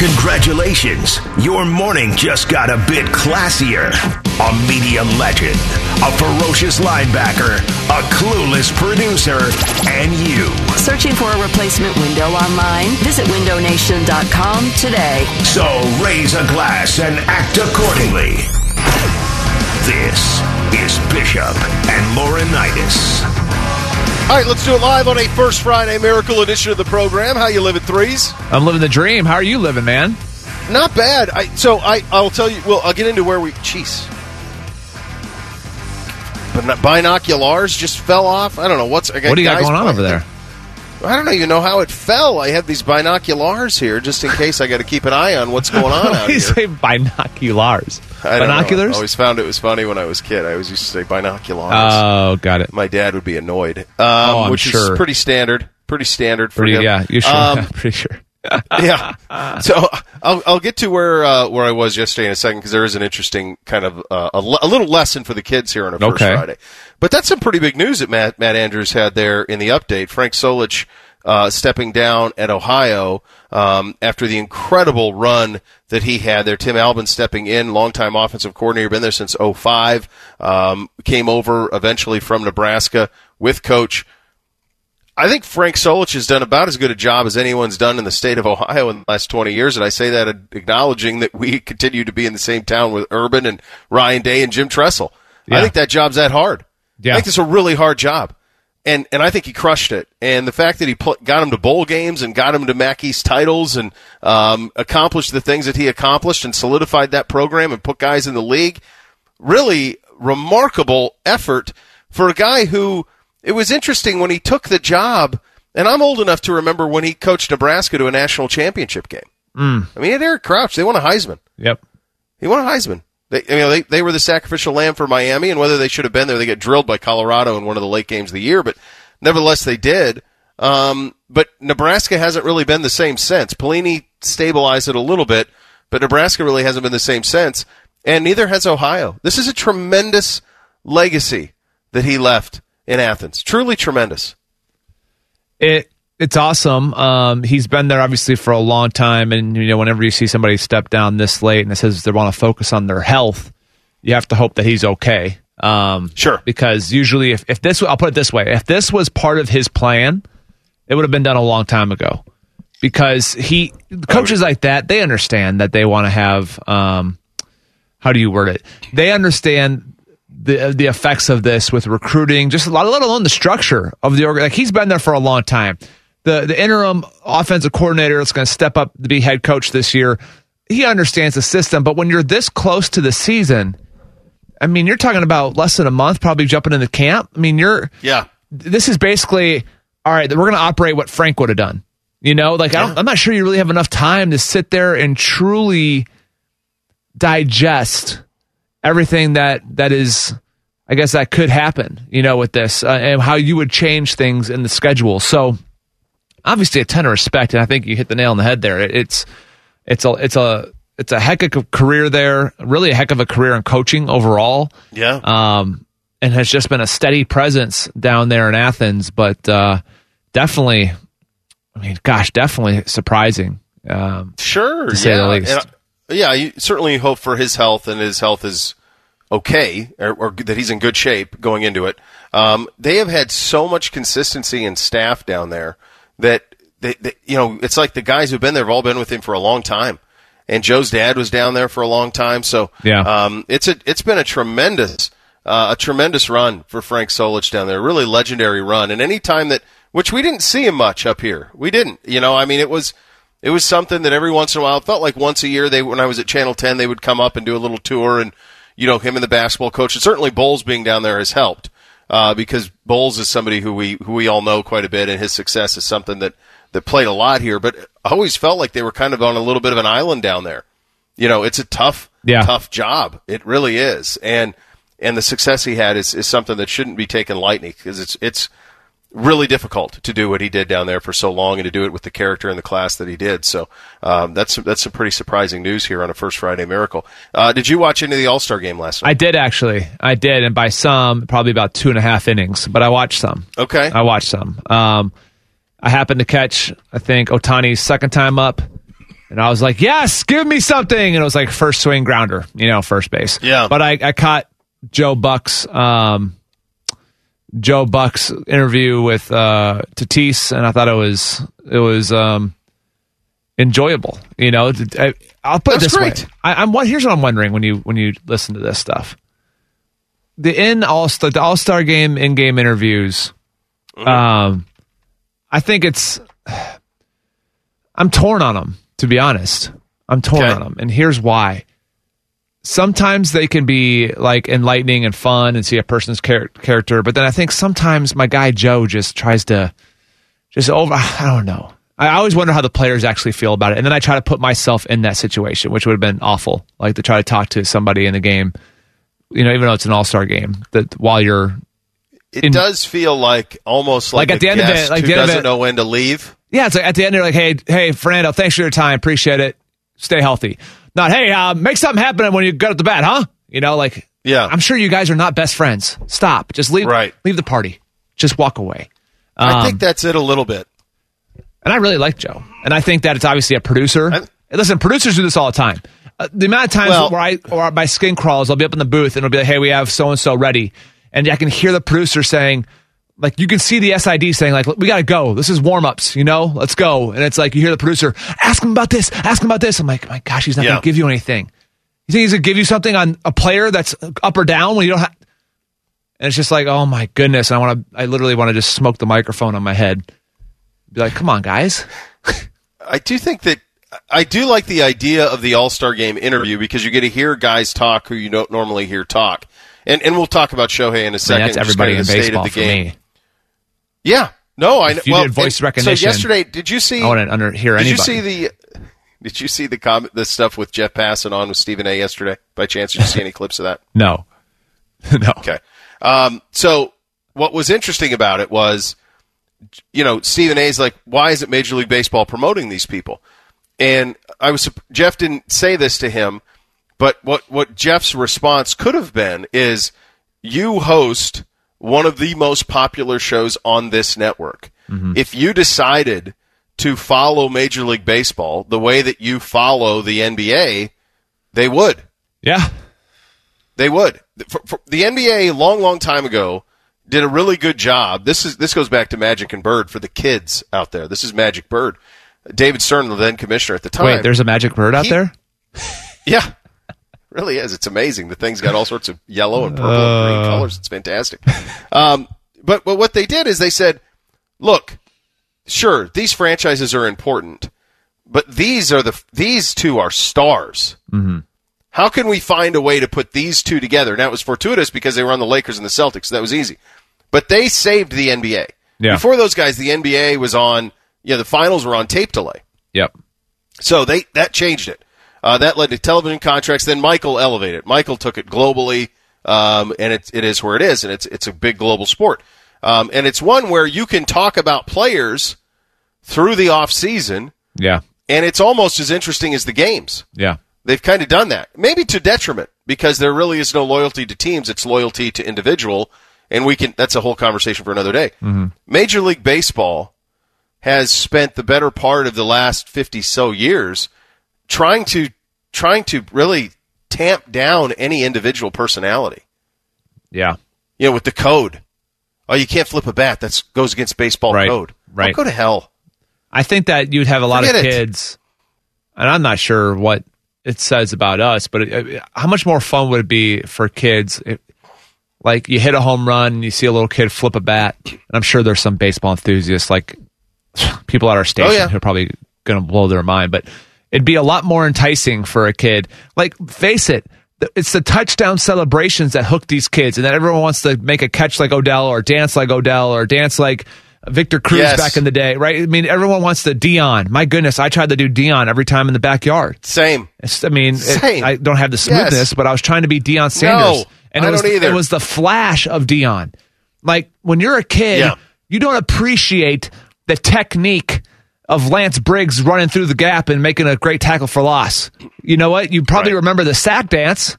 Congratulations! Your morning just got a bit classier. A media legend, a ferocious linebacker, a clueless producer, and you. Searching for a replacement window online? Visit windownation.com today. So raise a glass and act accordingly. This is Bishop and Laurinaitis. All right, let's do it live on a First Friday Miracle edition of the program. How you living, threes? I'm living the dream. How are you living, man? Not bad. I, so I, I'll tell you. Well, I'll get into where we. Jeez. But binoculars just fell off. I don't know what's. I got What do you got going on over there? I don't even know how it fell. I have these binoculars here just in case I got to keep an eye on what's going on out you here. say binoculars. I. Binoculars? I always found it was funny when I was a kid. I always used to say binoculars. Oh, got it. My dad would be annoyed, um, Oh, I'm which sure. is pretty standard. Pretty standard for Pretty, him. yeah, you sure? Um, pretty sure. yeah. So I'll, I'll get to where uh, where I was yesterday in a second because there is an interesting kind of uh, a, little lesson for the kids here on a first Okay. Friday. But that's some pretty big news that Matt Matt Andrews had there in the update. Frank Solich uh, stepping down at Ohio um, after the incredible run that he had there. Tim Albin stepping in, longtime offensive coordinator, been there since 05, um, came over eventually from Nebraska with coach. I think Frank Solich has done about as good a job as anyone's done in the state of Ohio in the last 20 years. And I say that acknowledging that we continue to be in the same town with Urban and Ryan Day and Jim Tressel. I think that job's that hard. Yeah. I think it's a really hard job. And, and I think he crushed it. And the fact that he put, got him to bowl games and got him to MAC East titles and um, accomplished the things that he accomplished and solidified that program and put guys in the league, really remarkable effort for a guy who it was interesting when he took the job. And I'm old enough to remember when he coached Nebraska to a national championship game. Mm. I mean, he had Eric Crouch. They won a Heisman. Yep. He won a Heisman. They, you know, they, they were the sacrificial lamb for Miami, and whether they should have been there, they get drilled by Colorado in one of the late games of the year, but nevertheless, they did. Um, but Nebraska hasn't really been the same since. Pelini stabilized it a little bit, but Nebraska really hasn't been the same since, and neither has Ohio. This is a tremendous legacy that he left in Athens. Truly tremendous. It it's awesome. Um, he's been there obviously for a long time, and you know whenever you see somebody step down this late and it says they want to focus on their health, you have to hope that he's okay. Um, Sure. Because usually, if if this, I'll put it this way: if this was part of his plan, it would have been done a long time ago. Because he coaches like that, they understand that they want to have. Um, how do you word it? They understand the the effects of this with recruiting, just a lot, let alone the structure of the org. Like he's been there for a long time. The the interim offensive coordinator that's going to step up to be head coach this year. He understands the system, but when you're this close to the season, I mean, you're talking about less than a month, probably jumping into camp. I mean, you're Yeah. this is basically all right. We're going to operate what Frank would have done. You know, like I don't, I'm not sure you really have enough time to sit there and truly digest everything that that is. I guess that could happen. You know, with this uh, and how you would change things in the schedule. So obviously, a ton of respect, and I think you hit the nail on the head there. It's it's a it's a it's a heck of a career there. Really, a heck of a career in coaching overall Yeah. um, and has just been a steady presence down there in Athens. But uh, definitely, I mean, gosh, definitely surprising. Um, Sure, to say yeah. the least. And, yeah, you certainly hope for his health and his health is okay or, or that he's in good shape going into it. Um, they have had so much consistency in staff down there that they, you know, it's like the guys who've been there have all been with him for a long time. And Joe's dad was down there for a long time, so Yeah. um, it's a it's been a tremendous uh, a tremendous run for Frank Solich down there, really legendary run. And any time that which we didn't see him much up here, we didn't. You know, I mean, it was it was something that every once in a while it felt like once a year they when I was at Channel Ten they would come up and do a little tour and you know him and the basketball coach and certainly Boals being down there has helped uh, because Boals is somebody who we who we all know quite a bit and his success is something that that played a lot here, but I always felt like they were kind of on a little bit of an island down there. You know, it's a tough, Yeah. tough job. It really is, and and the success he had is, is something that shouldn't be taken lightly because it's it's really difficult to do what he did down there for so long and to do it with the character and the class that he did. So um, that's that's some pretty surprising news here on a First Friday Miracle. Uh, did you watch any of the All Star game last week? I did actually. I did, and by some, probably about two and a half innings. But I watched some. Okay. I watched some. Um, I happened to catch, I think, Otani's second time up, and I was like, "Yes, give me something!" And it was like first swing grounder, you know, first base. Yeah. But I, I caught Joe Buck's um, Joe Buck's interview with uh, Tatis, and I thought it was it was um, enjoyable. You know, I, I'll put it this great. way. I, I'm what here's what I'm wondering when you when you listen to this stuff. The in all the All Star game in game interviews. Um, I think it's. I'm torn on them, to be honest. I'm torn Okay. on them, and here's why. Sometimes they can be like enlightening and fun, and see a person's char- character, but then I think sometimes my guy Joe just tries to, just over. I don't know. I always wonder how the players actually feel about it, and then I try to put myself in that situation, which would have been awful. Like to try to talk to somebody in the game, you know, even though it's an All Star game, that while you're It in- does feel like almost like, Like at a the end of it- like who doesn't it- know when to leave. Yeah, it's like at the end, they're like, hey, hey, Fernando, thanks for your time. Appreciate it. Stay healthy. Not, hey, uh, make something happen when you get up the bat, huh? You know, like, Yeah. I'm sure you guys are not best friends. Stop. Just leave, Right. leave the party. Just walk away. I Um, think that's it a little bit. and I really like Joe. And I think that it's obviously a producer. I- Listen, producers do this all the time. Uh, the amount of times Well- where I or my skin crawls, I'll be up in the booth and it'll be like, "Hey, we have so and so ready," and I can hear the producer saying, like, you can see the SID saying, like, "We got to go. This is warm ups. You know, let's go." And it's like you hear the producer ask him about this, ask him about this. I'm like, my gosh, he's not Yeah. going to give you anything. You think he's going to give you something on a player that's up or down when you don't have? And it's just like, oh my goodness! And I want to, I literally want to just smoke the microphone on my head. Be like, come on, guys. I do think that I do like the idea of the All Star Game interview because you get to hear guys talk who you don't normally hear talk, and and we'll talk about Shohei in a I mean, second. that's everybody in of the state baseball the game. Yeah, no, I know. If you well, did voice and- recognition, So yesterday, did you see? I want to under hear Did you see the? Did you see the comment, the stuff with Jeff Passan on with Stephen A. yesterday? By chance, did you see any clips of that? no, no. Okay. Um, so what was interesting about it was, you know, Stephen A. is like, why isn't Major League Baseball promoting these people? And I was Jeff didn't say this to him, but what what Jeff's response could have been is, you host one of the most popular shows on this network. Mm-hmm. If you decided to follow Major League Baseball the way that you follow the NBA, they would. Yeah, They would. For, for, the NBA, long, long time ago, did a really good job. This is this goes back to Magic and Bird for the kids out there. This is Magic Bird. David Stern, the then commissioner at the time. wait. There's a magic bird out He- there. yeah, really is. It's amazing. The thing's got all sorts of yellow and purple and green colors. It's fantastic. Um, but but what they did is they said, look, sure, these franchises are important, but these are the these two are stars. How can we find a way to put these two together? Now it was fortuitous because they were on the Lakers and the Celtics, so that was easy. But they saved the NBA. Yeah. Before those guys, the NBA was on. Yeah, the finals were on tape delay. Yep. So they that changed it. Uh, that led to television contracts. Then Michael elevated. Michael took it globally, um, and it, it is where it is, and it's it's a big global sport. Um, and it's one where you can talk about players through the off season, Yeah. and it's almost as interesting as the games. Yeah. They've kind of done that, maybe to detriment, because there really is no loyalty to teams; it's loyalty to individual. And we can that's a whole conversation for another day. Major League Baseball has spent the better part of the last 50 so years trying to trying to really tamp down any individual personality. Yeah. You know, with the code. Oh, you can't flip a bat. That goes against baseball Right. code. Oh, right. Oh, go to hell. I think that you'd have a lot of Forget it. kids, and I'm not sure what it says about us, but it, how much more fun would it be for kids? If, like you hit a home run and you see a little kid flip a bat, and I'm sure there's some baseball enthusiasts, like people at our oh, station, Oh, yeah. who are probably going to blow their mind. But it'd be a lot more enticing for a kid. Like, face it. It's the touchdown celebrations that hook these kids, and that everyone wants to make a catch like Odell, or dance like Odell, or dance like Victor Cruz Yes. back in the day, right? I mean, everyone wants the Deion. My goodness, I tried to do Deion every time in the backyard. Same. I mean, it- Same. I don't have the smoothness, Yes. but I was trying to be Deion Sanders. and it I was, don't either. It was the flash of Deion. Like when you're a kid, Yeah. you don't appreciate the technique of Lance Briggs running through the gap and making a great tackle for loss. You know what? You probably Right. remember the sack dance.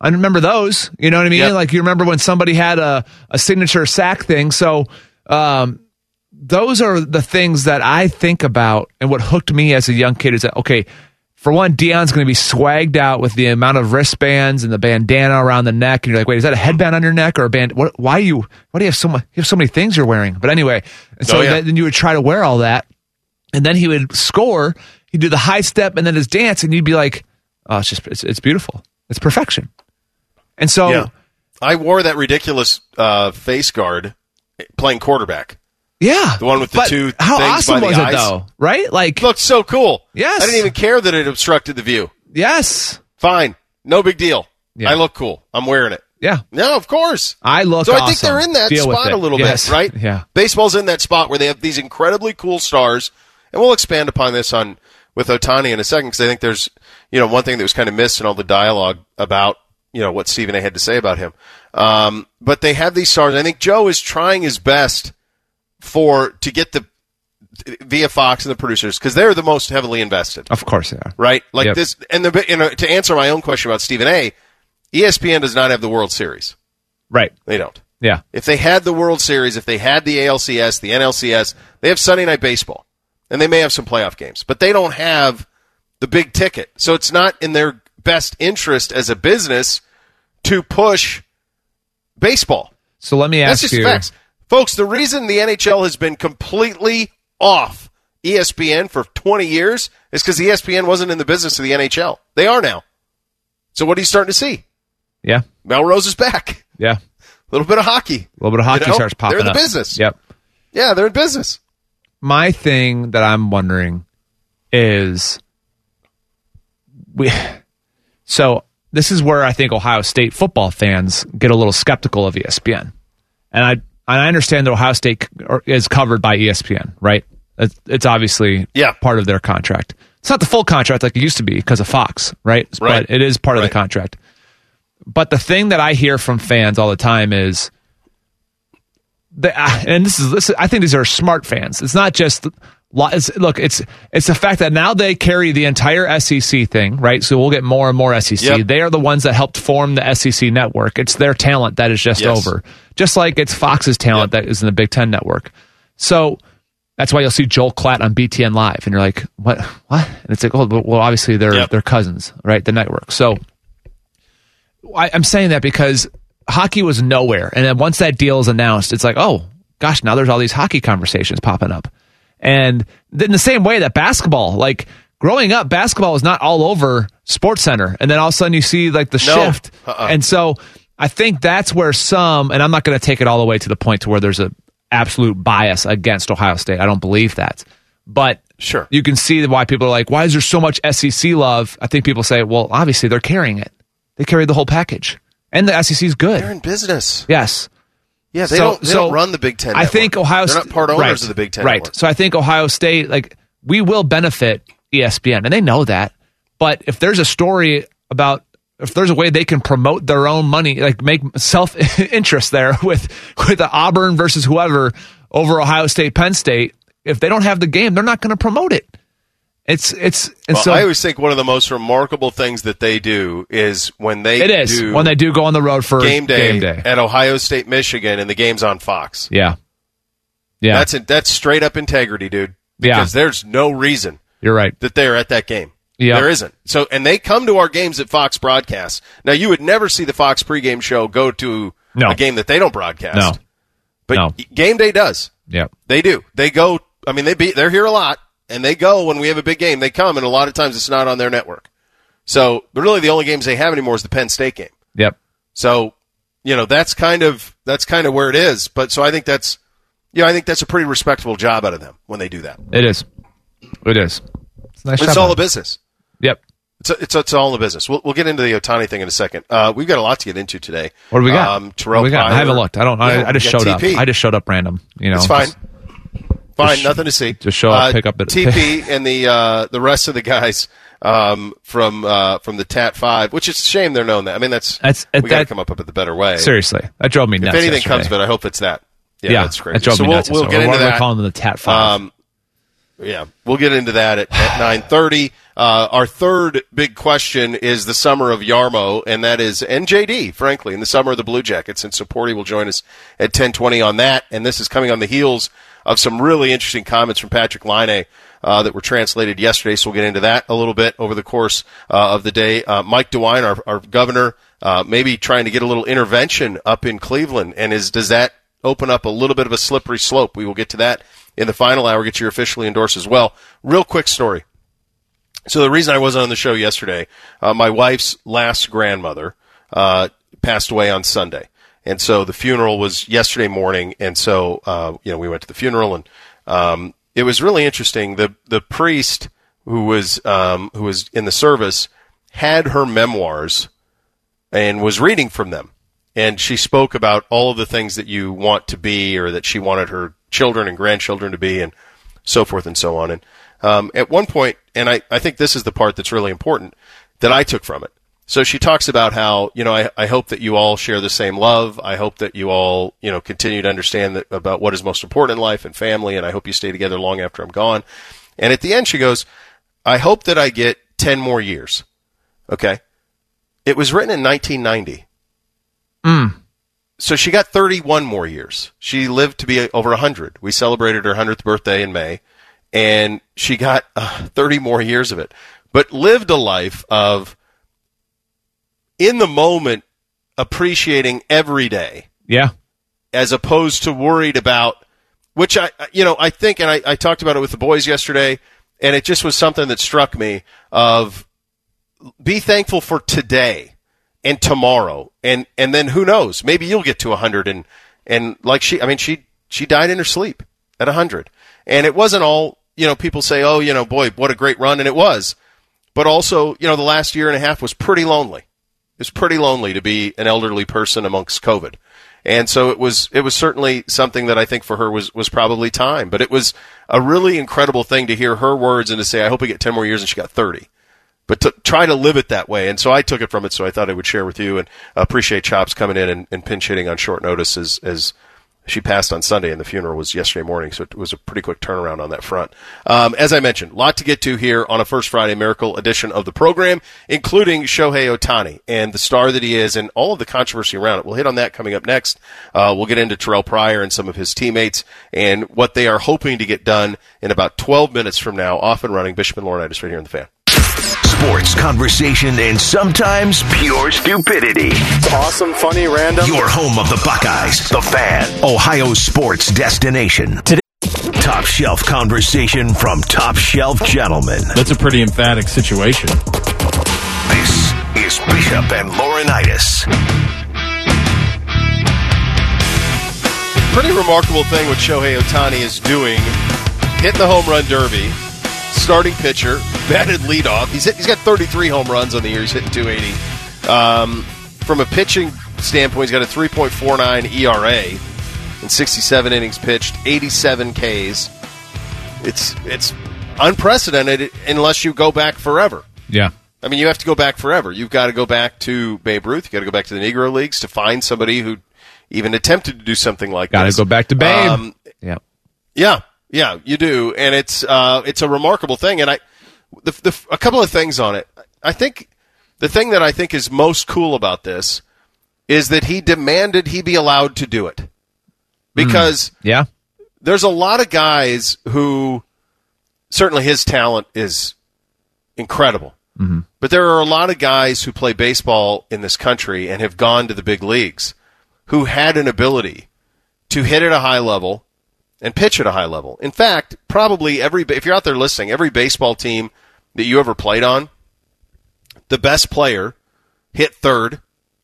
I remember those. You know what I mean? Yep. Like you remember when somebody had a, a signature sack thing. So um, those are the things that I think about and what hooked me as a young kid is that okay, for one, Deion's going to be swagged out with the amount of wristbands and the bandana around the neck, and you're like, wait, is that a headband on your neck or a band? What? Why you? Why do you have so much? You have so many things you're wearing. But anyway, and so Oh, yeah. then, then you would try to wear all that, and then he would score. He'd do the high step and then his dance, and you'd be like, oh, it's just it's, it's beautiful. It's perfection. And so Yeah. I wore that ridiculous uh, face guard playing quarterback. yeah, The one with the two How things awesome was eyes. it though? Right? Like Looked so cool. Yes. I didn't even care that it obstructed the view. yes, Fine. No big deal. Yeah. I look cool. I'm wearing it. yeah. No, of course. I look. So I think they're in that Deal spot a little Yes. bit, right? Yeah. Baseball's in that spot where they have these incredibly cool stars, and we'll expand upon this on with Otani in a second because I think there's, you know, one thing that was kind of missed in all the dialogue about, you know, what Stephen A. had to say about him. Um, but they have these stars. I think Joe is trying his best for to get the via Fox and the producers because they're the most heavily invested Of course they are. right? Like Yep. this, and the you know, to answer my own question about Stephen A. ESPN does not have the World Series. Right. They don't. Yeah. If they had the World Series, if they had the ALCS, the NLCS, they have Sunday Night Baseball, and they may have some playoff games, but they don't have the big ticket. So it's not in their best interest as a business to push baseball. So let me That's ask just you. facts, folks. The reason the NHL has been completely off ESPN for 20 years is because ESPN wasn't in the business of the NHL. They are now. So what are you starting to see? Yeah. Melrose is back. Yeah. A little bit of hockey. A little bit of hockey You know, starts popping They're in the up. business. Yep. Yeah, they're in business. My thing that I'm wondering is we. So this is where I think Ohio State football fans get a little skeptical of ESPN, and I and I understand that Ohio State is covered by ESPN, right? It's, it's obviously Yeah. part of their contract. It's not the full contract like it used to be because of Fox, right? Right. But it is part of the contract. But the thing that I hear from fans all the time is the, uh, and this is, this is I think these are smart fans. It's not just it's, look. It's it's the fact that now they carry the entire SEC thing, right? So we'll get more and more SEC. Yep. They are the ones that helped form the SEC network. It's their talent that is just Yes. over, just like it's Fox's talent Yep. that is in the Big Ten network. So that's why you'll see Joel Klatt on BTN Live, and you're like, what? What? And it's like, oh, well, obviously they're Yep. they're cousins, right? The network. So I, I'm saying that because hockey was nowhere, and then once that deal is announced, it's like, oh gosh, now there's all these hockey conversations popping up, and in the same way that basketball, like growing up, basketball was not all over Sports Center, and then all of a sudden you see like the No. shift, Uh-uh. and so I think that's where some, and I'm not going to take it all the way to the point to where there's a absolute bias against Ohio State. I don't believe that, but Sure. you can see why people are like, why is there so much SEC love? I think people say, well, obviously they're carrying it. They carry the whole package, and the SEC is good. They're in business. Yes. Yeah, they So- don't. They so don't run the Big Ten. I think network. Ohio They're not part owners right, of the Big Ten. Right. network. So I think Ohio State, like, we will benefit ESPN, and they know that. But if there's a story about if there's a way they can promote their own money, like make self interest there with with the Auburn versus whoever over Ohio State, Penn State, if they don't have the game, they're not going to promote it. It's it's and Well, so I always think one of the most remarkable things that they do is when they it is do when they do go on the road for game day, Game day. at Ohio State, Michigan, and the game's on Fox. Yeah, yeah, That's it. That's straight up integrity, dude. Yeah. Because there's no reason you're right. that they're at that game. Yeah. There isn't. So, and they come to our games at Fox broadcasts. Now, you would never see the Fox pregame show go to No. a game that they don't broadcast. No. But No. game day does. Yeah, They do. They go. I mean, they be they're here a lot, and they go when we have a big game. They come, and a lot of times it's not on their network. So, but really, the only games they have anymore is the Penn State game. Yep. So, you know, that's kind of that's kind of where it is. But so I think that's, yeah, I think that's a pretty respectable job out of them when they do that. It is. It is. It's nice It's all on a business. Yep. It's, it's it's all in the business. We'll we'll get into the Otani thing in a second. Uh, we've got a lot to get into today. What do we got? Um, Terrell what do we got? I haven't looked. I don't. Yeah, I, I just got showed up. I just showed up random. You know, It's fine. just- Fine, Just- nothing to see. just show up, Uh, pick up TP and the uh, the rest of the guys um, from uh, from the Tat Five, which is a shame they're known that. I mean, that's That's- we got to come up with a better way. Seriously, that drove me nuts. if anything yesterday. comes of it, I hope it's that. Yeah, yeah, that's crazy. That drove so me we'll, nuts. we'll get into that. calling them the Tat Five. Um, yeah, we'll get into that at, at nine thirty. Uh, our third big question is the summer of Jarmo, and that is NJD. Frankly, in the summer of the Blue Jackets, and Supporty will join us at ten twenty on that. And this is coming on the heels of some really interesting comments from Patrik Laine uh, that were translated yesterday. So we'll get into that a little bit over the course uh, of the day. Uh, Mike DeWine, our, our governor, uh, maybe trying to get a little intervention up in Cleveland, and is does that open up a little bit of a slippery slope? We will get to that in the final hour. Get your officially endorsed as well. Real quick story. So the reason I wasn't on the show yesterday, uh, my wife's last grandmother uh, passed away on Sunday, and so the funeral was yesterday morning. And so uh, you know we went to the funeral, and um, it was really interesting. the The priest who was um, who was in the service had her memoirs and was reading from them. And she spoke about all of the things that you want to be or that she wanted her children and grandchildren to be and so forth and so on. And um, at one point, and I, I think this is the part that's really important that I took from it. So she talks about how, you know, I, I hope that you all share the same love. I hope that you all, you know, continue to understand that about what is most important in life and family. And I hope you stay together long after I'm gone. And at the end, she goes, I hope that I get 10 more years. Okay. It was written in 1990. So she got 31 more years. She lived to be over 100. We celebrated her 100th birthday in May, and she got uh, 30 more years of it. But lived a life of, in the moment, appreciating every day. Yeah, as opposed to worried about which I you know I think and I, I talked about it with the boys yesterday and it just was something that struck me of be thankful for today and tomorrow. And and then who knows? Maybe you'll get to 100 and and like she I mean she she died in her sleep at 100 and it wasn't all you know people say oh you know boy what a great run. And it was. But also you know the last year and a half was pretty lonely it was pretty lonely to be an elderly person amongst COVID. And so it was it was certainly something that I think for her was was probably time. But it was a really incredible thing to hear her words and to say, I hope we get ten more years and she got thirty. But to try to live it that way. And so I took it from it, so I thought I would share with you and appreciate Chops coming in and, and pinch hitting on short notice as as she passed on Sunday, and the funeral was yesterday morning, so it was a pretty quick turnaround on that front. Um, as I mentioned, a lot to get to here on a First Friday Miracle edition of the program, including Shohei Otani and the star that he is, and all of the controversy around it. We'll hit on that coming up next. Uh, we'll get into Terrell Pryor and some of his teammates and what they are hoping to get done in about 12 minutes from now, off and running. Bishop and Laurinaitis right here in the fan. Sports conversation and sometimes pure stupidity. Awesome, funny, random. Your home of the Buckeyes, the fan, Ohio sports destination. Today, top shelf conversation from top shelf gentlemen. That's a pretty emphatic situation. This is Bishop and Laurinaitis. pretty remarkable thing what Shohei Otani is doing. Hit the home run derby, starting pitcher, batted leadoff. He's hit, he's got 33 home runs on the year. He's hitting 280. Um, from a pitching standpoint, he's got a 3.49 ERA in 67 innings pitched, 87 Ks. It's it's unprecedented unless you go back forever. yeah. I mean, you have to go back forever. You've got to go back to Babe Ruth. You've got to go back to the Negro Leagues to find somebody who even attempted to do something like that. Got to go back to Babe. Um, yeah. yeah, yeah, you do, and it's uh, it's a remarkable thing. And I, the, the, a couple of things on it. I think the thing that I think is most cool about this is that he demanded he be allowed to do it because Yeah. there's a lot of guys who certainly his talent is incredible. But there are a lot of guys who play baseball in this country and have gone to the big leagues who had an ability to hit at a high level and pitch at a high level. In fact, probably every if you're out there listening, every baseball team that you ever played on, the best player hit third,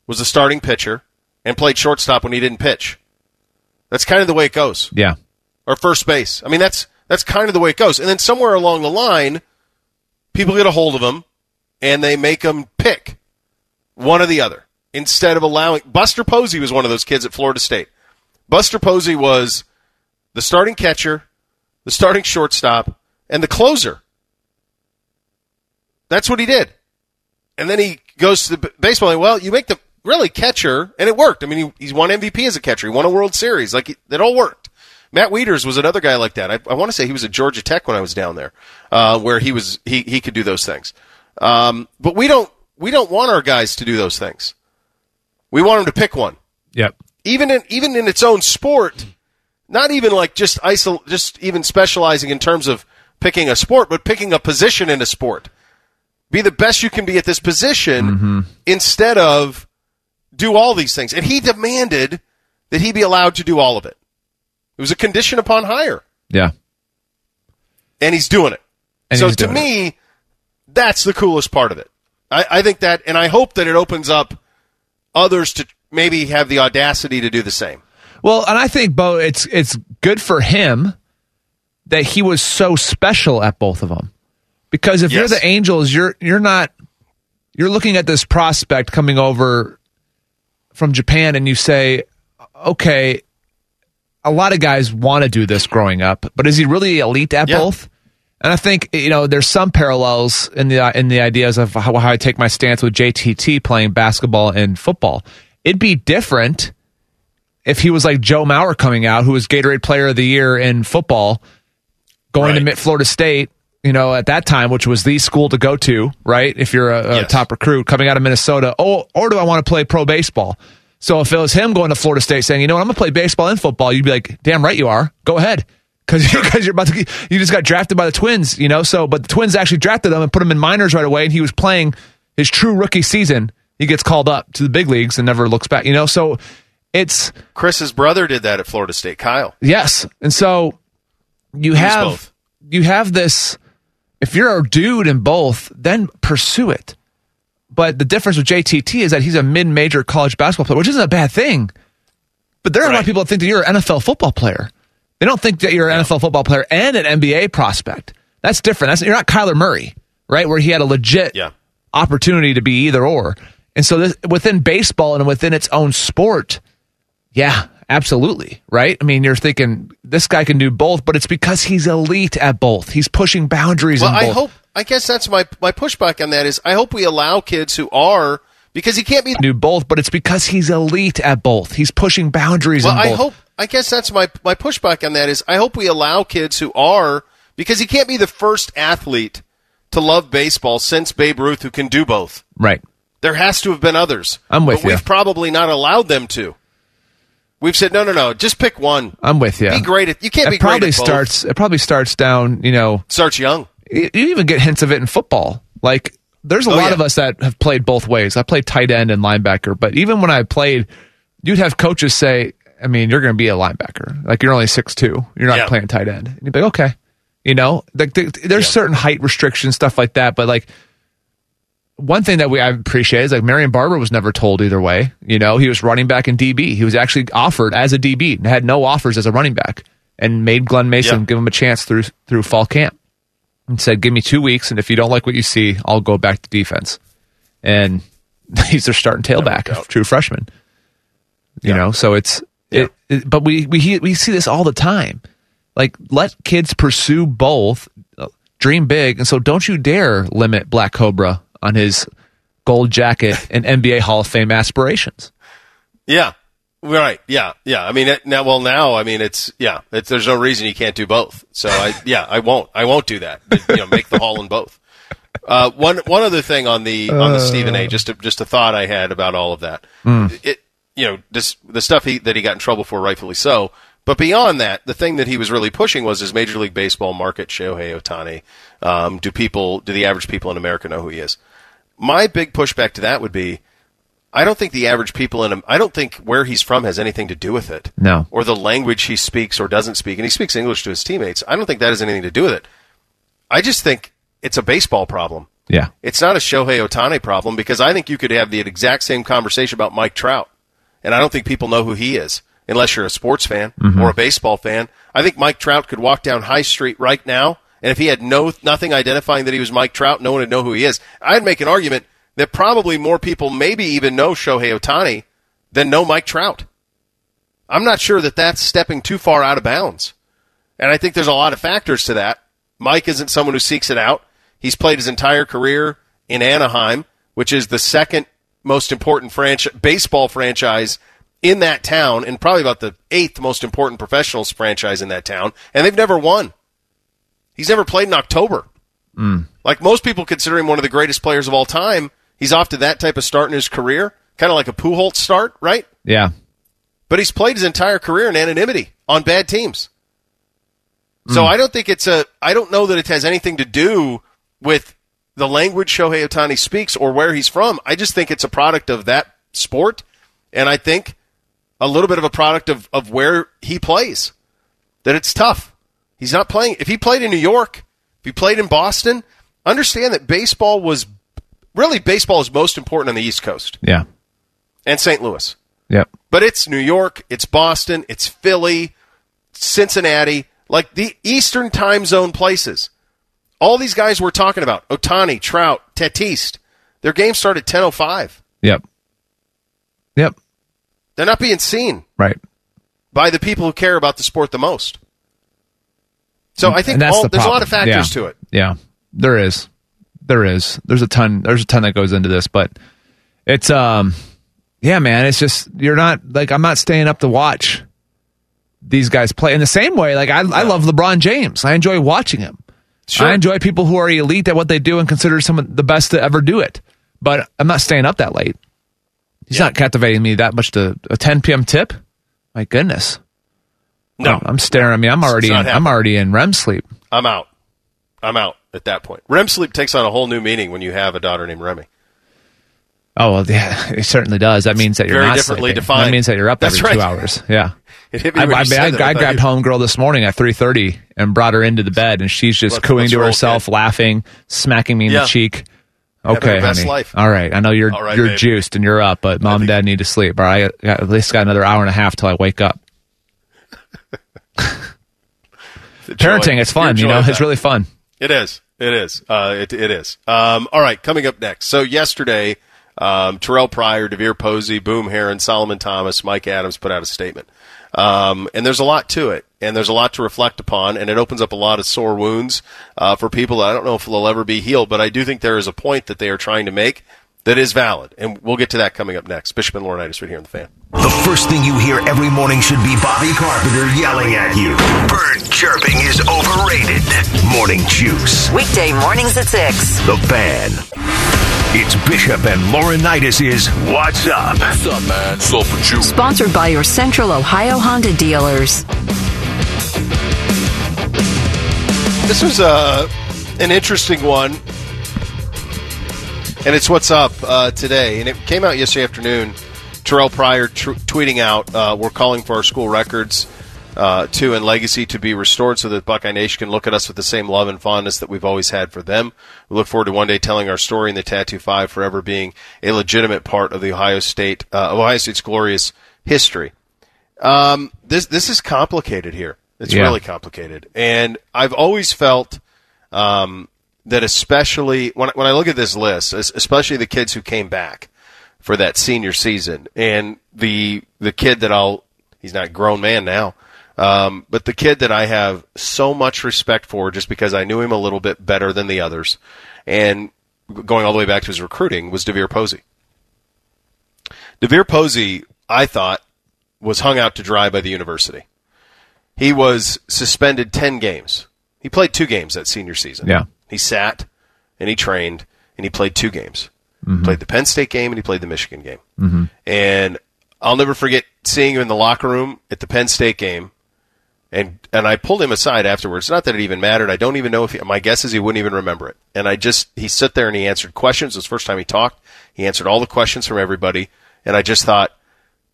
was a starting pitcher, and played shortstop when he didn't pitch. That's kind of the way it goes Yeah. or first base. I mean, that's that's kind of the way it goes. And then somewhere along the line, people get a hold of them and they make them pick one or the other instead of allowing. Buster Posey was one of those kids at Florida State. Buster Posey was the starting catcher the starting shortstop, and the closer. That's what he did. And then he goes to the baseball. And, well, you make the really catcher, and it worked. I mean, he, he's won MVP as a catcher. He won a World Series. Like it, it all worked. Matt Wieters was another guy like that. I, I want to say he was at Georgia Tech when I was down there, uh, where he was he he could do those things. Um, but we don't we don't want our guys to do those things. We want them to pick one Yep. even in even in its own sport, not even like just isol- just even specializing in terms of picking a sport, but picking a position in a sport. Be the best you can be at this position mm-hmm. instead of do all these things. And he demanded that he be allowed to do all of it. It was a condition upon hire, Yeah. and he's doing it. And so to doing it. me, that's the coolest part of it. I, I think that, and I hope that it opens up others to maybe have the audacity to do the same. Well, and I think Bo, it's it's good for him that he was so special at both of them. Because if you're the Angels, you're you're not you're looking at this prospect coming over from Japan and you say, okay, a lot of guys want to do this growing up, but is he really elite at Yeah. both? And I think you know there's some parallels in the in the ideas of how, how I take my stance with JTT playing basketball and football. It'd be different if he was like Joe Mauer coming out, who was Gatorade Player of the Year in football, going to Right. Mid- Florida State, you know, at that time, which was the school to go to, right? If you're a, a Yes. top recruit coming out of Minnesota, oh, or do I want to play pro baseball? So if it was him going to Florida State saying, you know what, I'm going to play baseball and football, you'd be like, damn right you are. Go ahead. Because you're about to, get- you just got drafted by the Twins, you know. So, but the Twins actually drafted him and put him in minors right away, and he was playing his true rookie season. He gets called up to the big leagues and never looks back, you know. So, it's Chris's brother did that at Florida State, Kyle. Yes. And so you have you have this if you're a dude in both, then pursue it. But the difference with JTT is that he's a mid-major college basketball player, which isn't a bad thing. But there are a lot of people that think that you're an NFL football player. They don't think that you're an NFL football player and an NBA prospect. That's different. That's you're not Kyler Murray, right? Where he had a legit Yeah. opportunity to be either or. And so this, within baseball and within its own sport, yeah, absolutely. Right? I mean, you're thinking this guy can do both, but it's because he's elite at both. He's pushing boundaries Well, in I hope. I guess that's my my pushback on that is I hope we allow kids who are because he can't be. do both, but it's because he's elite at both. He's pushing boundaries Well, in I hope. I guess that's my my pushback on that is I hope we allow kids who are because he can't be the first athlete to love baseball since Babe Ruth who can do both. right. There has to have been others. I'm with but you. We've probably not allowed them to. We've said no, no, no. Just pick one. I'm with you. Be great at. You can't it be probably great at both. starts. It probably starts down. You know, Starts young. you you even get hints of it in football. Like there's a Oh, lot yeah. of us that have played both ways. I played tight end and linebacker, but even when I played, you'd have coaches say, "I mean, you're going to be a linebacker. Like you're only six two. You're not Yeah. playing tight end." And you'd be like, "Okay." You know, like th- th- there's Yeah. certain height restrictions, stuff like that. But like one thing that we I appreciate is like Marion Barber was never told either way. You know, he was running back in DB. He was actually offered as a DB and had no offers as a running back, and made Glen Mason Yeah. give him a chance through through fall camp and said, "Give me two weeks, and if you don't like what you see, I'll go back to defense." And he's their starting tailback, true freshman. You Yeah. know, so it's it, it. But we we we see this all the time. Like, let kids pursue both, dream big, and so don't you dare limit Black Cobra on his gold jacket and NBA Hall of Fame aspirations. Yeah. Right. Yeah. Yeah. I mean, it, now, well, now, I mean, it's, yeah, it's, there's no reason you can't do both. So I, yeah, I won't, I won't do that. You know, make the hall in both. Uh, one, one other thing on the, on the Stephen A, just a, just a thought I had about all of that. It, you know, this, the stuff he, that he got in trouble for, rightfully so. But beyond that, the thing that he was really pushing was his Major League Baseball market, Shohei Otani. Um, do people, do the average people in America know who he is? My big pushback to that would be, I don't think the average people in him, I don't think where he's from has anything to do with it. No. Or the language he speaks or doesn't speak. And he speaks English to his teammates. I don't think that has anything to do with it. I just think it's a baseball problem. Yeah, It's not a Shohei Otani problem because I think you could have the exact same conversation about Mike Trout. And I don't think people know who he is unless you're a sports fan mm-hmm. or a baseball fan. I think Mike Trout could walk down High Street right now. And if he had no nothing identifying that he was Mike Trout, no one would know who he is. I'd make an argument that probably more people maybe even know Shohei Otani than know Mike Trout. I'm not sure that that's stepping too far out of bounds. And I think there's a lot of factors to that. Mike isn't someone who seeks it out. He's played his entire career in Anaheim, which is the second most important baseball franchise in that town, and probably about the eighth most important professionals franchise in that town. And they've never won. He's never played in October. Mm. Like most people consider him one of the greatest players of all time. He's off to that type of start in his career, kind of like a Pujols start, right? Yeah. But he's played his entire career in anonymity on bad teams. So mm. I don't think it's a. I don't know that it has anything to do with the language Shohei Otani speaks or where he's from. I just think it's a product of that sport, and I think a little bit of a product of of where he plays. That it's tough. He's not playing. If he played in New York, if he played in Boston, understand that baseball was really baseball is most important on the East Coast Yeah. and St. Louis. Yep. But it's New York, it's Boston, it's Philly, Cincinnati, like the Eastern time zone places. All these guys we're talking about, Otani, Trout, Tatis, their games start at 10.05. Yep. Yep. They're not being seen Right. by the people who care about the sport the most. So I think all, the there's a lot of factors Yeah. to it. Yeah, there is. There is. There's a ton. There's a ton that goes into this, but it's um, yeah, man. It's just you're not like I'm not staying up to watch these guys play in the same way. Like I, I love LeBron James. I enjoy watching him. Sure. I enjoy people who are elite at what they do and consider some of the best to ever do it. But I'm not staying up that late. He's not captivating me that much to a 10 p.m. tip. My goodness. No, oh, I'm staring. I mean, I'm already in, I'm already in REM sleep. I'm out. I'm out at that point. REM sleep takes on a whole new meaning when you have a daughter named Remy. Oh well, yeah, it certainly does. That means that you're Very not differently sleeping. defined. That means that you're up That's every two hours. Yeah. It hit me I, I, I, that. I thought grabbed homegirl this morning at 3:30 and brought her into the bed, and she's just Let's- cooing let's to roll, herself, kid. laughing, smacking me in Yeah. the cheek. Okay, honey. life. All right, I know you're right, you're juiced and you're up, but mom and dad need to sleep. All right, I got, at least got another hour and a half till I wake up. Parenting, it's fun. You know, it's really fun. It is. It is. Uh, it, it is. Um, all right, coming up next. So yesterday, um, Terrell Pryor, DeVier Posey, Boom Herron, Solomon Thomas, Mike Adams put out a statement. Um, and there's a lot to it, and there's a lot to reflect upon, and it opens up a lot of sore wounds uh, for people that I don't know if they'll ever be healed, but I do think there is a point that they are trying to make that is valid, and we'll get to that coming up next. Bishop and Laurinaitis right here on the fan. The first thing you hear every morning should be Bobby Carpenter yelling at you. Bird chirping is overrated. Morning juice. Weekday mornings at 6. The fan. It's Bishop and Laurinaitis is What's Up? What's up, man? So for you. Sponsored by your Central Ohio Honda dealers. This was uh, an interesting one, and it's what's up uh, today. And it came out yesterday afternoon. Terrell Pryor tr- tweeting out, uh, "We're calling for our school records uh, to and legacy to be restored, so that Buckeye Nation can look at us with the same love and fondness that we've always had for them. We look forward to one day telling our story in the Tattoo Five forever being a legitimate part of the Ohio State, uh, Ohio State's glorious history." Um, this this is complicated here. It's Yeah. really complicated, and I've always felt um, that, especially when when I look at this list, especially the kids who came back for that senior season, and the the kid that I'll he's not a grown man now, um, but the kid that I have so much respect for, just because I knew him a little bit better than the others, and going all the way back to his recruiting was DeVier Posey. DeVier Posey, I thought, was hung out to dry by the university. He was suspended 10 games. He played two games that senior season. Yeah. He sat and he trained and he played two games. Played the Penn State game and he played the Michigan game. Mm-hmm. And I'll never forget seeing him in the locker room at the Penn State game. And and I pulled him aside afterwards. Not that it even mattered. I don't even know if he, my guess is he wouldn't even remember it. And I just he sat there and he answered questions. It was the first time he talked. He answered all the questions from everybody. And I just thought,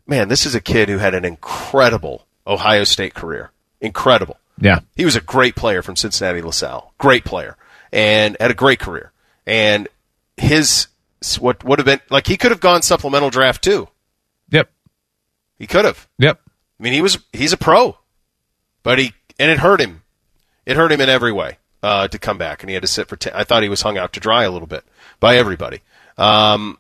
man, this is a kid who had an incredible Ohio State career. Incredible. Yeah. He was a great player from Cincinnati LaSalle. Great player. And had a great career. And his, what would have been, like, he could have gone supplemental draft too. Yep. He could have. Yep. I mean, he was, he's a pro. But he, and it hurt him. It hurt him in every way, uh, to come back. And he had to sit for 10. I thought he was hung out to dry a little bit by everybody. Um,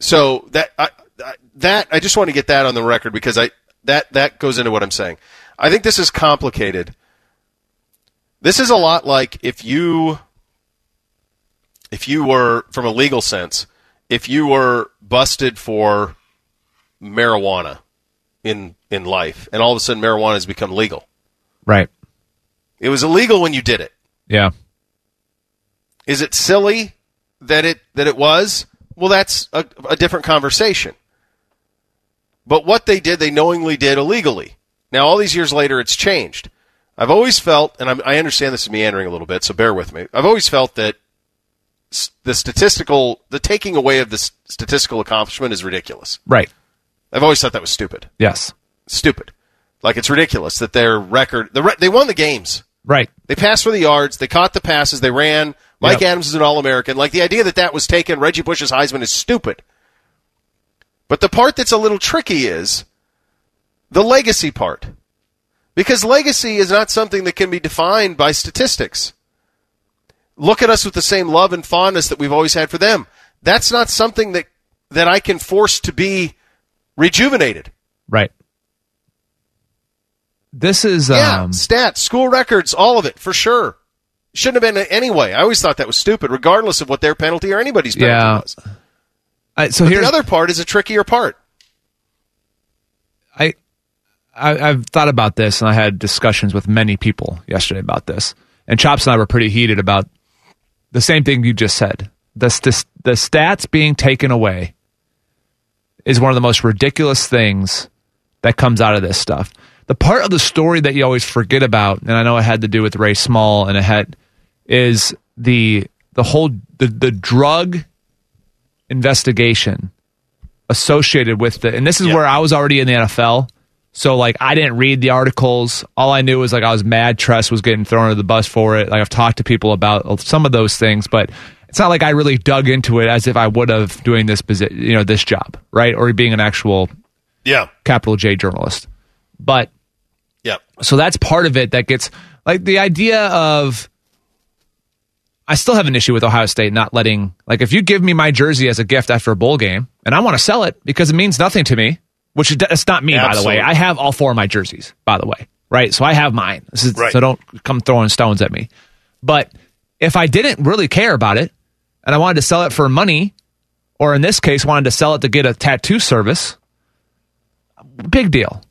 so that, I, I- that, I just want to get that on the record because I, that, that goes into what I'm saying. I think this is complicated This is a lot like if you if you were from a legal sense, if you were busted for marijuana in in life and all of a sudden marijuana has become legal. Right. It was illegal when you did it. Yeah. Is it silly that it that it was? Well, that's a, a different conversation. But what they did, they knowingly did illegally. Now, all these years later, it's changed. I've always felt, and I'm, I understand this is meandering a little bit, so bear with me. I've always felt that the statistical, the taking away of the statistical accomplishment is ridiculous. Right. I've always thought that was stupid. Yes. Stupid. Like it's ridiculous that their record, the re- they won the games. Right. They passed for the yards. They caught the passes. They ran. Mike Yep. Adams is an All American. Like the idea that that was taken, Reggie Bush's Heisman is stupid. But the part that's a little tricky is the legacy part. Because legacy is not something that can be defined by statistics. Look at us with the same love and fondness that we've always had for them. That's not something that, that I can force to be rejuvenated. Right. This is Yeah, um stats, school records, all of it for sure. Shouldn't have been anyway. I always thought that was stupid, regardless of what their penalty or anybody's penalty Yeah. was. I, so But here's the other part is a trickier part. I, I I've thought about this and I had discussions with many people yesterday about this. And Chops and I were pretty heated about the same thing you just said. The st- the stats being taken away is one of the most ridiculous things that comes out of this stuff. The part of the story that you always forget about, and I know it had to do with Ray Small, and it had is the the whole the the drug investigation associated with the, and this is Yeah. where I was already in the NFL. So like I didn't read the articles. All I knew was like I was mad Tress was getting thrown under the bus for it. Like I've talked to people about some of those things, but it's not like I really dug into it as if I would have doing this posi- you know this job, right? Or being an actual Yeah. capital J journalist. But Yeah. so that's part of it that gets like the idea of I still have an issue with Ohio State not letting like if you give me my jersey as a gift after a bowl game and I want to sell it because it means nothing to me, which is it's not me by the way. I have all four of my jerseys by the way, right? So I have mine. This is, Right. So don't come throwing stones at me. But if I didn't really care about it and I wanted to sell it for money, or in this case wanted to sell it to get a tattoo service, big deal.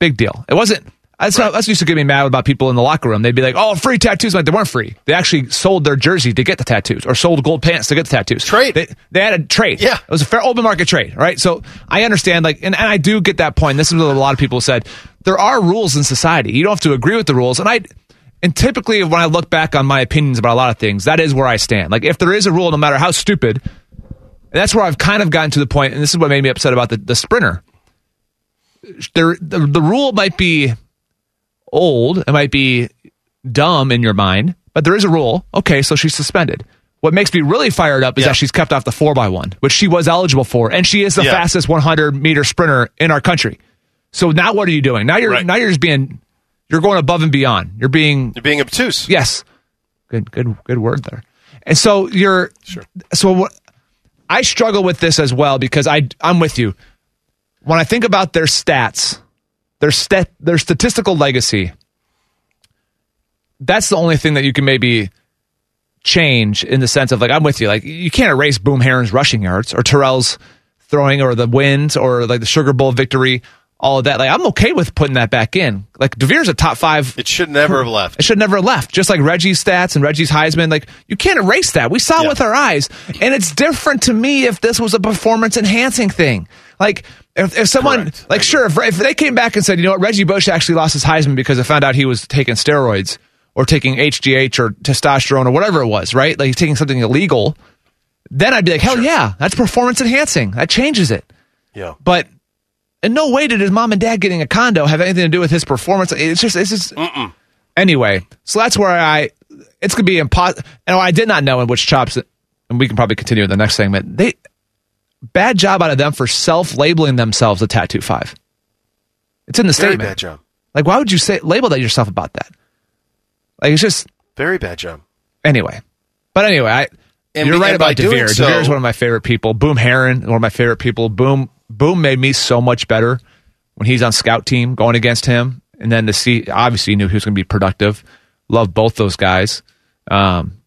Big deal. It wasn't. That's, how, that's used to get me mad about people in the locker room. They'd be like, "Oh, free tattoos!" Like they weren't free. They actually sold their jersey to get the tattoos, or sold gold pants to get the tattoos. Trade. They, they had a trade. Yeah. it was a fair open market trade, right? So I understand, like, and, and I do get that point. This is what a lot of people said. There are rules in society. You don't have to agree with the rules, and I. And typically, when I look back on my opinions about a lot of things, that is where I stand. Like, if there is a rule, no matter how stupid, that's where I've kind of gotten to the point, and this is what made me upset about the, the sprinter. There, the, the rule might be old, it might be dumb in your mind, but there is a rule. Okay, so she's suspended. What makes me really fired up is Yeah. that she's kept off the 4x1, which she was eligible for, and she is the Yeah. fastest 100 meter sprinter in our country. So now what are you doing? Now you're Right. now you're just being you're going above and beyond. You're being You're being obtuse. Yes. Good good good word there. And so you're Sure. so what I struggle with this as well because I I'm with you. When I think about their stats, their stat their statistical legacy, that's the only thing that you can maybe change in the sense of like I'm with you. Like you can't erase Boom Herron's rushing yards or Terrelle's throwing or the wins or like the Sugar Bowl victory, all of that. Like I'm okay with putting that back in. Like DeVier's a top five It should never have left. it should never have left. Just like Reggie's stats and Reggie's Heisman, like you can't erase that. We saw it Yeah. with our eyes, and it's different to me if this was a performance enhancing thing. Like if, if someone, Correct. like sure, if, if they came back and said, you know what, Reggie Bush actually lost his Heisman because I found out he was taking steroids or taking HGH or testosterone or whatever it was, right? Like he's taking something illegal. Then I'd be like, hell yeah, that's performance enhancing. That changes it. Yeah. But in no way did his mom and dad getting a condo have anything to do with his performance. It's just, it's just. Anyway, so that's where I. It's gonna be impossible. And I did not know in which chops, and we can probably continue in the next segment. They bad job out of them for self-labeling themselves a tattoo five. It's in the Very statement. bad job. Like, why would you say label that yourself about that? Like, it's just Very bad job. anyway. But anyway, I And you're right about DeVier. so- DeVier is one of my favorite people. Boom Herron, one of my favorite people. Boom Boom made me so much better when he's on scout team going against him, and then to see obviously knew he was going to be productive Love both those guys. Um,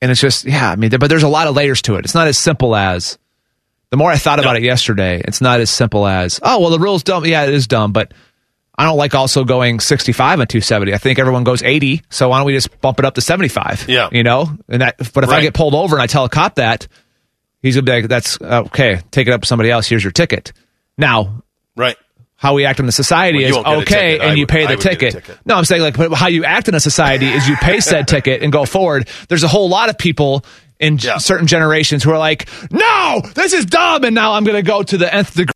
and it's just, yeah, I mean, but there's a lot of layers to it. It's not as simple as, the more I thought about it yesterday, it's not as simple as, oh, well, the rule's dumb. Yeah, it is dumb, but I don't like also going 65 and 270. I think everyone goes 80. So why don't we just bump it up to 75? Yeah. You know, and that, but if I get pulled over and I tell a cop that, he's gonna be like, that's okay. Take it up with somebody else. Here's your ticket. Now, Right. How we act in the society Well, is won't get a okay, ticket. I and you would- pay the ticket. ticket. No, I'm saying like but how you act in a society is you pay said ticket and go forward. There's a whole lot of people in Yeah. certain generations who are like, no, this is dumb, and now I'm going to go to the nth degree.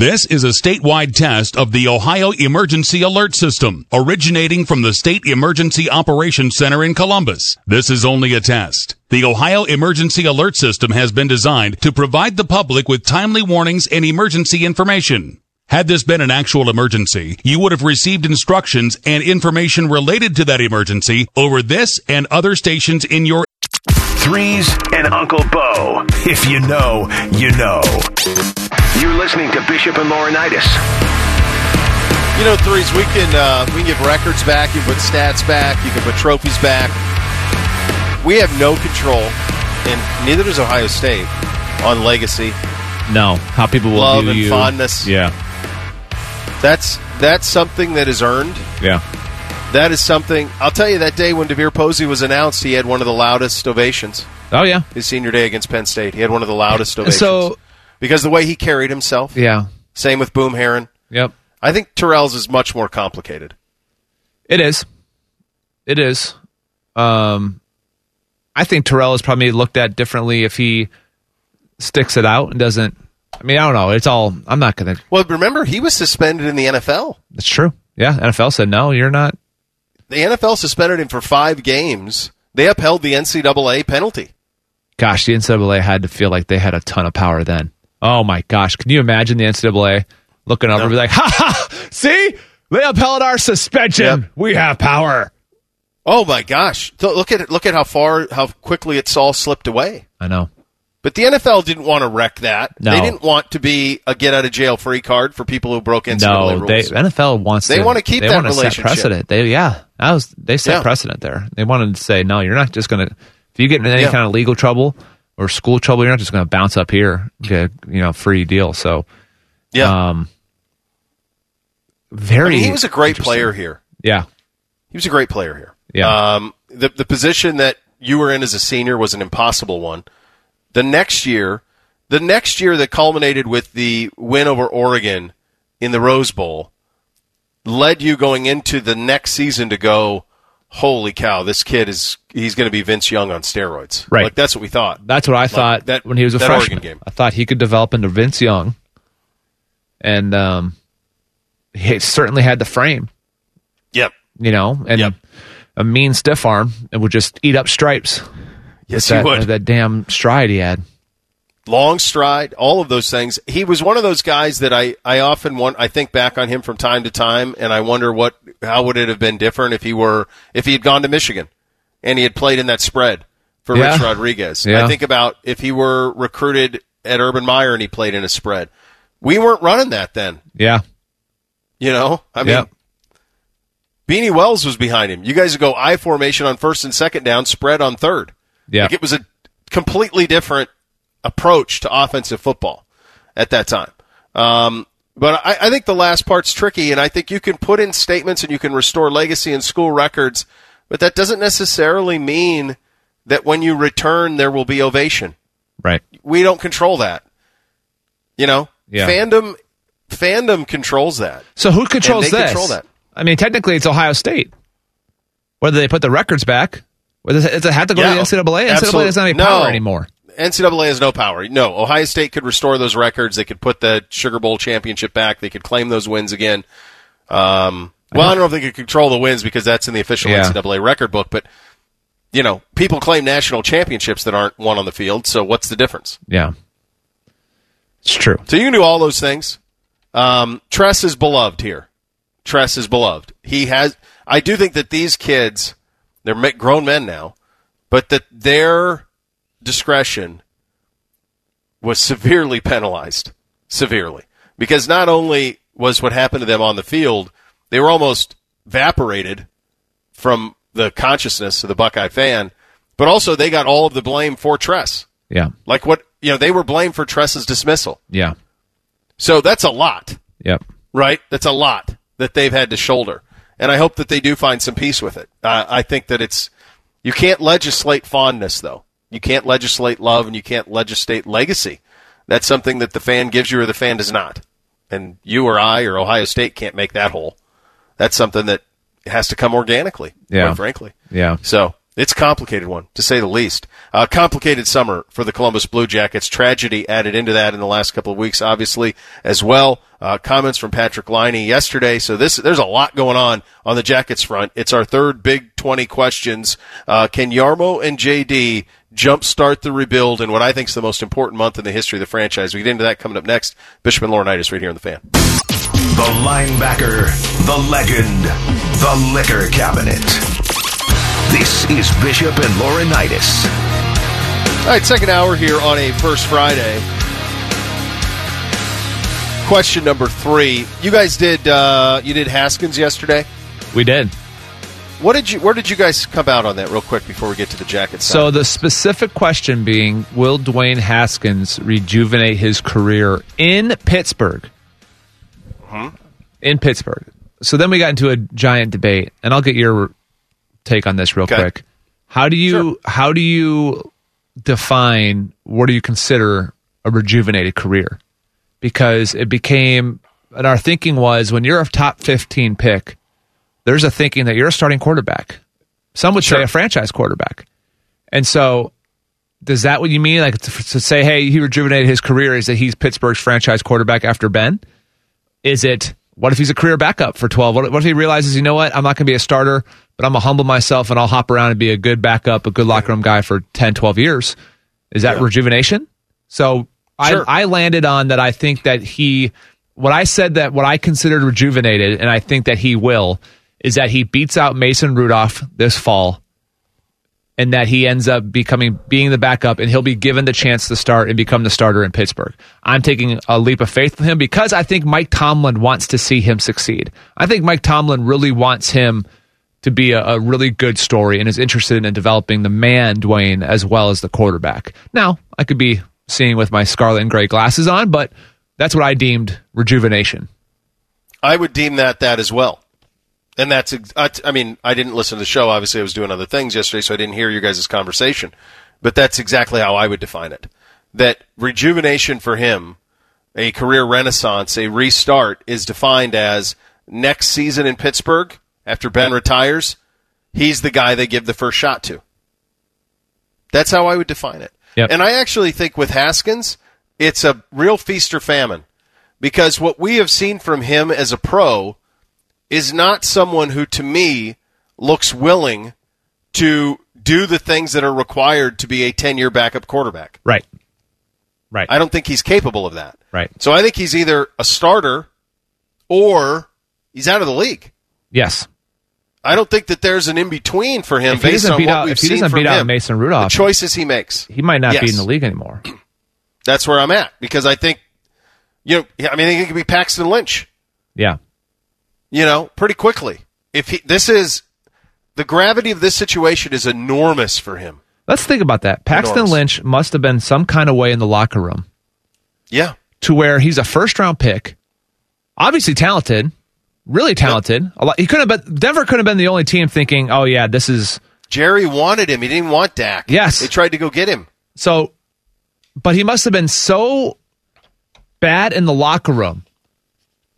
This is a statewide test of the Ohio Emergency Alert System, originating from the State Emergency Operations Center in Columbus. This is only a test. The Ohio Emergency Alert System has been designed to provide the public with timely warnings and emergency information. Had this been an actual emergency, you would have received instructions and information related to that emergency over this and other stations in your Threes and Uncle Bo. If you know, you know. You're listening to Bishop and Laurinaitis. You know, threes. We can uh, we can give records back. You can put stats back. You can put trophies back. We have no control, and neither does Ohio State on legacy, No, how people will love, view and you. fondness. Yeah, That's that's something that is earned. yeah. That is something. I'll tell you that day when DeVier Posey was announced, he had one of the loudest ovations. Oh yeah, His senior day against Penn State, he had one of the loudest ovations. So- because the way he carried himself. yeah, Same with Boom Herron. yep. I think Terrelle's is much more complicated. It is. It is. Um, I think Terrell is probably looked at differently if he sticks it out and doesn't. I mean, I don't know. It's all. I'm not gonna. Well, remember he was suspended in the NFL. That's true. Yeah, NFL said no. You're not. The NFL suspended him for five games. They upheld the NCAA penalty. Gosh, the NCAA had to feel like they had a ton of power then. Oh my gosh, can you imagine the NCAA looking over and be like, "Ha ha! See, they upheld our suspension. Yep. We have power." Oh my gosh! Th- Look at it! Look at how far, how quickly it's all slipped away. I know. But the NFL didn't want to wreck that. No. They didn't want to be a get out of jail free card for people who broke NCAA No, rules. they NFL wants. They to, wanna keep they that wanna set relationship. precedent. They yeah, that was they set Yeah. precedent there. They wanted to say no, you're not just gonna. If you get in any Yeah. kind of legal trouble or school trouble, you're not just gonna bounce up here get you know free deal. So yeah, um, I very. mean, he was a great player here. Yeah, He was a great player here. Yeah. Um, the the position that you were in as a senior was an impossible one. The next year, the next year that culminated with the win over Oregon in the Rose Bowl, led you going into the next season to go, holy cow, this kid is he's going to be Vince Young on steroids. Right. Like that's what we thought. that's what I thought that- when he was a freshman. Oregon game. I thought he could develop into Vince Young, and um, he certainly had the frame. Yep. You know, and Yep. a mean stiff arm and would just eat up stripes. Yes, that, he would. That damn stride he had. Long stride, all of those things. He was one of those guys that I, I often want. I think back on him from time to time, and I wonder what how would it have been different if he were if he had gone to Michigan and he had played in that spread for Yeah. Rich Rodriguez. Yeah. I think about if he were recruited at Urban Meyer and he played in a spread. We weren't running that then. Yeah. You know, I mean, Yeah. Beanie Wells was behind him. You guys would go I formation on first and second down, spread on third. Yeah. Like it was a completely different approach to offensive football at that time. Um, but I, I think the last part's tricky, and I think you can put in statements and you can restore legacy and school records, but that doesn't necessarily mean that when you return there will be ovation. Right. We don't control that. You know, Yeah. fandom fandom controls that. So who controls And they this? control that. I mean, technically, it's Ohio State. Whether they put the records back, whether does it have to go Yeah, to the NCAA? NCAA doesn't have any no. power anymore. NCAA has no power. No, Ohio State could restore those records. They could put the Sugar Bowl championship back. They could claim those wins again. Um, well, I don't know if they could control the wins because that's in the official Yeah. NCAA record book. But you know, people claim national championships that aren't won on the field. So what's the difference? Yeah, it's true. So you can do all those things. Um, Tress is beloved here. Tress is beloved. he has. I do think that these kids, they're grown men now, but that their discretion was severely penalized, severely, because not only was what happened to them on the field, they were almost evaporated from the consciousness of the Buckeye fan, but also they got all of the blame for Tress. Yeah. Like what you know, they were blamed for Tress's dismissal. Yeah. So that's a lot, Yep. right? That's a lot that they've had to shoulder, and I hope that they do find some peace with it. Uh, I think that it's you can't legislate fondness though. You can't legislate love, and you can't legislate legacy. That's something that the fan gives you, or the fan does not. And you or I or Ohio State can't make that whole. That's something that has to come organically. Yeah. Quite frankly. Yeah. So it's a complicated one, to say the least. Uh, complicated summer for the Columbus Blue Jackets. Tragedy added into that in the last couple of weeks, obviously, as well. Uh, comments from Patrik Laine yesterday. So this, there's a lot going on on the Jackets front. It's our third Big 20 questions. Uh, can Jarmo and JD jumpstart the rebuild in what I think is the most important month in the history of the franchise? We get into that coming up next. Bishop and Laurinaitis right here on the fan. The linebacker, the legend, the liquor cabinet. This is Bishop and Laurinaitis. All right, second hour here on a first Friday. Question number three. You guys did uh, you did Haskins yesterday. We did. What did you? Where did you guys come out on that, real quick, before we get to the jacket? So side? the specific question being, will Dwayne Haskins rejuvenate his career in Pittsburgh? Uh-huh. In Pittsburgh. So then we got into a giant debate, and I'll get your take on this real Okay. quick. How do you how do you define what do you consider a rejuvenated career? Because it became and our thinking was when you're a top 15 pick, there's a thinking that you're a starting quarterback. Some would say a franchise quarterback. And so, does that what you mean? Like to, to say, hey, he rejuvenated his career is that he's Pittsburgh's franchise quarterback after Ben? Is it what if he's a career backup for 12? What, what if he realizes, you know what, I'm not going to be a starter, but I'm going to humble myself and I'll hop around and be a good backup, a good locker room guy for 10, 12 years? Is that rejuvenation? So Sure. I, I landed on that I think that he, what I said that what I considered rejuvenated, and I think that he will, is that he beats out Mason Rudolph this fall and that he ends up becoming being the backup and he'll be given the chance to start and become the starter in Pittsburgh. I'm taking a leap of faith with him because I think Mike Tomlin wants to see him succeed. I think Mike Tomlin really wants him to be a, a really good story and is interested in developing the man Dwayne as well as the quarterback. Now, I could be seeing with my scarlet and gray glasses on, but that's what I deemed rejuvenation. I would deem that that as well. And that's, I mean, I didn't listen to the show. Obviously, I was doing other things yesterday, so I didn't hear your guys' conversation. But that's exactly how I would define it. That rejuvenation for him, a career renaissance, a restart, is defined as next season in Pittsburgh, after Ben retires, he's the guy they give the first shot to. That's how I would define it. Yep. And I actually think with Haskins, it's a real feast or famine because what we have seen from him as a pro is not someone who, to me, looks willing to do the things that are required to be a 10 year backup quarterback. Right. Right. I don't think he's capable of that. right. So I think he's either a starter or he's out of the league. Yes. I don't think that there's an in between for him If based on what out- we've if he seen doesn't beat out him. Mason Rudolph, the choices he makes. He might not be in the league anymore. That's where I'm at because I think, you know, I mean, it could be Paxton Lynch. Yeah. You know, pretty quickly. If he, this is the gravity of this situation is enormous for him. Let's think about that. Paxton Enormous. Lynch must have been some kind of way in the locker room Yeah, to where he's a first round pick, obviously talented, really talented. A lot, he couldn't have been Denver couldn't have been the only team thinking, "Oh yeah, this is Jerry wanted him. He didn't want Dak. Yes. they tried to go get him. so." But he must have been so bad in the locker room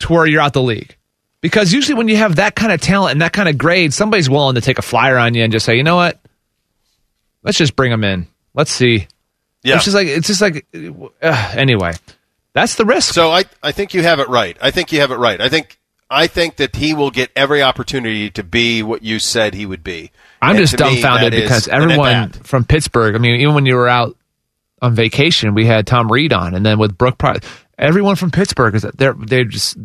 to where you're out the league. Because usually when you have that kind of talent and that kind of grade, somebody's willing to take a flyer on you and just say, you know what? Let's just bring him in. Let's see. Yeah. It's just like it's just like uh, anyway. That's the risk. So I, I think you have it right. I think you have it right. I think I think that he will get every opportunity to be what you said he would be. I'm And just to me, dumbfounded because everyone from Pittsburgh. I mean, even when you were out on vacation, we had Tom Reed on, and then with Brooke everyone from Pittsburgh is they're they're just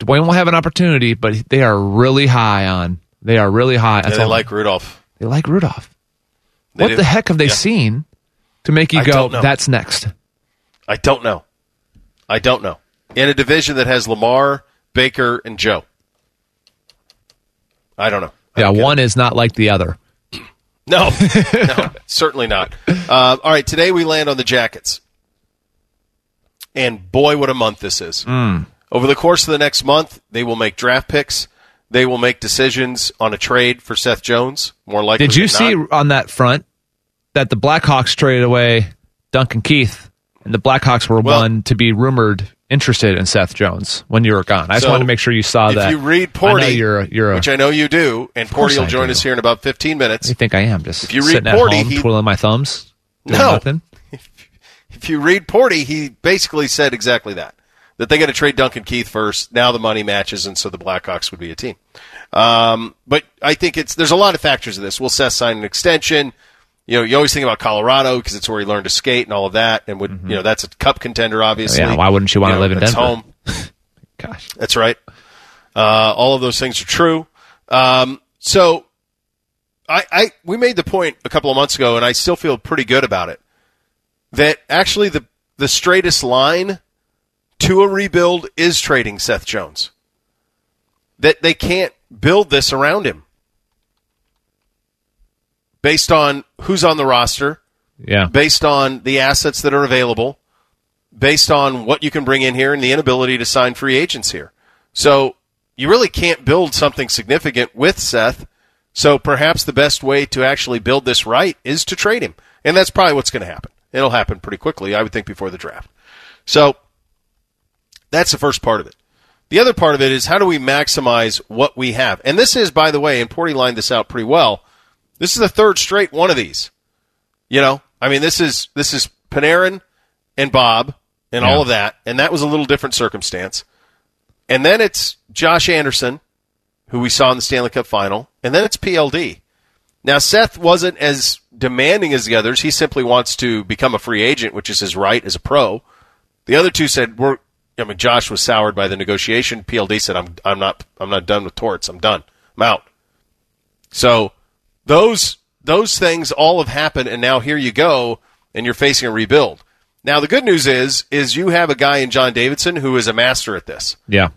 Dwayne will have an opportunity, but they are really high on. They are really high. Yeah, they like Rudolph. They like Rudolph. They what do. the heck have they Yeah. seen to make you I go, "That's next"? I don't know. I don't know. In a division that has Lamar, Baker, and Joe. I don't know. I Yeah, don't one is not like the other. No, no, certainly not. Uh, all right, today we land on the Jackets. And boy, what a month this is. Hmm. Over the course of the next month, they will make draft picks. They will make decisions on a trade for Seth Jones, more likely. Did you see not. on that front that the Blackhawks traded away Duncan Keith, and the Blackhawks were Well- one to be rumored interested in Seth Jones when you were gone? I just So, wanted to make sure you saw if that. If you read I Porty, you're a, you're a, which I know you do, and Porty will I join do. us here in about 15 minutes. you think I am just If you read sitting at Porty, home he- twiddling my thumbs? No. nothing. if you read Porty, he basically said exactly that. That they got to trade Duncan Keith first. Now the money matches, and so the Blackhawks would be a team. Um, but I think it's there's a lot of factors of this. Will Seth sign an extension? You know, you always think about Colorado because it's where he learned to skate and all of that, and would you know that's a cup contender, obviously. Mm-hmm. Yeah, why wouldn't you wanna know, live in Denver? Home. Gosh, That's right. Uh, all of those things are true. Um, so I, I, we made the point a couple of months ago, and I still feel pretty good about it. That actually the the straightest line to a rebuild is trading Seth Jones. That they can't build this around him based on who's on the roster, yeah, based on the assets that are available, based on what you can bring in here and the inability to sign free agents here. So you really can't build something significant with Seth. So perhaps the best way to actually build this right is to trade him. And that's probably what's going to happen. It'll happen pretty quickly, I would think, before the draft. So that's the first part of it. The other part of it is how do we maximize what we have? And this is, by the way, and Porty lined this out pretty well. This is the third straight one of these. You know, I mean, this is this is Panarin and Bob and all of that, and that was a little different circumstance. And then it's Josh Anderson, who we saw in the Stanley Cup final, and then it's PLD. Now Seth wasn't as demanding as the others. He simply wants to become a free agent, which is his right as a pro. The other two said, "We're." I mean, Josh was soured by the negotiation. PLD said, "I'm I'm not I'm not done with torts. I'm done. I'm out." So those those things all have happened, and now here you go, and you're facing a rebuild. Now the good news is is you have a guy in John Davidson who is a master at this. yeah.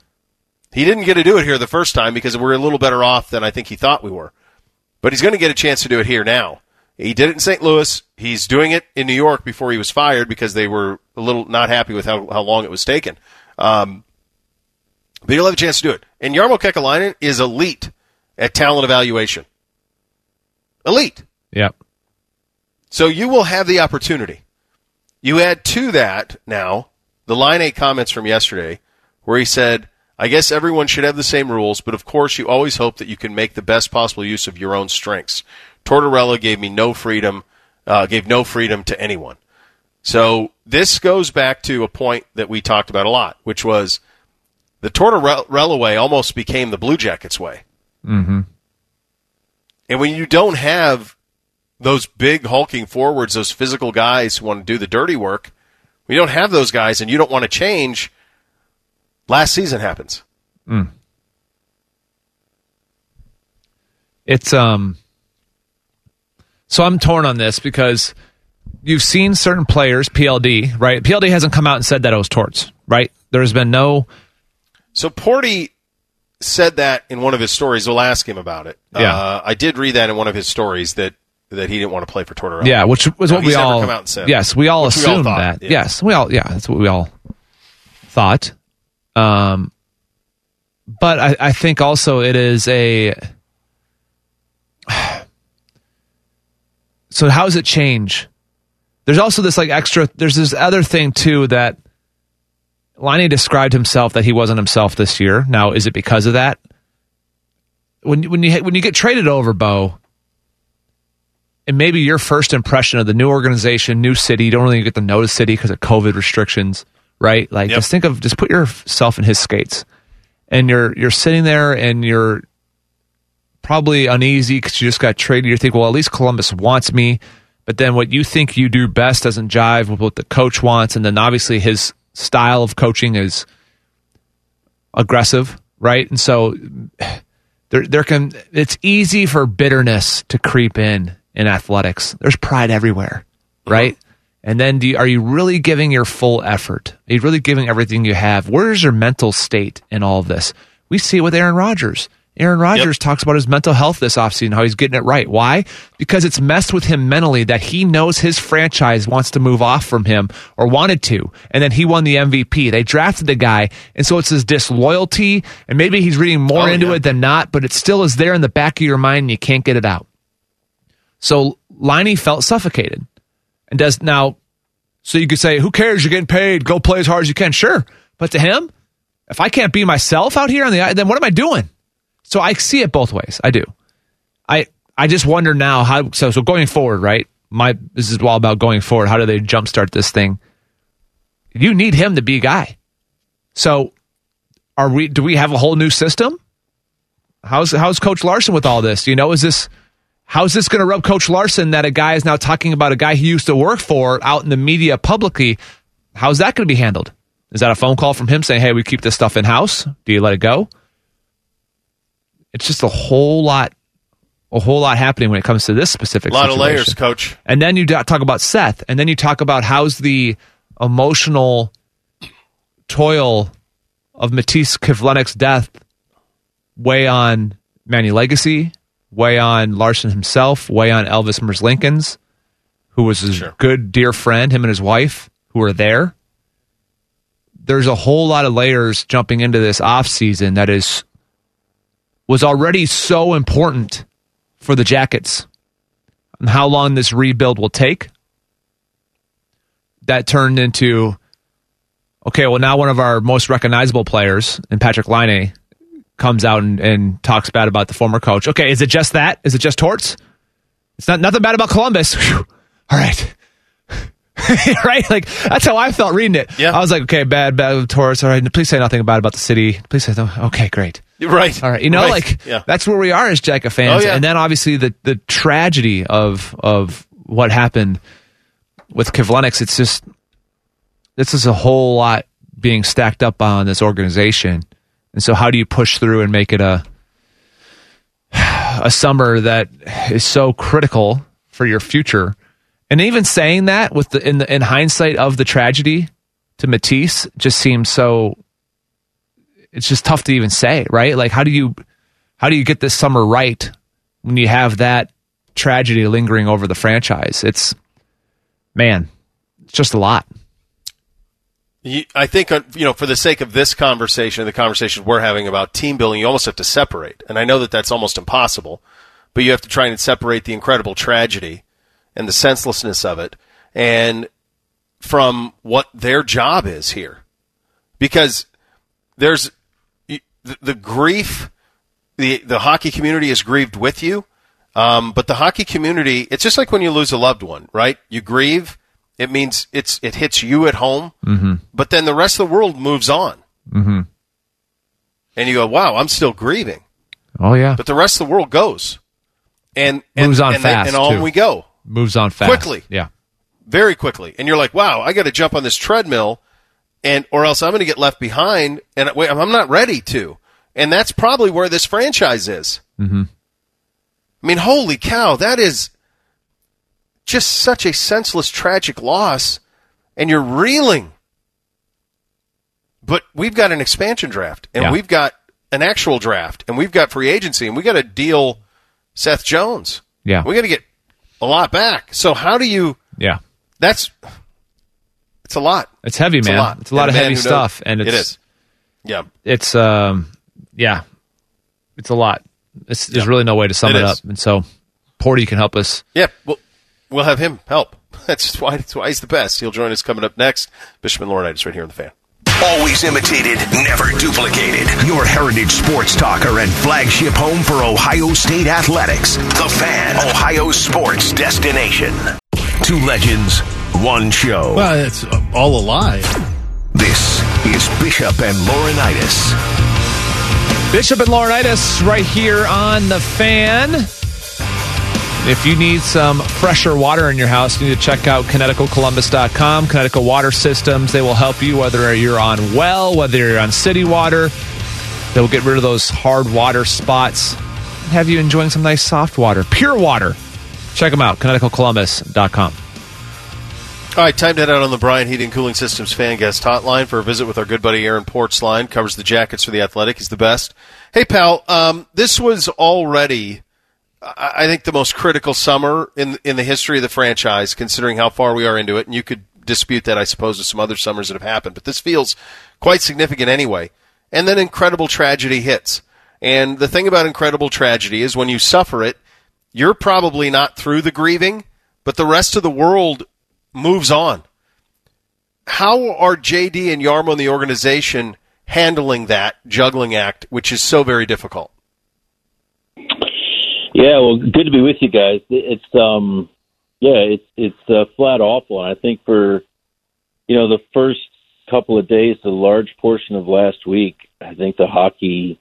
He didn't get to do it here the first time because we're a little better off than I think he thought we were. But he's going to get a chance to do it here now. He did it in St. Louis. He's doing it in New York before he was fired because they were a little not happy with how, how long it was taken. Um, but he'll have a chance to do it. And Jarmo Kekäläinen is elite at talent evaluation. Elite. Yeah. So you will have the opportunity. You add to that now the line eight comments from yesterday where he said, I guess everyone should have the same rules, but of course you always hope that you can make the best possible use of your own strengths. Tortorella gave me no freedom, uh, gave no freedom to anyone. So this goes back to a point that we talked about a lot, which was the Tortorella way almost became the Blue Jackets way. Mm-hmm. And when you don't have those big hulking forwards, those physical guys who want to do the dirty work, we don't have those guys and you don't want to change, last season happens. It's um so I'm torn on this because you've seen certain players, PLD, right? PLD hasn't come out and said that it was torts, right? There's been no So Porty said that in one of his stories. We'll ask him about it. Yeah. Uh, I did read that in one of his stories that, that he didn't want to play for Tortorella. Yeah, which was No, what we all come out and said. Yes, we all Which we all assumed that. yeah. Yes, we all yeah, that's what we all thought. Um but I, I think also it is a so how does it change? There's also this like extra there's this other thing too that Laine described himself that he wasn't himself this year. Now, is it because of that? When when you when you get traded over, Bo, and maybe your first impression of the new organization, new city, you don't really get to know the city because of COVID restrictions, right? Like Yep. just think of just put yourself in his skates, and you're you're sitting there and you're probably uneasy because you just got traded. You think, well, at least Columbus wants me, but then what you think you do best doesn't jive with what the coach wants, and then obviously his style of coaching is aggressive, right? And so there there can it's easy for bitterness to creep in in athletics. There's pride everywhere, uh-huh. right? And then do you, are you really giving your full effort? Are you really giving everything you have? Where's your mental state in all of this? We see it with Aaron Rodgers. Aaron Rodgers talks about his mental health this offseason, how he's getting it right. Why? Because it's messed with him mentally that he knows his franchise wants to move off from him or wanted to. And then he won the MVP. They drafted the guy. And so it's his disloyalty. And maybe he's reading more Oh, into yeah. it than not, but it still is there in the back of your mind and you can't get it out. So Laine felt suffocated and does now. So you could say, who cares? You're getting paid. Go play as hard as you can. Sure. But to him, if I can't be myself out here on the, then what am I doing? So I see it both ways. I do. I, I just wonder now how, so, so going forward, right? My, this is all about going forward. How do they jumpstart this thing? You need him to be a guy. So are we, do we have a whole new system? How's, how's Coach Larson with all this? You know, is this, How's this going to rub Coach Larson that a guy is now talking about a guy he used to work for out in the media publicly? How's that going to be handled? Is that a phone call from him saying, hey, we keep this stuff in house? Do you let it go? It's just a whole lot, a whole lot happening when it comes to this specific A lot of layers, coach. And then you talk about Seth, and then you talk about how's the emotional toil of Matiss Kivlenieks' death weigh on Manny Legace, weigh on Larson himself, weigh on Elvis Merzlikins, who was his good dear friend, him and his wife, who were there. There's a whole lot of layers jumping into this off season that is was already so important for the Jackets and how long this rebuild will take. That turned into okay, well now one of our most recognizable players, and Patrik Laine, comes out and, and talks bad about the former coach. Okay, is it just that? Is it just torts? It's not nothing bad about Columbus. Whew. All right. right? Like that's how I felt reading it. Yeah. I was like, okay, bad, bad torts. All right. Please say nothing bad about the city. Please say no. Okay, great. Right. All right. You know, Right. like yeah. that's where we are as Jacka fans. Oh, yeah. And then obviously the the tragedy of of what happened with Kivlenieks, it's just this is a whole lot being stacked up on this organization. And so how do you push through and make it a a summer that is so critical for your future? And even saying that with the in the in hindsight of the tragedy to Matiss just seems so it's just tough to even say, right? Like how do you how do you get this summer right when you have that tragedy lingering over the franchise? It's man, it's just a lot. I think, uh, you know, for the sake of this conversation, the conversation we're having about team building, you almost have to separate. And I know that that's almost impossible, but you have to try and separate the incredible tragedy and the senselessness of it and from what their job is here. Because there's the, the grief, the, the hockey community is grieved with you. Um, but the hockey community, it's just like when you lose a loved one, right? You grieve. It means it's it hits you at home, Mm-hmm. but then the rest of the world moves on, Mm-hmm. and you go, "Wow, I'm still grieving," Oh yeah, but the rest of the world goes, and, and Moves on and, fast, and on too. we go moves on fast Quickly. Yeah, very quickly, and you're like, "Wow, I got to jump on this treadmill, and or else I'm going to get left behind, and wait, I'm not ready to." And that's probably where this franchise is. mm-hmm. I mean, holy cow, that is just such a senseless, tragic loss, and you're reeling. But we've got an expansion draft, and Yeah. we've got an actual draft, and we've got free agency, and we got to deal Seth Jones. yeah, We got to get a lot back. So how do you? yeah. That's it's a lot. It's heavy, It's man. a lot. It's a lot And of a heavy who knows- stuff, and it's it is. Yeah. it's um yeah, it's a lot. It's, there's Yeah. really no way to sum It it, is. up, and so Porty can help us. Yeah, we'll, we'll have him help. That's why, that's why he's the best. He'll join us coming up next. Bishop and Laurinaitis right here on the fan. Always imitated, never duplicated. Your heritage sports talker and flagship home for Ohio State athletics. The Fan, Ohio sports destination. Two legends, one show. Well, it's uh, all a lie. This is Bishop and Laurinaitis. Bishop and Laurinaitis right here on the fan. If you need some fresher water in your house, you need to check out KineticoColumbus.com. Kinetico Water Systems, they will help you whether you're on well, whether you're on city water. They'll get rid of those hard water spots and have you enjoying some nice soft water, pure water. Check them out, KineticoColumbus.com. All right, time to head out on the Brian Heating and Cooling Systems fan guest hotline for a visit with our good buddy Aaron Portzline. Covers the jackets for the Athletic. He's the best. Hey, pal, um, this was already, I think, the most critical summer in in the history of the franchise, considering how far we are into it. And you could dispute that, I suppose, with some other summers that have happened, but this feels quite significant anyway. And then incredible tragedy hits. And the thing about incredible tragedy is when you suffer it, you're probably not through the grieving, but the rest of the world moves on. How are JD and Jarmo and the organization handling that juggling act, which is so very difficult? Yeah, well, good to be with you guys. It's um, yeah, it's it's uh, flat awful, and I think for you know the first couple of days, the large portion of last week, I think the hockey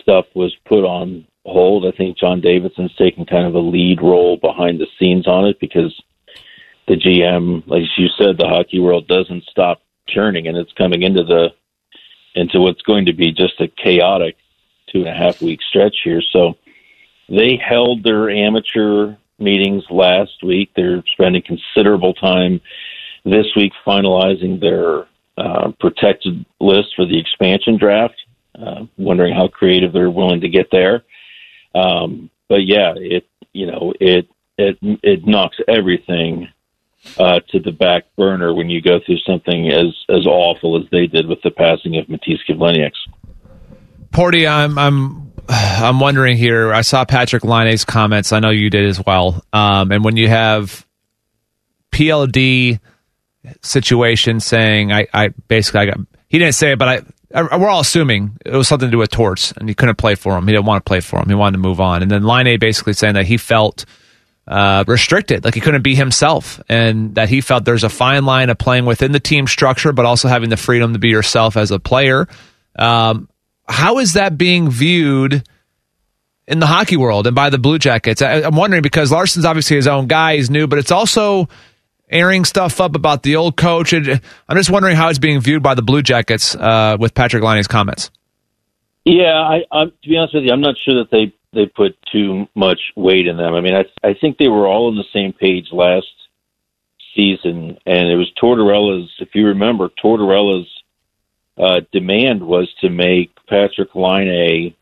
stuff was put on hold. I think John Davidson's taking kind of a lead role behind the scenes on it because the GM, like you said, the hockey world doesn't stop churning, and it's coming into the into what's going to be just a chaotic two and a half week stretch here. So they held their amateur meetings last week. They're spending considerable time this week finalizing their uh, protected list for the expansion draft. Uh, wondering how creative they're willing to get there. Um, but yeah, it you know it it it knocks everything uh, to the back burner when you go through something as as awful as they did with the passing of Matiss Kivlenieks. Porty, I'm I'm I'm wondering here. I saw Patrik Laine's comments. I know you did as well. Um, and when you have PLD situation saying, I, I basically I got he didn't say it, but I we're all assuming it was something to do with Torts, and he couldn't play for him. He didn't want to play for him. He wanted to move on. And then Laine basically saying that he felt uh, restricted, like he couldn't be himself, and that he felt there's a fine line of playing within the team structure, but also having the freedom to be yourself as a player. Um, how is that being viewed in the hockey world and by the Blue Jackets? I, I'm wondering because Larson's obviously his own guy, he's new, but it's also airing stuff up about the old coach. And I'm just wondering how it's being viewed by the Blue Jackets uh, with Patrik Laine's comments. Yeah, I, I'm, to be honest with you, I'm not sure that they they put too much weight in them. I mean, I I think they were all on the same page last season, and it was Tortorella's. If you remember, Tortorella's uh, demand was to make Patrik Laine a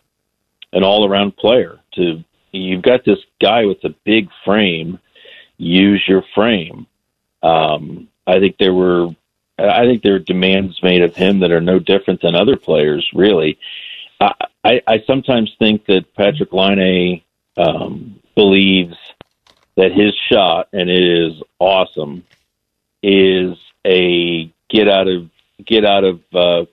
an all-around player. To you've got this guy with a big frame, use your frame. Um, I think there were, I think there are demands made of him that are no different than other players, really. I, I, I sometimes think that Patrik Laine um, believes that his shot, and it is awesome, is a get out of get out of uh,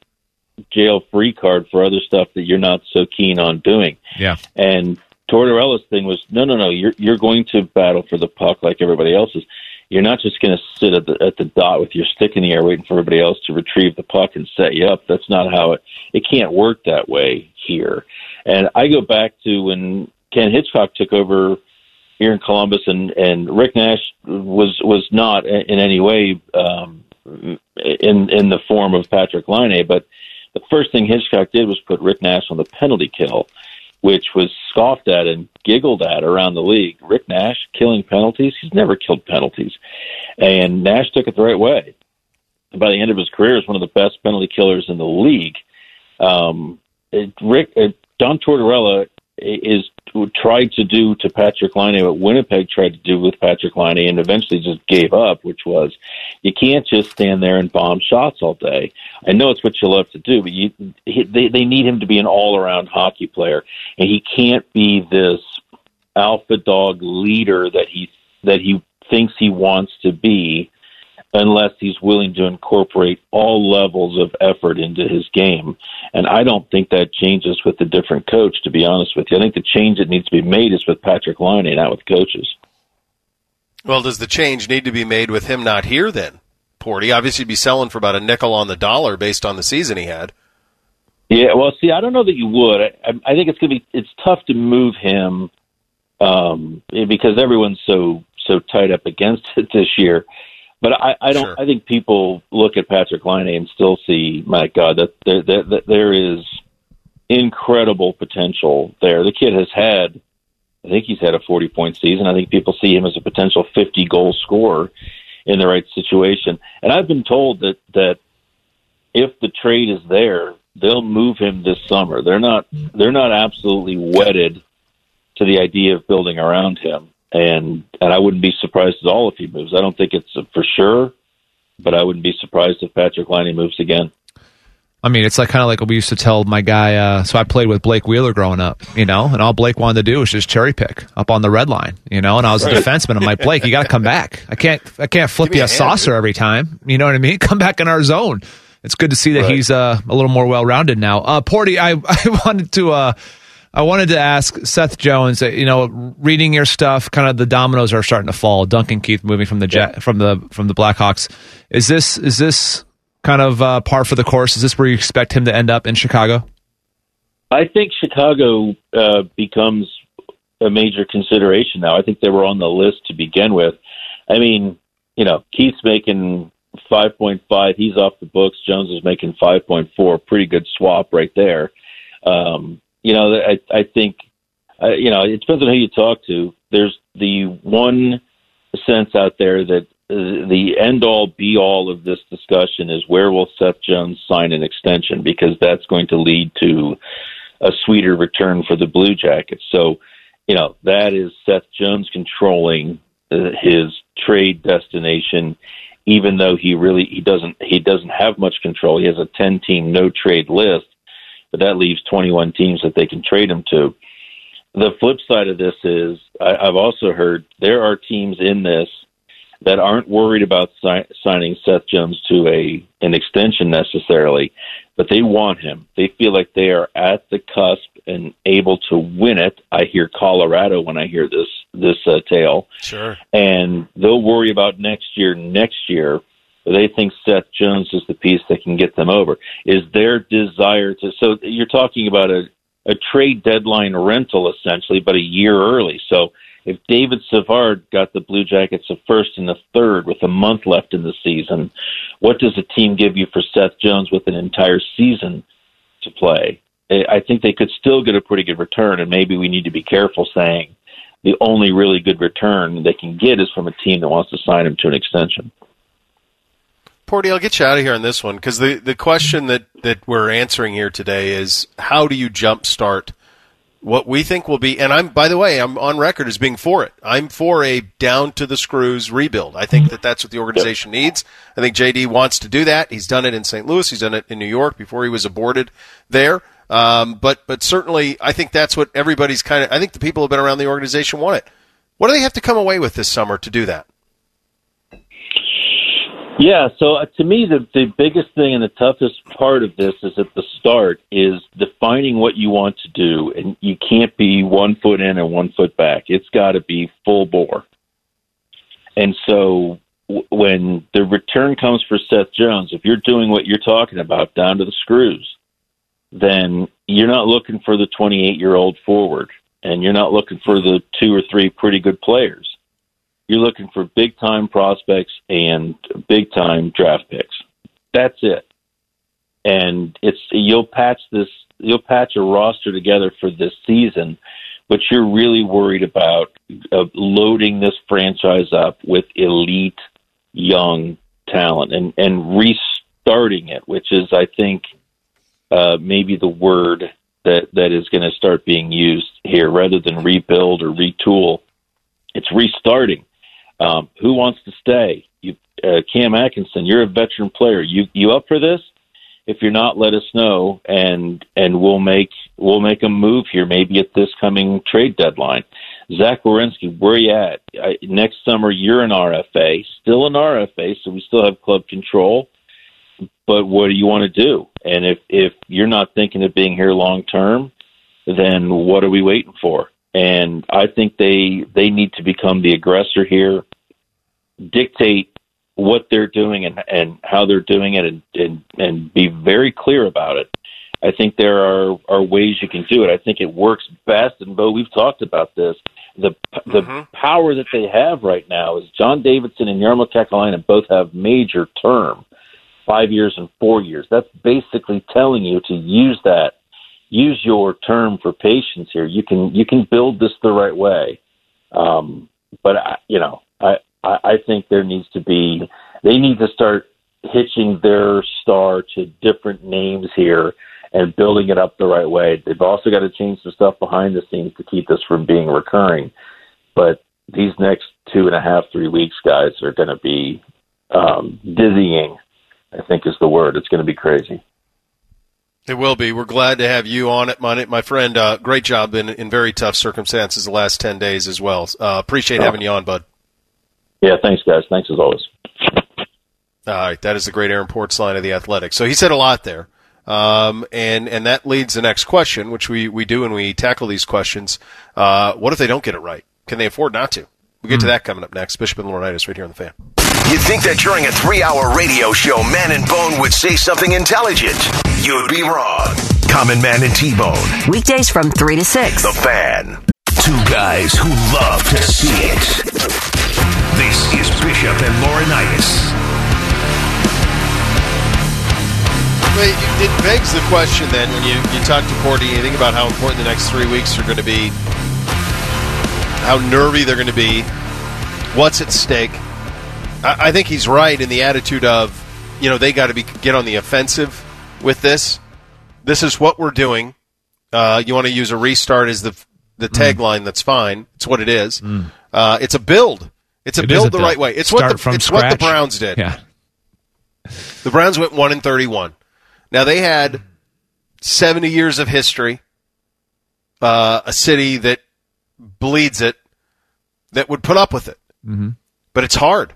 jail free card for other stuff that you're not so keen on doing. Yeah. And Tortorella's thing was no, no, no. You're you're going to battle for the puck like everybody else is you're not just going to sit at the at the dot with your stick in the air waiting for everybody else to retrieve the puck and set you up. That's not how it it can't work that way here. And I go back to when Ken Hitchcock took over here in Columbus, and and Rick Nash was was not in any way um, in in the form of Patrik Laine, but the first thing Hitchcock did was put Rick Nash on the penalty kill which was scoffed at and giggled at around the league. Rick Nash killing penalties? He's never killed penalties. And Nash took it the right way. And by the end of his career, is one of the best penalty killers in the league. Um, it, Rick uh, John Tortorella is tried to do to Patrik Laine what Winnipeg tried to do with Patrik Laine and eventually just gave up, which was you can't just stand there and bomb shots all day. I know it's what you love to do, but you, they, they need him to be an all around hockey player, and he can't be this alpha dog leader that he that he thinks he wants to be unless he's willing to incorporate all levels of effort into his game. And I don't think that changes with a different coach, to be honest with you. I think the change that needs to be made is with Patrik Laine, not with coaches. Well, does the change need to be made with him not here then? Porty obviously be selling for about a nickel on the dollar based on the season he had. Yeah, well, see, I don't know that you would. I, I think it's going to be it's tough to move him um, because everyone's so so tied up against it this year. But I, I don't. Sure. I think people look at Patrik Laine and still see, my God, that there, that, that there is incredible potential there. The kid has had, I think he's had a 40 point season. I think people see him as a potential 50 goal scorer in the right situation. And I've been told that, that if the trade is there, they'll move him this summer. They're not, they're not absolutely wedded to the idea of building around him. And, and I wouldn't be surprised at all if he moves. I don't think it's for sure, but I wouldn't be surprised if Patrik Laine moves again. I mean, it's like kind of like what we used to tell my guy. Uh, so I played with Blake Wheeler growing up, you know, and all Blake wanted to do was just cherry pick up on the red line, you know. And I was a defenseman. I'm like, Blake, you got to come back. I can't, I can't flip you a, a saucer every time. You know what I mean? Come back in our zone. It's good to see that right. he's uh, a little more well rounded now. Uh, Porty, I, I wanted to. Uh, I wanted to ask Seth Jones. You know, reading your stuff, kind of the dominoes are starting to fall. Duncan Keith moving from the jet, from the from the Blackhawks. Is this is this kind of uh, par for the course? Is this where you expect him to end up in Chicago? I think Chicago uh, becomes a major consideration now. I think they were on the list to begin with. I mean, you know, Keith's making 5.5. He's off the books. Jones is making 5.4. Pretty good swap right there. Um, you know, I, I think, uh, you know, it depends on who you talk to. There's the one sense out there that the end all be all of this discussion is where will Seth Jones sign an extension because that's going to lead to a sweeter return for the Blue Jackets. So, you know, that is Seth Jones controlling uh, his trade destination even though he really he doesn't he doesn't have much control. He has a 10 team no trade list, but that leaves 21 teams that they can trade him to. The flip side of this is I, I've also heard there are teams in this that aren't worried about si- signing Seth Jones to a an extension necessarily, but they want him. They feel like they are at the cusp and able to win it. I hear Colorado when I hear this this uh, tale. Sure. And they'll worry about next year. Next year, they think Seth Jones is the piece that can get them over. Is their desire to? So you're talking about a a trade deadline rental essentially, but a year early. So if David Savard got the Blue Jackets a first and a third with a month left in the season, what does a team give you for Seth Jones with an entire season to play? I think they could still get a pretty good return, and maybe we need to be careful saying the only really good return they can get is from a team that wants to sign him to an extension. Porty, I'll get you out of here on this one because the, the question that, that we're answering here today is how do you jumpstart what we think will be, and I'm, by the way, I'm on record as being for it. I'm for a down to the screws rebuild. I think that that's what the organization needs. I think JD wants to do that. He's done it in St. Louis. He's done it in New York before he was aborted there. Um, but, but certainly I think that's what everybody's kind of, I think the people who have been around the organization want it. What do they have to come away with this summer to do that? Yeah, so uh, to me, the, the biggest thing and the toughest part of this is at the start is defining what you want to do, and you can't be one foot in and one foot back. It's got to be full bore. And so w- when the return comes for Seth Jones, if you're doing what you're talking about down to the screws, then you're not looking for the 28 year old forward, and you're not looking for the two or three pretty good players you're looking for big time prospects and big time draft picks. That's it. And it's you'll patch this you'll patch a roster together for this season, but you're really worried about uh, loading this franchise up with elite young talent and and restarting it, which is I think uh, maybe the word that that is going to start being used here rather than rebuild or retool. It's restarting um, who wants to stay? You, uh, Cam Atkinson, you're a veteran player. You you up for this? If you're not, let us know, and and we'll make we'll make a move here, maybe at this coming trade deadline. Zach Werenski, where you at? I, next summer, you're an RFA, still an RFA, so we still have club control. But what do you want to do? And if if you're not thinking of being here long term, then what are we waiting for? And I think they they need to become the aggressor here, dictate what they're doing and and how they're doing it, and and, and be very clear about it. I think there are are ways you can do it. I think it works best, and Bo, we've talked about this. The the mm-hmm. power that they have right now is John Davidson and Jarmo Kekäläinen both have major term, five years and four years. That's basically telling you to use that use your term for patience here. You can you can build this the right way, um, but I, you know I, I I think there needs to be they need to start hitching their star to different names here and building it up the right way. They've also got to change some stuff behind the scenes to keep this from being recurring. But these next two and a half, three weeks, guys, are going to be um, dizzying. I think is the word. It's going to be crazy. It will be. We're glad to have you on it, my, my friend. Uh, great job in, in very tough circumstances the last 10 days as well. Uh, appreciate having you on, bud. Yeah, thanks, guys. Thanks as always. All right, that is the great Aaron Portzline of the Athletics. So he said a lot there. Um, and and that leads the next question, which we, we do when we tackle these questions. Uh, what if they don't get it right? Can they afford not to? We'll get mm. to hmm. that coming up next. Bishop and Laurinaitis right here on the fan. You'd think that during a three-hour radio show, Man and Bone would say something intelligent. You'd be wrong. Common Man and T-Bone. Weekdays from 3 to 6. The Fan. Two guys who love to see it. This is Bishop and Laurinaitis. Wait, it begs the question then when you, you talk to Porty and you think about how important the next three weeks are going to be, how nervy they're going to be, what's at stake. I, I think he's right in the attitude of, you know, they got to be get on the offensive with this. This is what we're doing. Uh, you want to use a restart as the the mm. tagline. That's fine. It's what it is. Mm. Uh, it's a build. It's a it build the right way. It's what the, it's scratch. what the Browns did. Yeah. The Browns went one and thirty-one. Now they had 70 years of history, uh, a city that bleeds it, that would put up with it. Mm-hmm. But it's hard.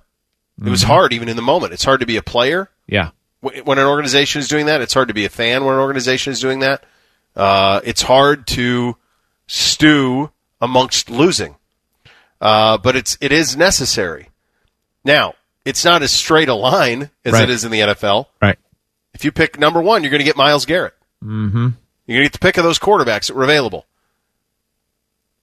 It was mm-hmm. hard even in the moment. It's hard to be a player. Yeah. When an organization is doing that, it's hard to be a fan when an organization is doing that. Uh, it's hard to stew amongst losing. Uh, but it's it is necessary. Now, it's not as straight a line as right. it is in the NFL. Right. If you pick number one, you're going to get Myles Garrett. Mm-hmm. You're going to get the pick of those quarterbacks that were available.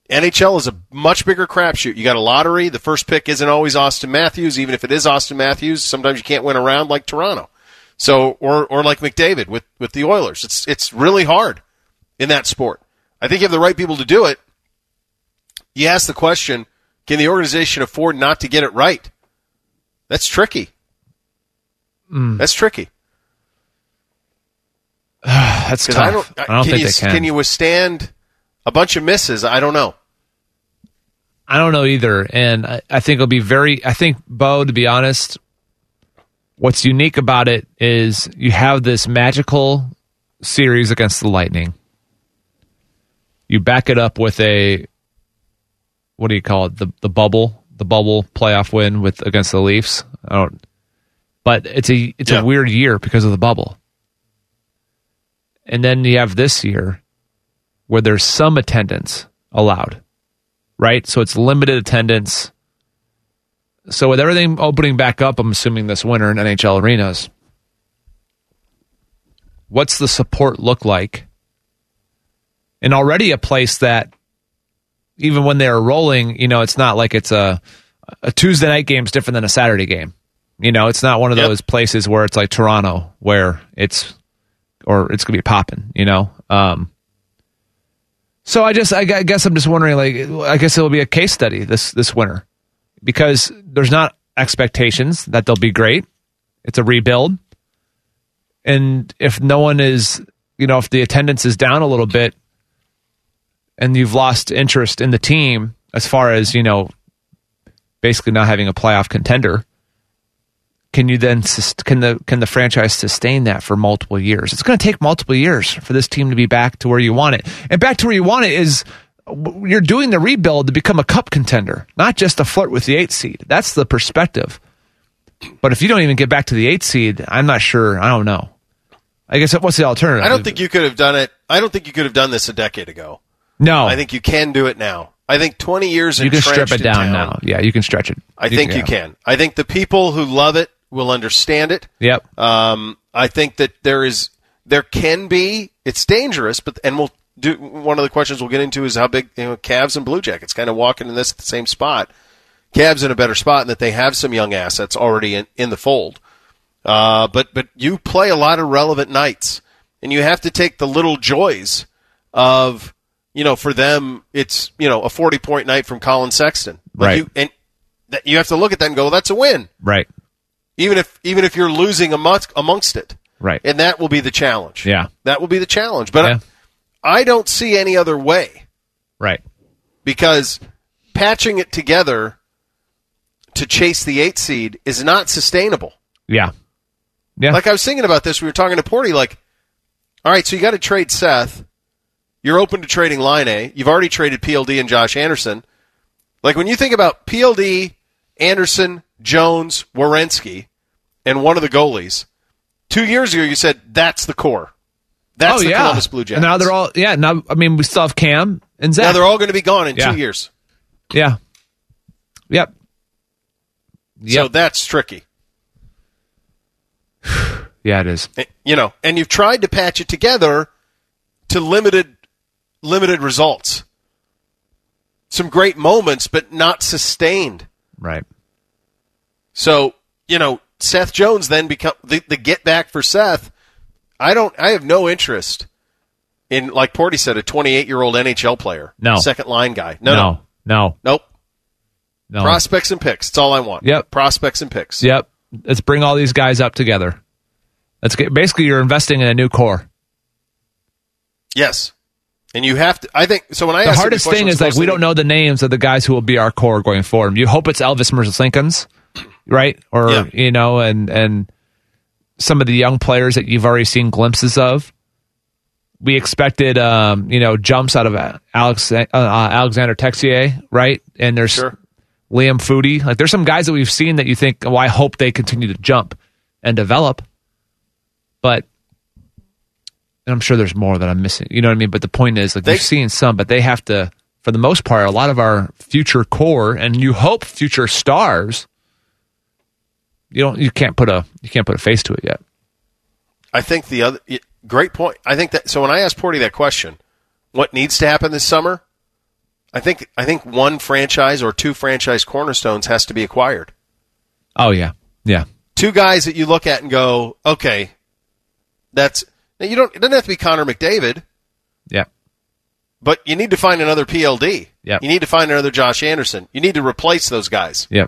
NHL is a much bigger crapshoot. You got a lottery. The first pick isn't always Auston Matthews. Even if it is Auston Matthews, sometimes you can't win around like Toronto. So, or, or like McDavid with, with the Oilers. It's, it's really hard in that sport. I think you have the right people to do it. You ask the question, can the organization afford not to get it right? That's tricky. Mm. That's tricky. That's tough. I don't, I don't think you, they can. Can you withstand a bunch of misses? I don't know. I don't know either, and I, I think it'll be very. I think Bo, to be honest, what's unique about it is you have this magical series against the Lightning. You back it up with a what do you call it? The the bubble, the bubble playoff win with against the Leafs. I don't. But it's a it's yeah. a weird year because of the bubble. And then you have this year where there's some attendance allowed, right? So it's limited attendance. So with everything opening back up, I'm assuming this winter in NHL arenas, what's the support look like? And already a place that even when they're rolling, you know, it's not like it's a a Tuesday night game is different than a Saturday game. You know, it's not one of yep. those places where it's like Toronto where it's or it's gonna be popping, you know. Um, so I just, I guess I'm just wondering, like, I guess it'll be a case study this this winter because there's not expectations that they'll be great. It's a rebuild, and if no one is, you know, if the attendance is down a little bit, and you've lost interest in the team as far as you know, basically not having a playoff contender, can you then can the can the franchise sustain that for multiple years? It's going to take multiple years for this team to be back to where you want it. And back to where you want it is you're doing the rebuild to become a cup contender, not just to flirt with the 8 seed. That's the perspective. But if you don't even get back to the 8 seed, I'm not sure. I don't know. I guess what's the alternative? I don't think you could have done it. I don't think you could have done this a decade ago. No. I think you can do it now. I think 20 years You can strip it down town, now. Yeah, you can stretch it. I you think can, you can. I think the people who love it will understand it. Yep. Um, I think that there is there can be it's dangerous, but and we'll do one of the questions we'll get into is how big you know Cavs and Blue Jackets kind of walking in this at the same spot. Cavs in a better spot in that they have some young assets already in, in the fold. Uh, but but you play a lot of relevant nights, and you have to take the little joys of you know for them it's you know a 40 point night from Colin Sexton. Like Right. You, and that you have to look at that and go, well, that's a win. Right. Even if even if you're losing amongst amongst it. Right. And that will be the challenge. Yeah. That will be the challenge. But Yeah. I, I don't see any other way Right. because patching it together to chase the eight seed is not sustainable. Yeah. Yeah. Like I was thinking about this, we were talking to Porty. Like, all right, so you got to trade Seth. You're open to trading Laine. You've already traded PLD and Josh Anderson. Like when you think about PLD, Anderson, Jones, Werenski, and one of the goalies, two years ago you said that's the core. That's oh the yeah. Columbus Blue Jackets. And now they're all yeah. Now I mean we still have Cam and Zach. now they're all going to be gone in Yeah. two years. yeah. Yep. So that's tricky. yeah, it is. You know, and you've tried to patch it together to limited limited results. Some great moments, but not sustained. Right. So, you know, Seth Jones then become the, the get back for Seth. I don't I have no interest in like Porty said, a twenty eight year old NHL player. No. Second line guy. No, No. no. No. Nope. No. Prospects and picks. That's all I want. Yep. Prospects and picks. Yep. Let's bring all these guys up together. Let's get basically you're investing in a new core. Yes. And you have to I think so when I The hardest thing is like we don't know the names of the guys who will be our core going forward. You hope it's Elvis Merzlikins, right? Or Yeah. you know, and and some of the young players that you've already seen glimpses of. We expected, um, you know, jumps out of Alex uh, Alexander Texier, right? And there's Sure. Liam Foudy. Like there's some guys that we've seen that you think, well, I hope they continue to jump and develop. But and I'm sure there's more that I'm missing. You know what I mean? But the point is, like They- we've seen some, but they have to, for the most part, a lot of our future core and you hope future stars. You don't. You can't put a. You can't put a face to it yet. I think the other great point. I think that so when I asked Porty that question, what needs to happen this summer? I think I think one franchise or two franchise cornerstones has to be acquired. Oh yeah, yeah, Two guys that you look at and go, okay, that's you don't. It doesn't have to be Connor McDavid, yeah, but you need to find another PLD. Yep. You need to find another Josh Anderson. You need to replace those guys. yeah.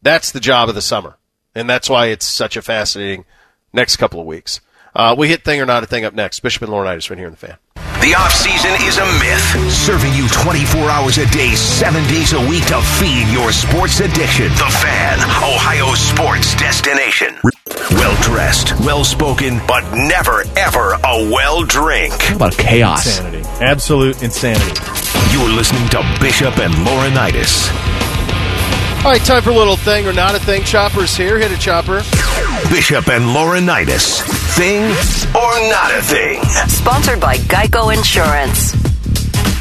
That's the job of the summer, and that's why it's such a fascinating next couple of weeks. Uh, we hit thing or not a thing up next. Bishop and Laurinaitis right here in the fan. The off-season is a myth, serving you 24 hours a day, 7 days a week to feed your sports addiction. The Fan, Ohio sports destination. Well-dressed, well-spoken, but never ever a well drink. How about chaos? Insanity. Absolute insanity. You're listening to Bishop and Laurinaitis. All right, time for a little thing or not a thing. Chopper's here. Hit a chopper. Bishop and Laurinaitis. Thing or not a thing? Sponsored by Geico Insurance.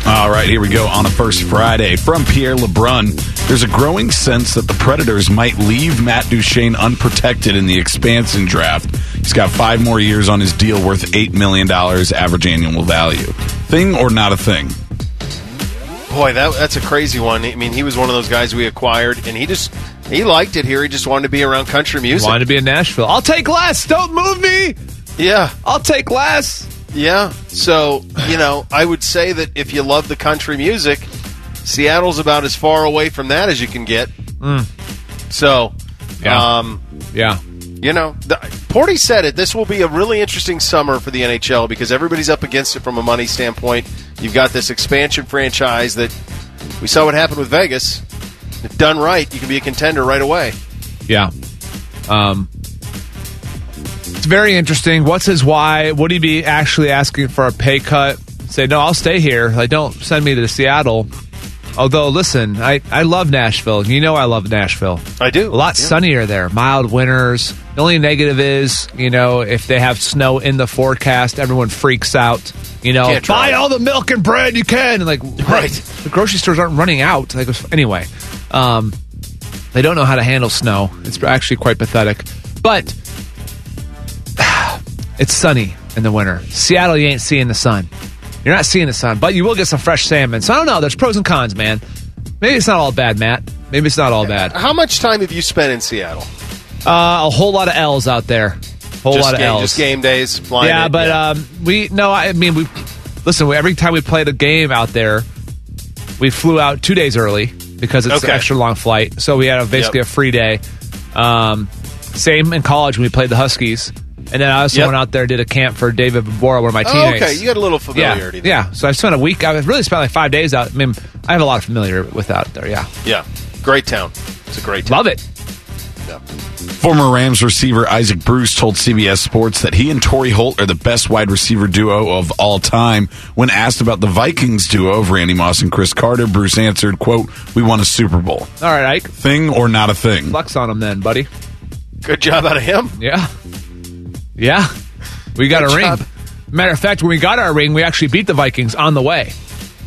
All right, here we go on a first Friday from Pierre LeBrun. There's a growing sense that the Predators might leave Matt Duchene unprotected in the expansion draft. He's got five more years on his deal worth $8 million average annual value. Thing or not a thing? Boy, that that's a crazy one. I mean, he was one of those guys we acquired, and he just he liked it here. He just wanted to be around country music. Wanted to be in Nashville. I'll take less. Don't move me. Yeah, I'll take less. yeah. So you know, I would say that if you love the country music, Seattle's about as far away from that as you can get. So, Yeah. um, Yeah. you know, the, Porty said it. This will be a really interesting summer for the NHL because everybody's up against it from a money standpoint. You've got this expansion franchise that we saw what happened with Vegas. If done right, you can be a contender right away. Yeah. Um, it's very interesting. What's his why? Would he be actually asking for a pay cut? Say, no, I'll stay here. Like, don't send me to Seattle. Although, listen, I, I love Nashville. You know I love Nashville. I do. A lot Yeah. sunnier there. Mild winters. The only negative is, you know, if they have snow in the forecast, everyone freaks out. You know, Can't buy all the milk and bread you can. And like, Right. The grocery stores aren't running out. Like, anyway, um, they don't know how to handle snow. It's actually quite pathetic. But it's sunny in the winter. Seattle, you ain't seeing the sun. You're not seeing the sun, but you will get some fresh salmon. So I don't know. There's pros and cons, man. Maybe it's not all bad, Matt. Maybe it's not all bad. How much time have you spent in Seattle? Uh, a whole lot of L's out there. Whole just lot of game, L's. Just game days. Flying yeah, but Um, we no. I mean we listen, every time we played a game out there, we flew out two days early because it's Okay. an extra long flight. So we had a, basically Yep. a free day. Um, same in college when we played the Huskies. And then I also Yep. went out there and did a camp for David Bora, one of my Oh, teammates. okay, you got a little yeah, familiarity. there. yeah. So I spent a week. I really spent like five days out. I mean, I have a lot of familiar with out there. Yeah, yeah. Great town. It's a great town. love it. Yeah. Former Rams receiver Isaac Bruce told CBS Sports that he and Torry Holt are the best wide receiver duo of all time. When asked about the Vikings duo of Randy Moss and Cris Carter, Bruce answered, quote, We won a Super Bowl. All right, Ike. Thing or not a thing? Flex on him then, buddy. Good job out of him. Yeah. Yeah. We got Good a ring. job. Matter of fact, when we got our ring, we actually beat the Vikings on the way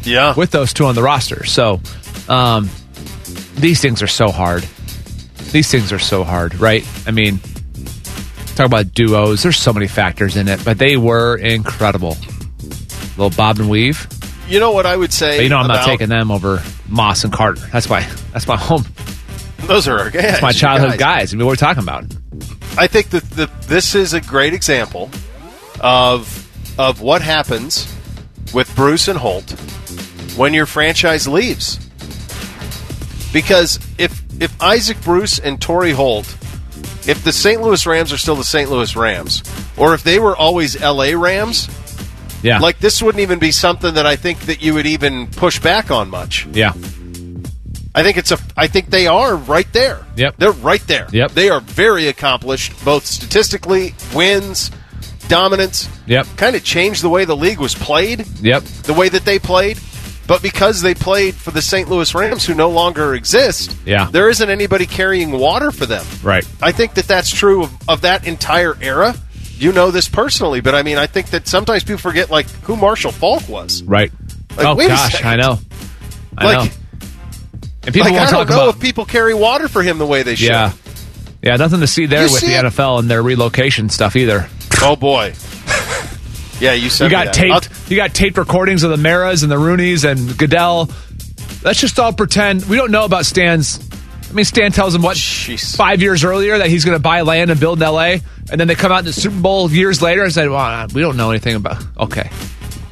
Yeah. with those two on the roster. So, um, these things are so hard. These things are so hard, right? I mean, talk about duos. There's so many factors in it, but they were incredible. Little bob and weave. you know what I would say? But you know, I'm not taking them over Moss and Carter. That's my that's my home. Those are our guys. That's my childhood guys. guys. I mean, what are talking about? I think that the, this is a great example of of what happens with Bruce and Holt when your franchise leaves. Because if if Isaac Bruce and Torry Holt, if the St. Louis Rams are still the St. Louis Rams, or if they were always LA Rams, Yeah, like this wouldn't even be something that I think that you would even push back on much. yeah, I think it's a. I think they are right there. Yep. they're right there. Yep. they are very accomplished, both statistically, wins, dominance. Yep. kind of changed the way the league was played, yep, the way that they played. But because they played for the St. Louis Rams, who no longer exist, Yeah. there isn't anybody carrying water for them. right. I think that that's true of, of that entire era. You know this personally, but I mean, I think that sometimes people forget like who Marshall Faulk was. Right. Like, oh gosh. I know. I Like, know. And people like I don't talk know about if people carry water for him the way they should. yeah, yeah. Nothing to see there You with see the it? NFL and their relocation stuff either. Oh boy. Yeah, you said You got taped. You got taped recordings of the Maras and the Rooneys and Goodell. Let's just all pretend we don't know about Stan's. I mean, Stan tells him what Jeez. five years earlier that he's going to buy land and build in L.A. And then they come out in the Super Bowl years later and say, "Well, we don't know anything about." Okay,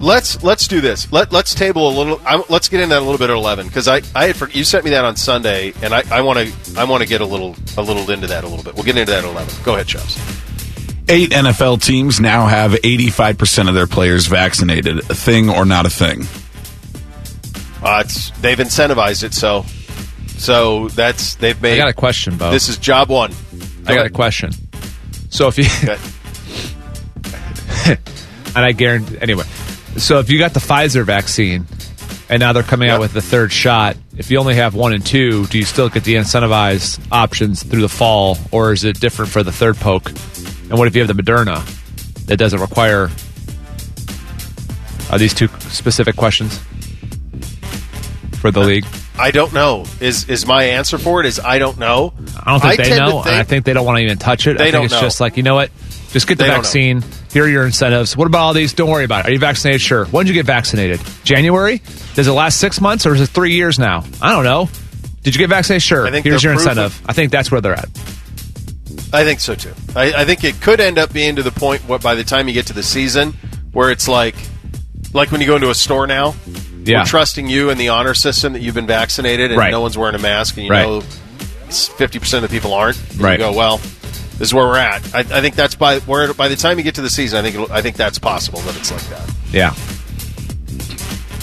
Let's let's do this. Let let's table a little. I, let's get into that a little bit at eleven because I I had for, you sent me that on Sunday and I I want to I want to get a little a little into that a little bit. We'll get into that at eleven. Go ahead, Chubbs. Eight NFL teams now have 85% of their players vaccinated. A thing or not a thing? Uh, it's they've incentivized it so so that's they've made. I got a question, Bo. This is job one. I got a question. So if you Okay. and I guarantee anyway. So if you got the Pfizer vaccine and now they're coming Yeah. out with the third shot, if you only have one and two, do you still get the incentivized options through the fall, or is it different for the third poke? And what if you have the Moderna that doesn't require? Are these two specific questions for the league? I don't know. Is is my answer for it? Is I don't know. I don't think they tend to know, and I think they don't want to even touch it. They I think don't it's know. just like you know what, just get the They vaccine. Here are your incentives. What about all these? Don't worry about it. Are you vaccinated? Sure. When did you get vaccinated? January? Does it last six months or is it three years now? I don't know. Did you get vaccinated? Sure. I think Here's your incentive. I think that's where they're at. I think so too. I, I think it could end up being to the point what by the time you get to the season where it's like like when you go into a store now, Yeah. we're trusting you and the honor system that you've been vaccinated and Right. no one's wearing a mask and you Right. know fifty percent of the people aren't. And Right. You go well. This is where we're at. I, I think that's by where by the time you get to the season, I think it'll, I think that's possible that it's like that. Yeah.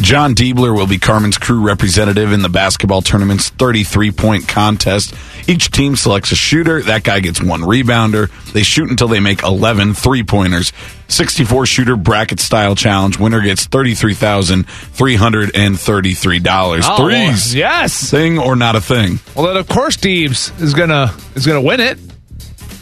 Jon Diebler will be Carmen's crew representative in the basketball tournament's 33 point contest. Each team selects a shooter. That guy gets one rebounder. They shoot until they make 11 three pointers. 64 shooter bracket style challenge. Winner gets $33,333. Oh, Threes. Yes. Thing or not a thing? Well, then of course Deebs is gonna is gonna win it.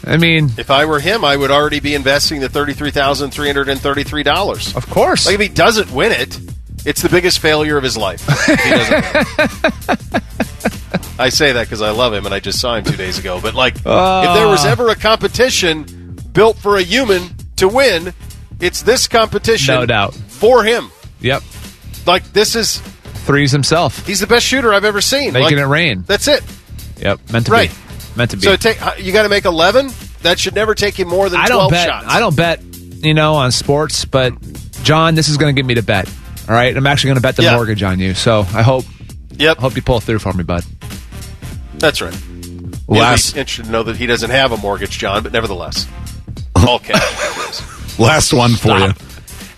I mean, If I were him, I would already be investing the thirty three thousand three hundred and thirty three dollars. of course. Like if he doesn't win it, it's the biggest failure of his life. He doesn't. I say that because I love him and I just saw him two days ago. But like, if ah. there was ever a competition built for a human to win, it's this competition. No doubt. for him. Yep. Like this is Threes himself. he's the best shooter I've ever seen. Making Like, it rain. That's it. Yep. Meant to Right. be. Meant to be. So take uh, you got to make eleven. That should never take you more than I don't bet. shots. I don't bet. You know, on sports, but John, this is going to get me to bet. All right, I'm actually going to bet the Yeah. mortgage on you. So I hope, Yep, I hope you pull through for me, bud. that's right. Last interested to know that he doesn't have a mortgage, John, but nevertheless, all cash. last one for you.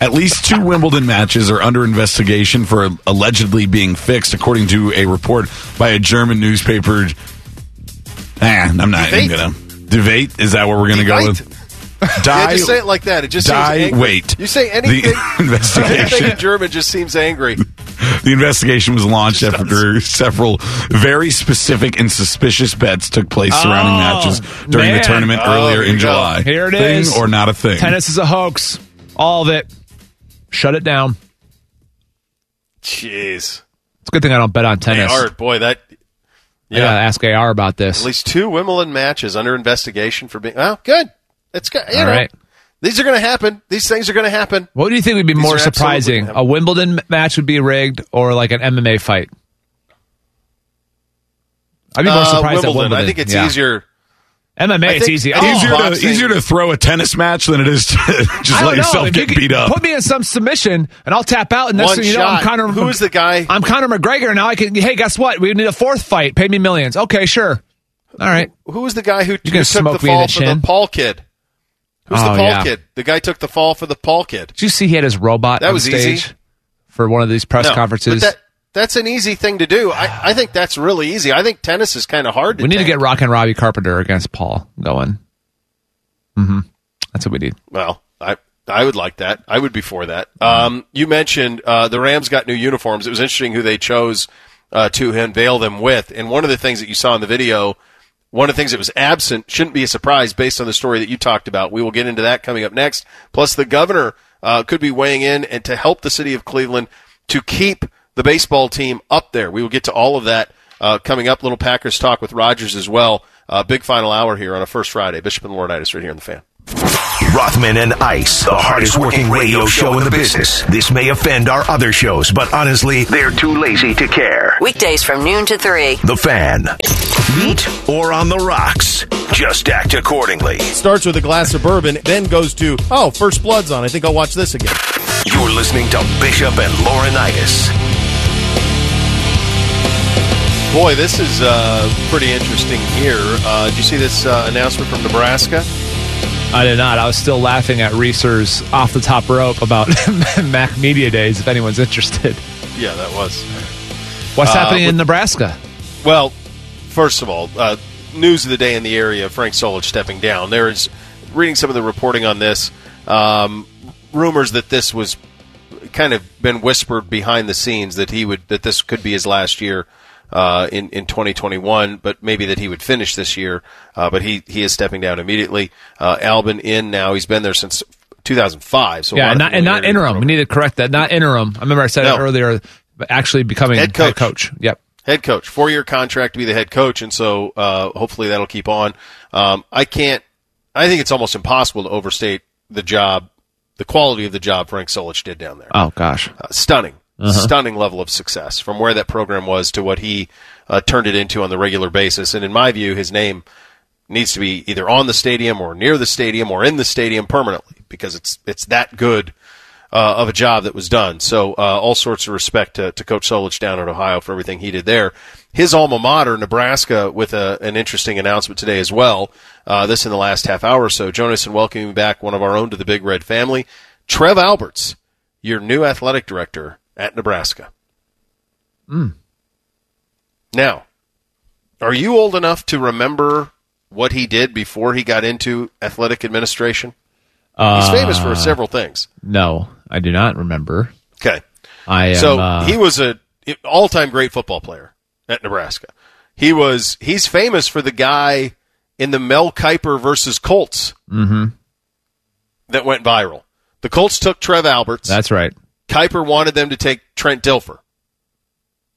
At least two Wimbledon matches are under investigation for allegedly being fixed, according to a report by a German newspaper. Ah, I'm not Debate. even gonna debate. Is that what we're gonna go with? Yeah, Die. just say it like that. It just Die, seems angry. wait. You say anything, The investigation. anything in German just seems angry. The investigation was launched after several very specific and suspicious bets took place surrounding Oh, matches during man. the tournament Oh, earlier here in you go. July. Here it thing is. or not a thing. Tennis is a hoax. All of it. Shut it down. Jeez, It's a good thing I don't bet on tennis. AR, boy, that I yeah. gotta ask AR about this. At least two Wimbledon matches under investigation for being. Well, good. It's good. You All know, right. These are going to happen. These things are going to happen. What do you think would be These more surprising? A Wimbledon match would be rigged or like an MMA fight? I'd be more Uh, surprised at Wimbledon. I think it's Yeah. easier. MMA, I it's easy. Oh, easier, boxing. to, easier to throw a tennis match than it is to just let know. yourself If get could beat up. Put me in some submission, and I'll tap out. And next One thing you know, I'm. Conor. Who is the guy? I'm Conor McGregor. Now I can. Hey, guess what? We need a fourth fight. Pay me millions. Okay, sure. All right. Who was the guy who, who took the fall the for the Paul kid? Who's Oh, the Paul yeah. kid? The guy took the fall for the Paul kid. Did you see he had his robot That on was stage easy. for one of these press No, conferences? But that, that's an easy thing to do. I, I think that's really easy. I think tennis is kind of hard to we need to get Rock and Robbie Carpenter against Paul going. Mm-hmm. That's what we need. Well, I I would like that. I would be for that. Um, you mentioned uh, the Rams got new uniforms. It was interesting who they chose uh, to unveil them with. And one of the things that you saw in the video, one of the things that was absent, shouldn't be a surprise based on the story that you talked about. We will get into that coming up next. Plus, the governor uh, could be weighing in and to help the city of Cleveland to keep the baseball team up there. We will get to all of that uh, coming up. Little Packers talk with Rogers as well. Uh, big final hour here on a first Friday. Bishop and Laurinaitis right here on the fan. Rothman and Ice, the hardest working radio show in the business. This may offend our other shows, but honestly, they're too lazy to care. Weekdays from noon to 3. The fan. Meet or on the rocks. Just act accordingly. Starts with a glass of bourbon, then goes to, oh, First Blood's on. I think I'll watch this again. You're listening to Bishop and Laurinaitis. Boy, this is uh, pretty interesting here. Uh, did you see this uh, announcement from Nebraska? I did not. I was still laughing at Reeser's off the top rope about Mac Media Days. If anyone's interested, Yeah, that was. what's Uh, happening in Nebraska? Well, first of all, uh, news of the day in the area: Frank Solich stepping down. There is reading some of the reporting on this. Um, rumors that this was kind of been whispered behind the scenes that he would that this could be his last year uh, in in 2021, but maybe that he would finish this year. Uh, but he he is stepping down immediately. Uh, Albin in now. He's been there since 2005. So Yeah, and not, and not interim. We need to correct that. Not interim. I remember I said No. it earlier, but actually becoming Head coach. Head coach. Yep. head coach, four year contract to be the head coach, and so uh, hopefully that'll keep on. Um, I can't. I think it's almost impossible to overstate the job, the quality of the job Frank Solich did down there. Oh gosh. Uh, stunning, stunning level of success from where that program was to what he uh, turned it into on the regular basis. And in my view, his name needs to be either on the stadium or near the stadium or in the stadium permanently because it's it's that good uh, of a job that was done. So uh, all sorts of respect to, to Coach Solich down at Ohio for everything he did there. His alma mater, Nebraska, with a, an interesting announcement today as well. Uh, this in the last half hour or so. Jonas and welcoming back one of our own to the Big Red family, Trev Alberts, your new athletic director at Nebraska. Now, are you old enough to remember what he did before he got into athletic administration? He's famous for several things. No, I do not remember. Okay. I am. So uh, he was a all-time great football player at Nebraska. He was he's famous for the guy in the Mel Kiper versus Colts mhm. that went viral. The Colts took Trev Alberts. That's right. Kiper wanted them to take Trent Dilfer.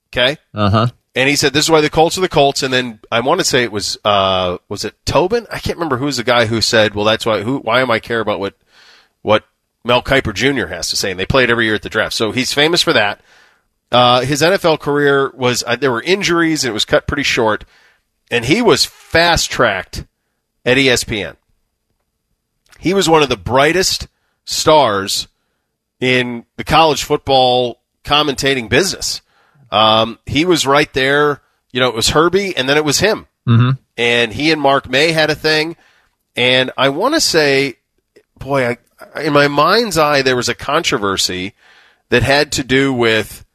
Okay? Uh huh. And he said this is why the Colts are the Colts. And then I want to say it was uh was it Tobin? I can't remember who's the guy who said, "Well, that's why who why am I care about what what Mel Kiper Jr. has to say?" And they play it every year at the draft, so he's famous for that. Uh, his NFL career was uh, there were injuries and it was cut pretty short, and he was fast tracked at ESPN. He was one of the brightest stars in the college football commentating business. Um, he was right there. You know, it was Herbie, and then it was him. Mm-hmm. And he and Mark May had a thing. And I want to say, boy, I, in my mind's eye, there was a controversy that had to do with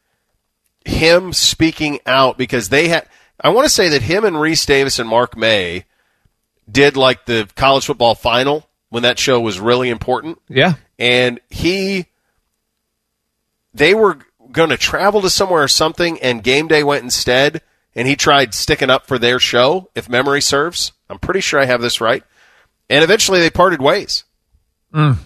him speaking out because they had. I want to say that him and Rece Davis and Mark May did like the college football final when that show was really important. Yeah. And he, they were going to travel to somewhere or something, and game day went instead. And he tried sticking up for their show, if memory serves. I'm pretty sure I have this right. And eventually they parted ways. Mm.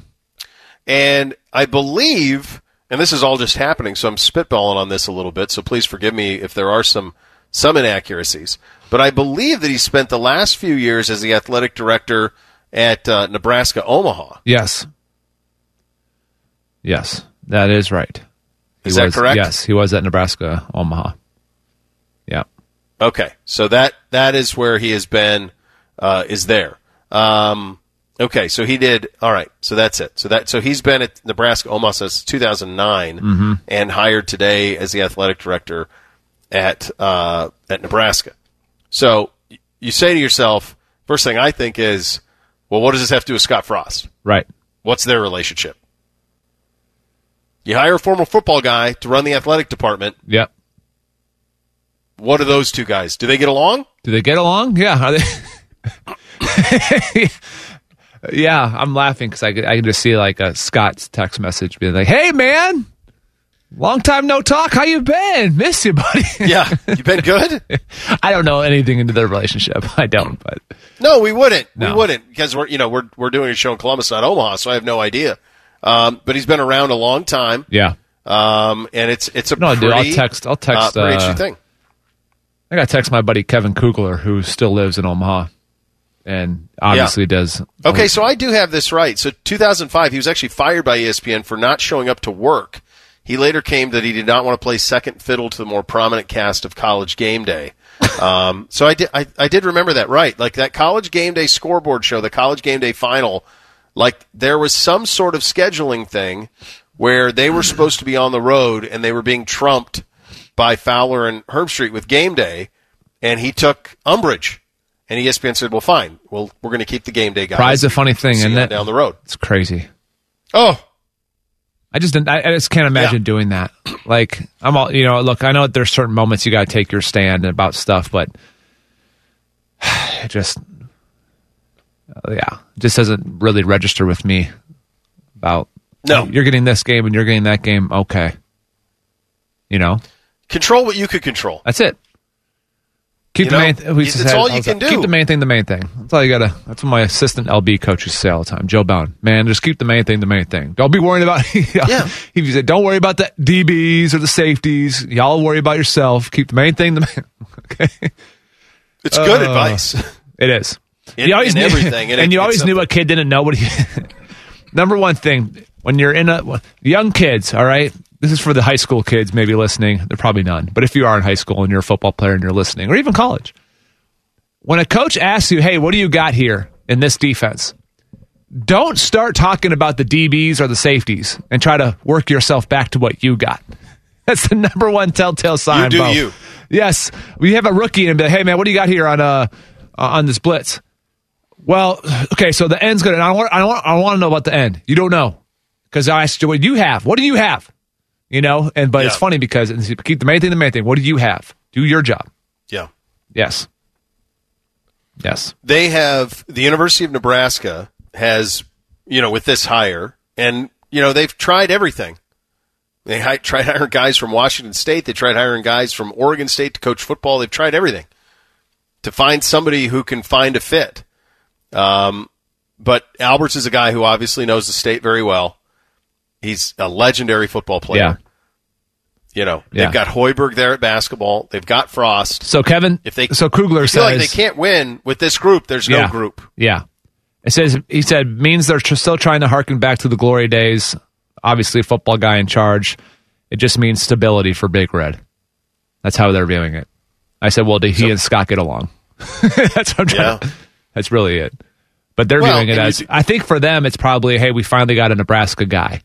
And I believe, and this is all just happening, so I'm spitballing on this a little bit, so please forgive me if there are some some inaccuracies. But I believe that he spent the last few years as the athletic director at uh, Nebraska Omaha. Yes. Yes, that is right. He Is that was- correct? Yes, he was at Nebraska Omaha. Yeah. Okay, so that that is where he has been. Uh, is there? Um, okay, so he did. All right, so that's it. So that so he's been at Nebraska Omaha since 2009, Mhm. and hired today as the athletic director at uh, at Nebraska. So you say to yourself, first thing I think is, well, what does this have to do with Scott Frost? Right. What's their relationship? You hire a former football guy to run the athletic department. Yep. What are those two guys? Do they get along? Do they get along? Yeah. Are they? yeah, I'm laughing because I could, I can just see like a Scott's text message being like, "Hey, man, long time no talk. How you been? Miss you, buddy." Yeah, you been good? I don't know anything into their relationship. I don't, but No, we wouldn't. No. We wouldn't because we're you know we're we're doing a show in Columbus, not Omaha, so I have no idea. Um, but he's been around a long time, yeah. um, and it's it's a No, pretty, dude, I'll text. I'll text. uh, pretty uh, thing. I got to text my buddy Kevin Kugler, who still lives in Omaha, and obviously does. Okay, so I do have this right. So 2005, he was actually fired by ESPN for not showing up to work. He later came that he did not want to play second fiddle to the more prominent cast of College Game Day. Um, so I did, I, I did remember that right. Like that College Game Day scoreboard show, the College Game Day final, like there was some sort of scheduling thing where they were supposed to be on the road and they were being trumped by Fowler and Herbstreit with Game Day, and he took umbrage. And ESPN said, "Well, fine. Well, we're going to keep the Game Day guys." Pride's a funny thing, isn't you down the road. It's crazy. Oh, I just I, I just can't imagine doing that. Like I'm all you know. Look, I know there's certain moments you got to take your stand about stuff, but it just yeah, just doesn't really register with me about No. You're getting this game and you're getting that game. Okay, you know control what you could control. that's it. Keep You the know, main. Th- it's all you can like, do. Keep the main thing the main thing. That's all you gotta. That's what my assistant LB coach used to say all the time. Joe Bound, man, just keep the main thing the main thing. Don't be worrying about. yeah. He said, don't worry about the DBs or the safeties. Y'all worry about yourself. Keep the main thing the main. okay. It's good Uh, advice. It is. In- you always knew, everything, and and, you always knew a kid didn't know what he. Number one thing when you're in a young kids, all right. This is for the high school kids maybe listening. They're probably none, but if you are in high school and you're a football player and you're listening, or even college, when a coach asks you, "Hey, what do you got here in this defense?" Don't start talking about the DBs or the safeties and try to work yourself back to what you got. That's the number one telltale sign. You do Bo. you. Yes, we have a rookie and be like, "Hey, man, what do you got here on uh on this blitz?" Well, okay, so the end's good. And I want, I want, I want to know about the end. You don't know because I asked you, "What do you have? What do you have?" You know, and but it's funny because keep the main thing the main thing. What do you have? Do your job. Yeah. Yes. Yes. They have the University of Nebraska has, you know, with this hire, and you know they've tried everything. They hi- tried hiring guys from Washington State. They tried hiring guys from Oregon State to coach football. They've tried everything to find somebody who can find a fit. Um, but Alberts is a guy who obviously knows the state very well. He's a legendary football player. Yeah. You know, Yeah. they've got Hoiberg there at basketball. They've got Frost. So Kevin, If they so Kugler says like they can't win with this group. There's Yeah. no group. Yeah. It says he said means they're tr- still trying to harken back to the glory days. Obviously, a football guy in charge. It just means stability for Big Red. That's how they're viewing it. I said, well, did he and Scott get along? that's what I'm trying. Yeah. That's really it. But they're Well, viewing it as I think for them it's probably hey we finally got a Nebraska guy.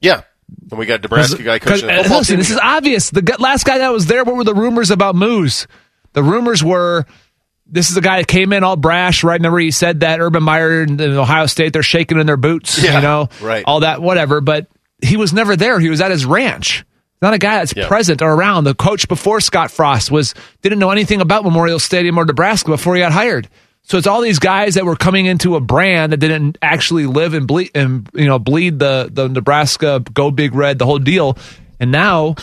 Yeah. And we got Nebraska guy coaching uh, listen, this is obvious. The last guy that was there, what were the rumors about Moose? The rumors were this is a guy that came in all brash, right? Remember he said that Urban Meyer and and Ohio State, they're shaking in their boots, Yeah, you know, right. all that, whatever. But he was never there. He was at his ranch. Not a guy that's Yeah. present or around. The coach before Scott Frost was didn't know anything about Memorial Stadium or Nebraska before he got hired. So it's all these guys that were coming into a brand that didn't actually live and bleed and you know bleed the the Nebraska go big red the whole deal. And now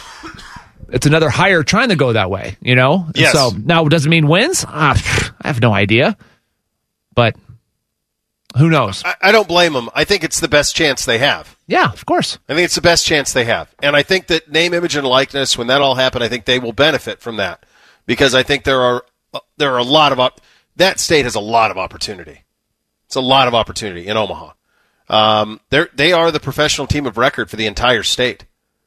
it's another hire trying to go that way, you know? Yes. So now does it mean wins? Ah, I have no idea. But who knows? I, I don't blame them. I think it's the best chance they have. Yeah, of course. I think it's the best chance they have. And I think that name, image, and likeness, when that all happened, I think they will benefit from that. Because I think there are uh, there are a lot of op- that state has a lot of opportunity. It's a lot of opportunity in Omaha. Um, they they are the professional team of record for the entire state.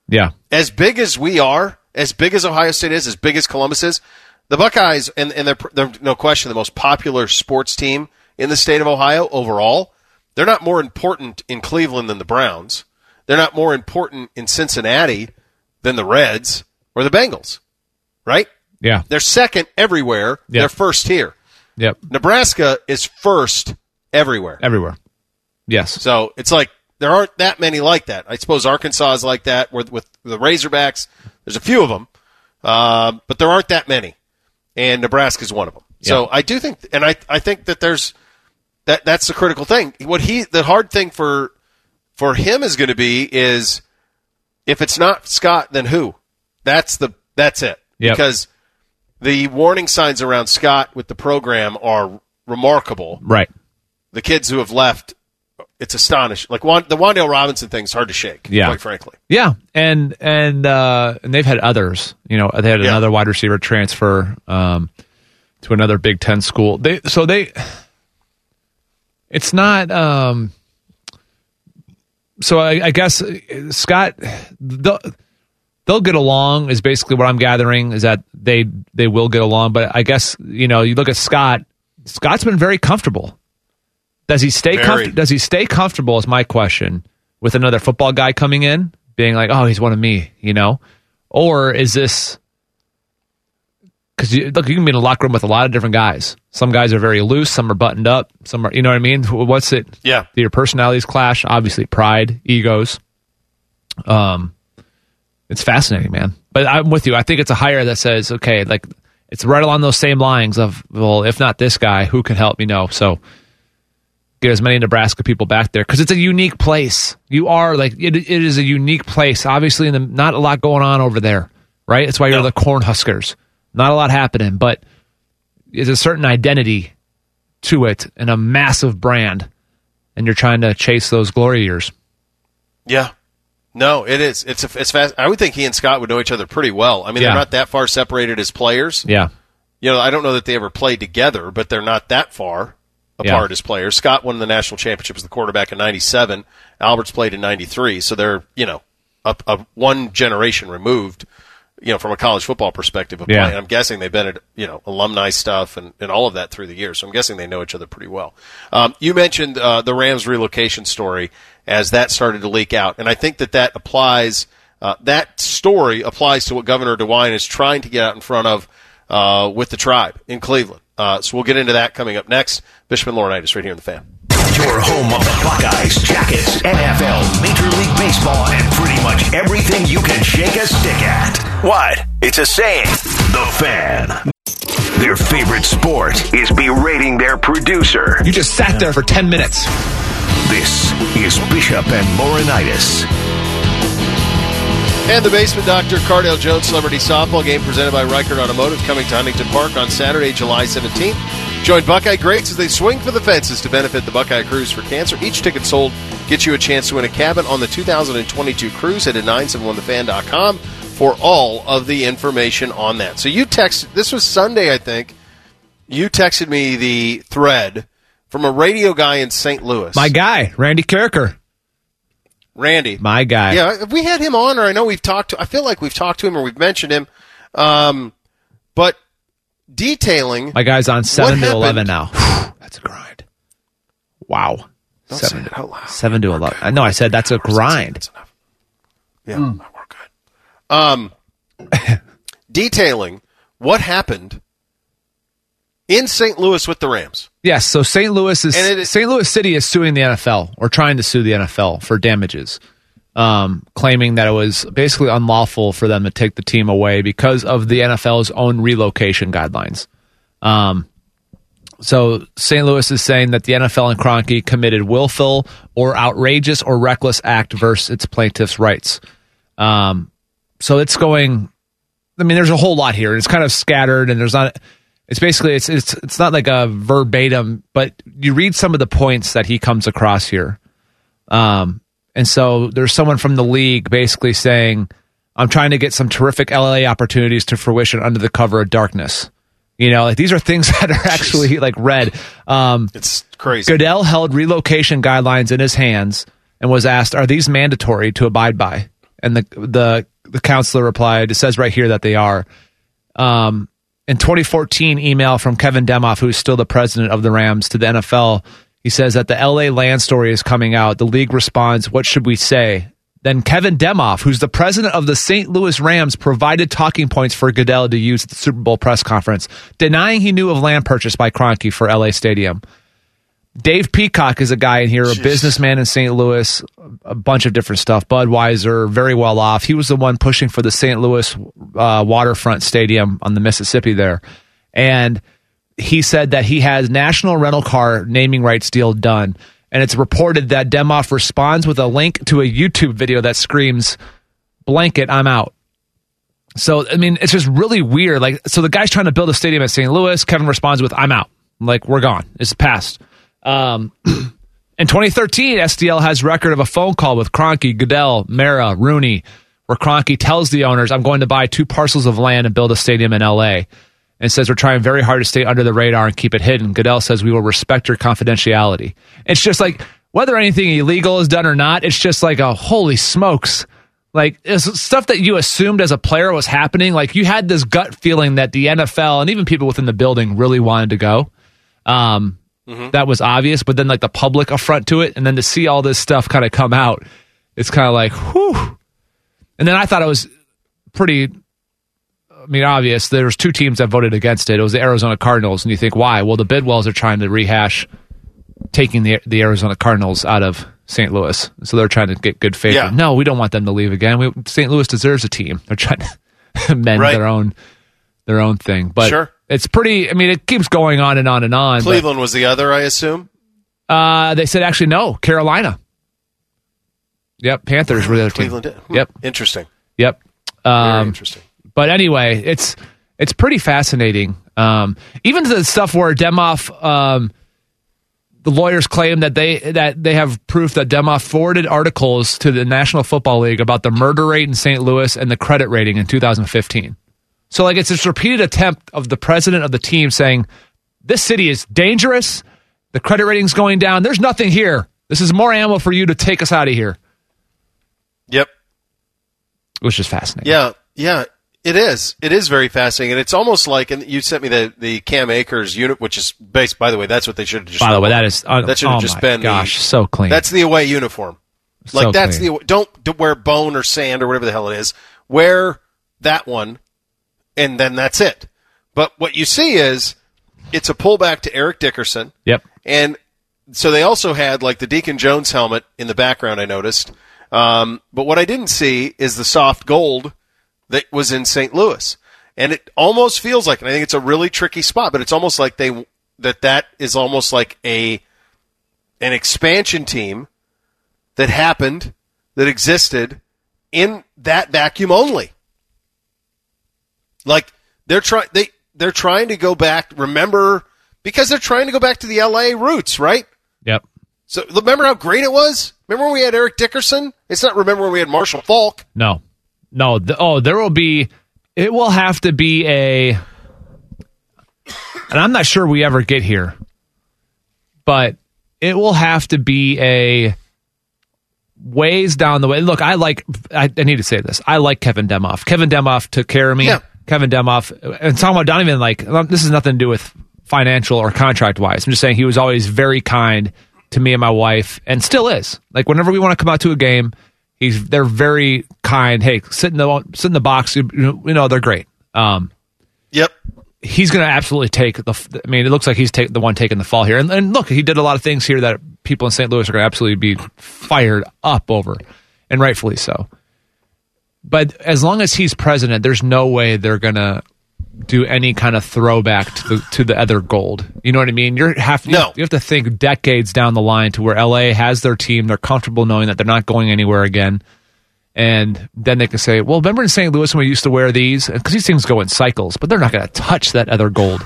Yeah. As big as we are, as big as Ohio State is, as big as Columbus is, the Buckeyes and, and they're, they're no question the most popular sports team in the state of Ohio overall. They're not more important in Cleveland than the Browns. They're not more important in Cincinnati than the Reds or the Bengals, right? Yeah. They're second everywhere. Yeah. They're first here. Yep. Nebraska is first everywhere. Everywhere. Yes. So it's like there aren't that many like that. I suppose Arkansas is like that with, with the Razorbacks. There's a few of them, uh, but there aren't that many, and Nebraska is one of them. So I do think, and I I think that there's that that's the critical thing. What he the hard thing for for him is going to be is if it's not Scott, then who? That's the that's it. Yep. Because the warning signs around Scott with the program are remarkable Right. the kids who have left, it's astonishing. Like Wan- the Wan'Dale Robinson thing's hard to shake. Yeah. quite frankly. Yeah, and and uh, and they've had others. You know, they had Yeah. another wide receiver transfer um, to another Big Ten school. They so they. It's not. Um, so I, I guess uh, Scott, they'll, they'll get along. Is basically what I'm gathering is that they they will get along. But I guess you know you look at Scott. Scott's been very comfortable. Does he stay comfortable? Does he stay comfortable? Is my question with another football guy coming in, being like, "Oh, he's one of me," you know, or is this because you, look, you can be in a locker room with a lot of different guys. Some guys are very loose, some are buttoned up, some are, you know what I mean? What's it? Yeah. Do your personalities clash? Obviously, pride, egos. Um, it's fascinating, man. But I'm with you. I think it's a hire that says, okay, like it's right along those same lines of, well, if not this guy, who can help me know? So get as many Nebraska people back there because it's a unique place. You are like it, it is a unique place. Obviously, in the, not a lot going on over there, right? That's why you're No. the Cornhuskers. Not a lot happening, but there's a certain identity to it and a massive brand, and you're trying to chase those glory years. Yeah. No, it is. It's a, it's fast. I would think he and Scott would know each other pretty well. I mean, Yeah. they're not that far separated as players. Yeah, You know, I don't know that they ever played together, but they're not that far Yeah. apart as players. Scott won the national championship as the quarterback in '97. Alberts played in '93, so they're you know a, a one generation removed. You know, from a college football perspective of Yeah. playing. I'm guessing they've been at you know alumni stuff and, and all of that through the years. So I'm guessing they know each other pretty well. Um, you mentioned uh, the Rams relocation story as that started to leak out, and I think that that applies. Uh, that story applies to what Governor DeWine is trying to get out in front of uh, with the tribe in Cleveland. Uh, so we'll get into that coming up next. Bishop and Laurinaitis right here in the fan. Your home of the Buckeyes, Jackets, NFL, Major League Baseball, and pretty much everything you can shake a stick at. What? It's a saying. The Fan. Their favorite sport is berating their producer. you just sat there for ten minutes. This is Bishop and Laurinaitis. And the Basement Doctor Cardale Jones Celebrity Softball Game presented by Ricart Automotive coming to Huntington Park on Saturday, July 17th. Join Buckeye greats as they swing for the fences to benefit the Buckeye Cruise for Cancer. Each ticket sold gets you a chance to win a cabin on the 2022 cruise. Head to 971thefan.com for all of the information on that. So you text, this was Sunday, I think. You texted me the thread from a radio guy in St. Louis. My guy, Randy Karraker, Randy. my guy. Yeah, have we had him on, or I know we've talked to. I feel like we've talked to him or we've mentioned him, um, but detailing. My guy's on seven to happened? eleven now. that's a grind. Wow. Don't seven, say it out loud. seven to eleven. I know. I said that's a grind. That's enough. Yeah, we're good. Um, detailing what happened in St. Louis with the Rams. Yes, so St. Louis is, And it is- St. Louis City is suing the NFL or trying to sue the NFL for damages, um, claiming that it was basically unlawful for them to take the team away because of the NFL's own relocation guidelines. Um, so St. Louis is saying that the NFL and Kroenke committed willful or outrageous or reckless act versus its plaintiffs' rights. Um, so it's going. I mean, there's a whole lot here. It's kind of scattered, and there's not. It's basically it's it's it's not like a verbatim, but you read some of the points that he comes across here. Um, and so there's someone from the league basically saying, "I'm trying to get some terrific LA opportunities to fruition under the cover of darkness." You know, like these are things that are actually like read. Um, It's crazy. Goodell held relocation guidelines in his hands and was asked, "Are these mandatory to abide by?" And the the the counselor replied, "It says right here that they are." Um, in 2014, email from Kevin Demoff, who's still the president of the Rams, to the NFL. He says that the LA land story is coming out. The league responds, "What should we say?" Then Kevin Demoff, who's the president of the St. Louis Rams, provided talking points for Goodell to use at the Super Bowl press conference, denying he knew of land purchase by Kroenke for LA Stadium. Dave Peacock is a guy in here, a businessman in St. Louis, a bunch of different stuff. Budweiser, very well off. He was the one pushing for the St. Louis uh, waterfront stadium on the Mississippi there. And he said that he has national rental car naming rights deal done. And it's reported that Demoff responds with a link to a YouTube video that screams, blanket, I'm out. So, I mean, it's just really weird. Like, so the guy's trying to build a stadium at St. Louis. Kevin responds with, I'm out. Like, we're gone. It's past. Um, in 2013, STL has record of a phone call with Kroenke, Goodell, Mara, Rooney, where Kroenke tells the owners, I'm going to buy two parcels of land and build a stadium in LA. And says, We're trying very hard to stay under the radar and keep it hidden. Goodell says, We will respect your confidentiality. It's just like, whether anything illegal is done or not, it's just like a holy smokes. Like stuff that you assumed as a player was happening. Like you had this gut feeling that the NFL and even people within the building really wanted to go. Um, Mm-hmm. That was obvious, but then like the public affront to it, and then to see all this stuff kind of come out, it's kind of like, whew. And then I thought it was pretty. I mean, obvious. There's two teams that voted against it. It was the Arizona Cardinals, and you think why? Well, the Bidwells are trying to rehash taking the the Arizona Cardinals out of St. Louis, so they're trying to get good favor. Yeah. No, we don't want them to leave again. We, St. Louis deserves a team. They're trying to mend Right. their own their own thing, but Sure. It's pretty. I mean, it keeps going on and on and on. but- Cleveland was the other, I assume. uh, they said actually no, Carolina. Yep, Panthers were the other team. Cleveland did. Hmm. Yep, Interesting. yep. Very Um, interesting. but anyway, it's it's pretty fascinating. Um, even the stuff where Demoff, um, the lawyers claim that they that they have proof that Demoff forwarded articles to the National Football League about the murder rate in St. Louis and the credit rating in 2015. So like it's this repeated attempt of the president of the team saying this city is dangerous, the credit rating's going down. There's nothing here. This is more ammo for you to take us out of here. Yep. It was just fascinating. Yeah, yeah, it is. It is very fascinating, and it's almost like, and you sent me the the Cam Akers unit, which is based. By the way, that's what they should have just. By the way, that is uh, that should have oh just my been gosh, the, so clean. That's the away uniform. So Like that's clean. the don't, don't wear bone or sand or whatever the hell it is. Wear that one, and then that's it. But what you see is it's a pullback to Eric Dickerson. Yep. And so they also had like the Deacon Jones helmet in the background. I noticed, um, but what I didn't see is the soft gold that was in St. Louis, and it almost feels like, and I think it's a really tricky spot, but it's almost like they that that is almost like a an expansion team that happened that existed in that vacuum only. Like they're trying they they're trying to go back. Remember because they're trying to go back to the L.A. roots, right? Yep. So remember how great it was. Remember when we had Eric Dickerson? It's not remember when we had Marshall Faulk. No, no. The, oh, there will be. It will have to be a. And I'm not sure we ever get here, but it will have to be a ways down the way. Look, I like. I, I need to say this. I like Kevin Demoff. Kevin Demoff took care of me. Yeah. Kevin Demoff, and talking about Donovan, like this has nothing to do with financial or contract wise. I'm just saying he was always very kind to me and my wife, and still is. Like whenever we want to come out to a game, He's they're very kind. Hey, sit in the sit in the box. You, you know they're great. Um, Yep. he's going to absolutely take the. I mean, it looks like he's take, the one taking the fall here. And, and look, he did a lot of things here that people in St. Louis are going to absolutely be fired up over, and rightfully so. But as long as he's president, there's no way they're going to do any kind of throwback to the to the other gold. You know what I mean? You're have No. you have to think decades down the line to where LA has their team. They're comfortable knowing that they're not going anywhere again. And then they can say, well, remember in St. Louis when we used to wear these? Because these things go in cycles, but they're not going to touch that other gold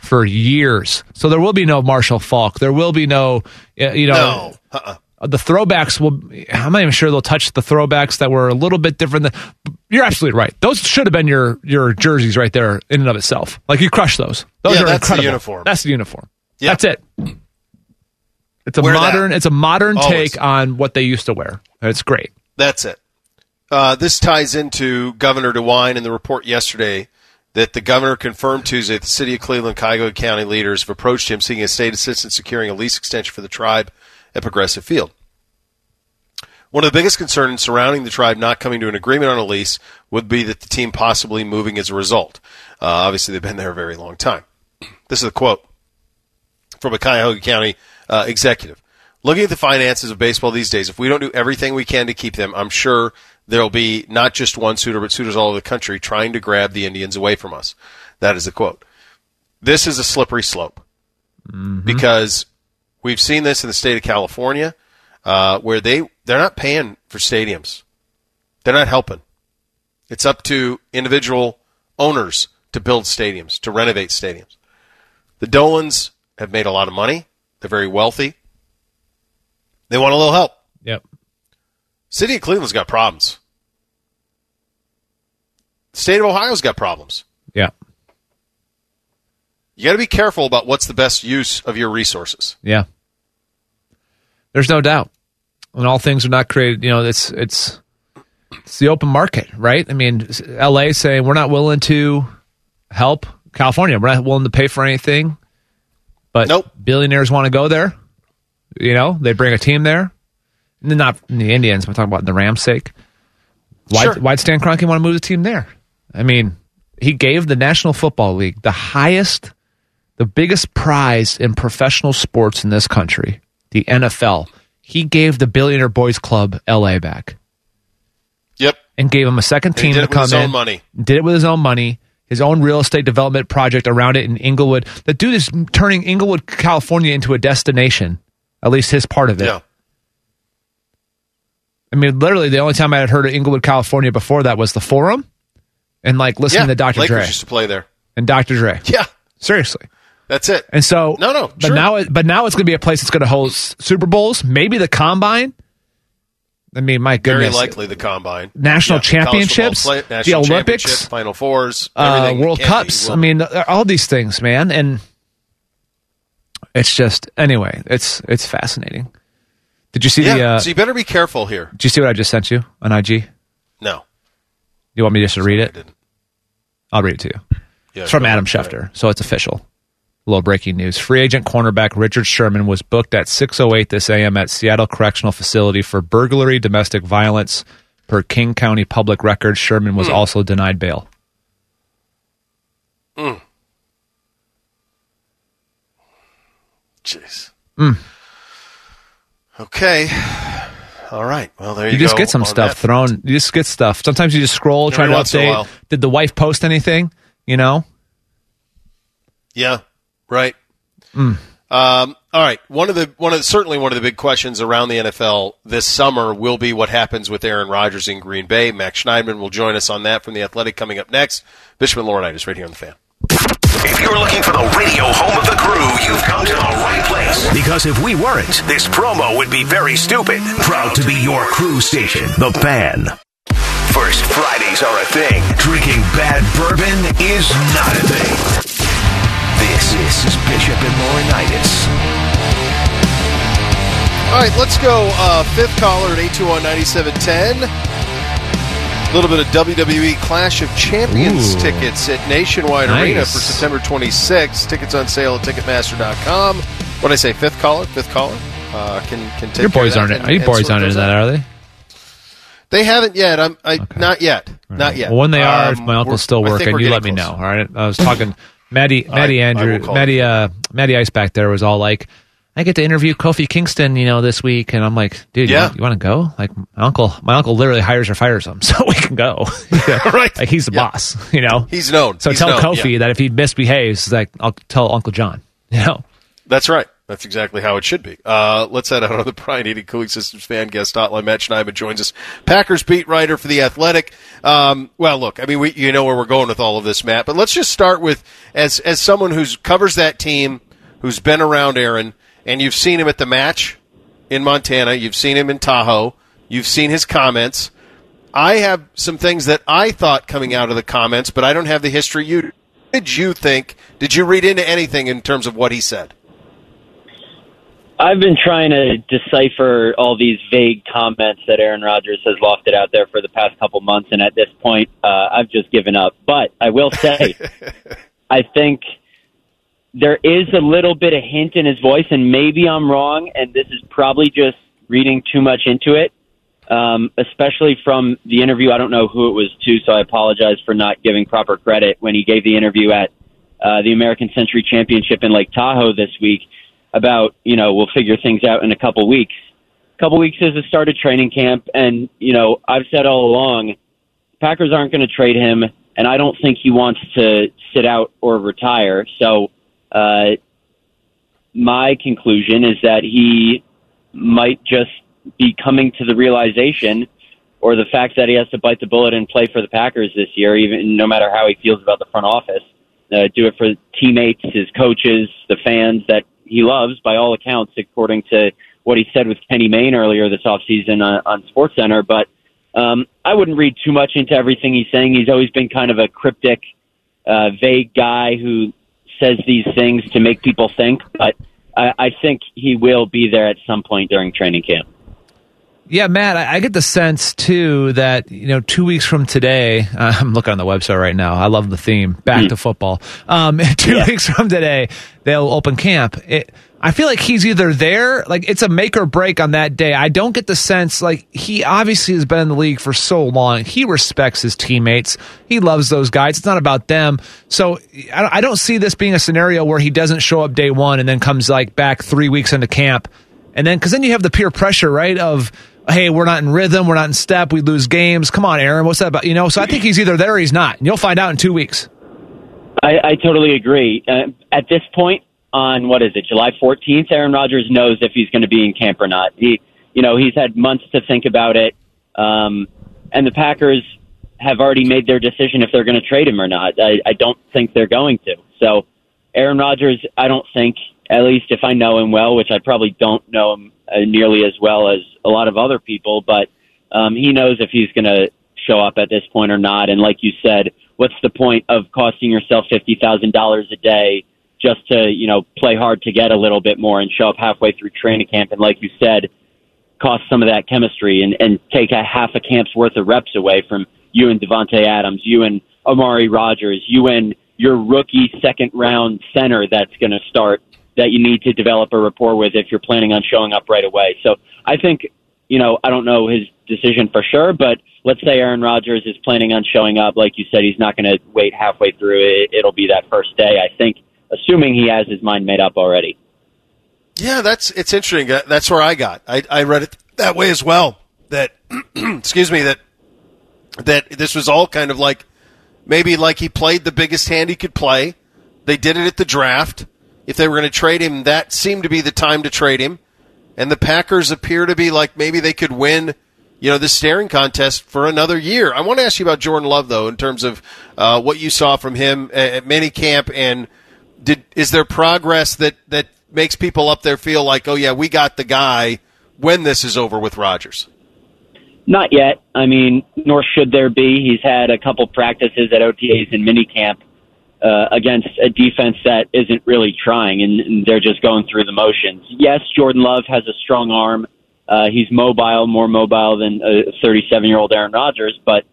for years. So there will be no Marshall Faulk. There will be no, uh, you know, No. Uh-uh. The throwbacks will. I'm not even sure they'll touch the throwbacks that were a little bit different. Than, you're absolutely right. Those should have been your your jerseys right there in and of itself. Like you crushed those. Those Yeah, are that's the uniform. That's the uniform. Yeah. That's it. It's a Wear that. modern. It's a modern Always. take on what they used to wear. It's great. That's it. Uh, this ties into Governor DeWine and the report yesterday that the governor confirmed Tuesday that the city of Cleveland, Cuyahoga County leaders have approached him seeking a state assistance securing a lease extension for the tribe at Progressive Field. One of the biggest concerns surrounding the tribe not coming to an agreement on a lease would be that the team possibly moving as a result. Uh, obviously, they've been there a very long time. This is a quote from a Cuyahoga County uh, executive. Looking at the finances of baseball these days, if we don't do everything we can to keep them, I'm sure there'll be not just one suitor, but suitors all over the country trying to grab the Indians away from us. That is the quote. This is a slippery slope because we've seen this in the state of California, uh, where they they're not paying for stadiums, they're not helping. It's up to individual owners to build stadiums, to renovate stadiums. The Dolans have made a lot of money. They're very wealthy. They want a little help. Yep. City of Cleveland's got problems. The state of Ohio's got problems. You got to be careful about what's the best use of your resources. Yeah. There's no doubt. When all things are not created, you know, it's it's it's the open market, right? I mean, LA saying we're not willing to help California. We're not willing to pay for anything. But Nope. billionaires want to go there. You know, they bring a team there. And Not the Indians, but talking about the Rams' sake. Why Sure. why'd Stan Kroenke want to move the team there? I mean, he gave the National Football League the highest, the biggest prize in professional sports in this country, the NFL. He gave the Billionaire Boys Club LA back Yep. and gave him a second team did to it with come his in. own money. Did it with his own money, his own real estate development project around it in Inglewood. The dude is turning Inglewood, California into a destination, at least his part of it. Yeah. I mean, literally, the only time I had heard of Inglewood, California before that was the Forum and like listening yeah. to Dr. Lakers Dre used to play there. and Dr. Dre. Yeah. Seriously. That's it. And so, No, no, but sure. now, it, but now it's going to be a place that's going to host Super Bowls, maybe the Combine. I mean, my Very likely the combine. National Yeah, championships, play- the Olympics, championship, Final Fours, uh, World Cups. will I mean, uh, all these things, man. And it's just anyway, it's it's fascinating. Did you see yeah. the? Uh, so you better be careful here. did you see what I just sent you on IG? No. You want me just to read I it? didn't. I'll read it to you. Yeah, It's from Adam ahead. Schefter, so it's official. A little breaking news. Free agent cornerback Richard Sherman was booked at 6.08 this a.m. at Seattle Correctional Facility for burglary, domestic violence. Per King County public record, Sherman was also denied bail. Jeez. Mm. Okay. All right. Well, there you, go. You just get some stuff that. thrown. You just get stuff. Sometimes you just scroll, Every try to once in a update. Did the wife post anything? You know? Yeah. Right. Mm. Um, all right. One of the one of the, certainly one of the big questions around the NFL this summer will be what happens with Aaron Rodgers in Green Bay. Max Schneidman will join us on that from the Athletic coming up next. Bishop and Laurinaitis right here on the fan. If you're looking for the radio home of the crew, you've come to the right place. Because if we weren't, this promo would be very stupid. Proud to be your crew station, The Fan. First Fridays are a thing. Drinking bad bourbon is not a thing. This is Bishop and Laurinaitis. All right, let's go uh, fifth caller at 821-9710. A little bit of WWE Clash of Champions Ooh. tickets at Nationwide Nice. Arena for September 26th. Tickets on sale at Ticketmaster.com. What did I say? Fifth caller? Fifth caller? Uh, can can take Your care of boys aren't. and- Your and boys sort aren't into that, out. are they? They haven't yet. I'm I, not yet. Not yet. Well, when they are, Um, if my uncle's still working, you getting let me know. All right. I was talking Maddie Maddie I- I Andrew call Maddie uh Maddie Ice back there was all like I get to interview Kofi Kingston, you know, this week, and I'm like, dude, Yeah. you, want to go? Like, my uncle, my uncle literally hires or fires him, so we can go. right. Like he's the boss, you know. He's known. So He's tell known, Kofi yeah. that if he misbehaves, like I'll tell Uncle John. You know. That's right. That's exactly how it should be. Uh, let's head out on the Brian Heating Cooling Systems fan guest hotline. Matt Schneidman joins us, Packers beat writer for the Athletic. Um, well, look, I mean, we, you know where we're going with all of this, Matt. But let's just start with as as someone who's covers that team, who's been around Aaron, and you've seen him at the match in Montana. You've seen him in Tahoe. You've seen his comments. I have some things that I thought coming out of the comments, but I don't have the history you. Did you think? Did you read into anything in terms of what he said? I've been trying to decipher all these vague comments that Aaron Rodgers has lofted out there for the past couple months, and at this point, uh, I've just given up. But I will say, I think there is a little bit of hint in his voice, and maybe I'm wrong, and this is probably just reading too much into it. Um, especially from the interview, I don't know who it was to, so I apologize for not giving proper credit when he gave the interview at uh, the American Century Championship in Lake Tahoe this week about, you know, we'll figure things out in a couple weeks. A couple weeks is the start of training camp, and, you know, I've said all along, Packers aren't going to trade him, and I don't think he wants to sit out or retire. So, uh, my conclusion is that he might just be coming to the realization or the fact that he has to bite the bullet and play for the Packers this year, even no matter how he feels about the front office. Uh, do it for teammates, his coaches, the fans that he loves, by all accounts, according to what he said with Kenny Mayne earlier this offseason on, on SportsCenter. But um, I wouldn't read too much into everything he's saying. He's always been kind of a cryptic, uh, vague guy who says these things to make people think. But I, I think he will be there at some point during training camp. Yeah, Matt, I I get the sense too that you know two weeks from today, uh, I'm looking on the website right now. I love the theme, back to football. Um, two weeks from today, they'll open camp. It, I feel like he's either there, like it's a make or break on that day. I don't get the sense like he obviously has been in the league for so long. He respects his teammates. He loves those guys. It's not about them. So I I don't see this being a scenario where he doesn't show up day one and then comes like back three weeks into camp and then, because then you have the peer pressure, right? Of, hey, we're not in rhythm, we're not in step, we lose games. Come on, Aaron, what's that about? You know, so I think he's either there or he's not. And you'll find out in two weeks. I, I totally agree. Uh, at this point, on what is it, July 14th, Aaron Rodgers knows if he's going to be in camp or not. He, you know, he's had months to think about it, um, and the Packers have already made their decision if they're going to trade him or not. I, I don't think they're going to. So, Aaron Rodgers, I don't think, at least if I know him well, which I probably don't know him nearly as well as a lot of other people, but um, he knows if he's going to show up at this point or not. And like you said, what's the point of costing yourself fifty thousand dollars a day just to you know play hard to get a little bit more and show up halfway through training camp? And like you said, cost some of that chemistry and, and take a half a camp's worth of reps away from you and Davante Adams, you and Amari Rodgers, you and your rookie second round center that's going to start that you need to develop a rapport with if you're planning on showing up right away. So I think, you know, I don't know his decision for sure, but let's say Aaron Rodgers is planning on showing up. Like you said, he's not going to wait halfway through. It, it'll be that first day, I think, assuming he has his mind made up already. Yeah, that's it's interesting. That's where I got. I, I read it that way as well. That excuse me that that this was all kind of like maybe like he played the biggest hand he could play. They did it at the draft. If they were going to trade him, that seemed to be the time to trade him. And the Packers appear to be like maybe they could win, you know, this staring contest for another year. I want to ask you about Jordan Love though, in terms of uh, what you saw from him at, at minicamp, and did is there progress that that makes people up there feel like, oh yeah, we got the guy when this is over with Rodgers? Not yet. I mean, nor should there be. He's had a couple practices at OTAs and minicamp uh, against a defense that isn't really trying, and, and they're just going through the motions. Yes, Jordan Love has a strong arm. Uh, he's mobile, more mobile than a 37 year old Aaron Rodgers, but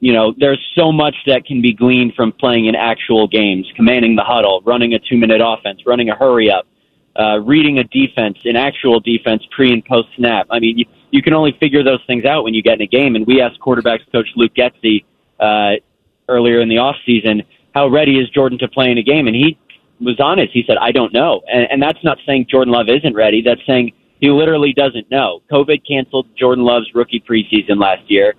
you know, there's so much that can be gleaned from playing in actual games, commanding the huddle, running a two minute offense, running a hurry up, uh, reading a defense, an actual defense pre and post snap. I mean, you, you can only figure those things out when you get in a game. And we asked quarterbacks coach Luke Getsy uh, earlier in the off season, how ready is Jordan to play in a game? And he was honest. He said, I don't know. And, and that's not saying Jordan Love isn't ready. That's saying he literally doesn't know. COVID canceled Jordan Love's rookie preseason last year.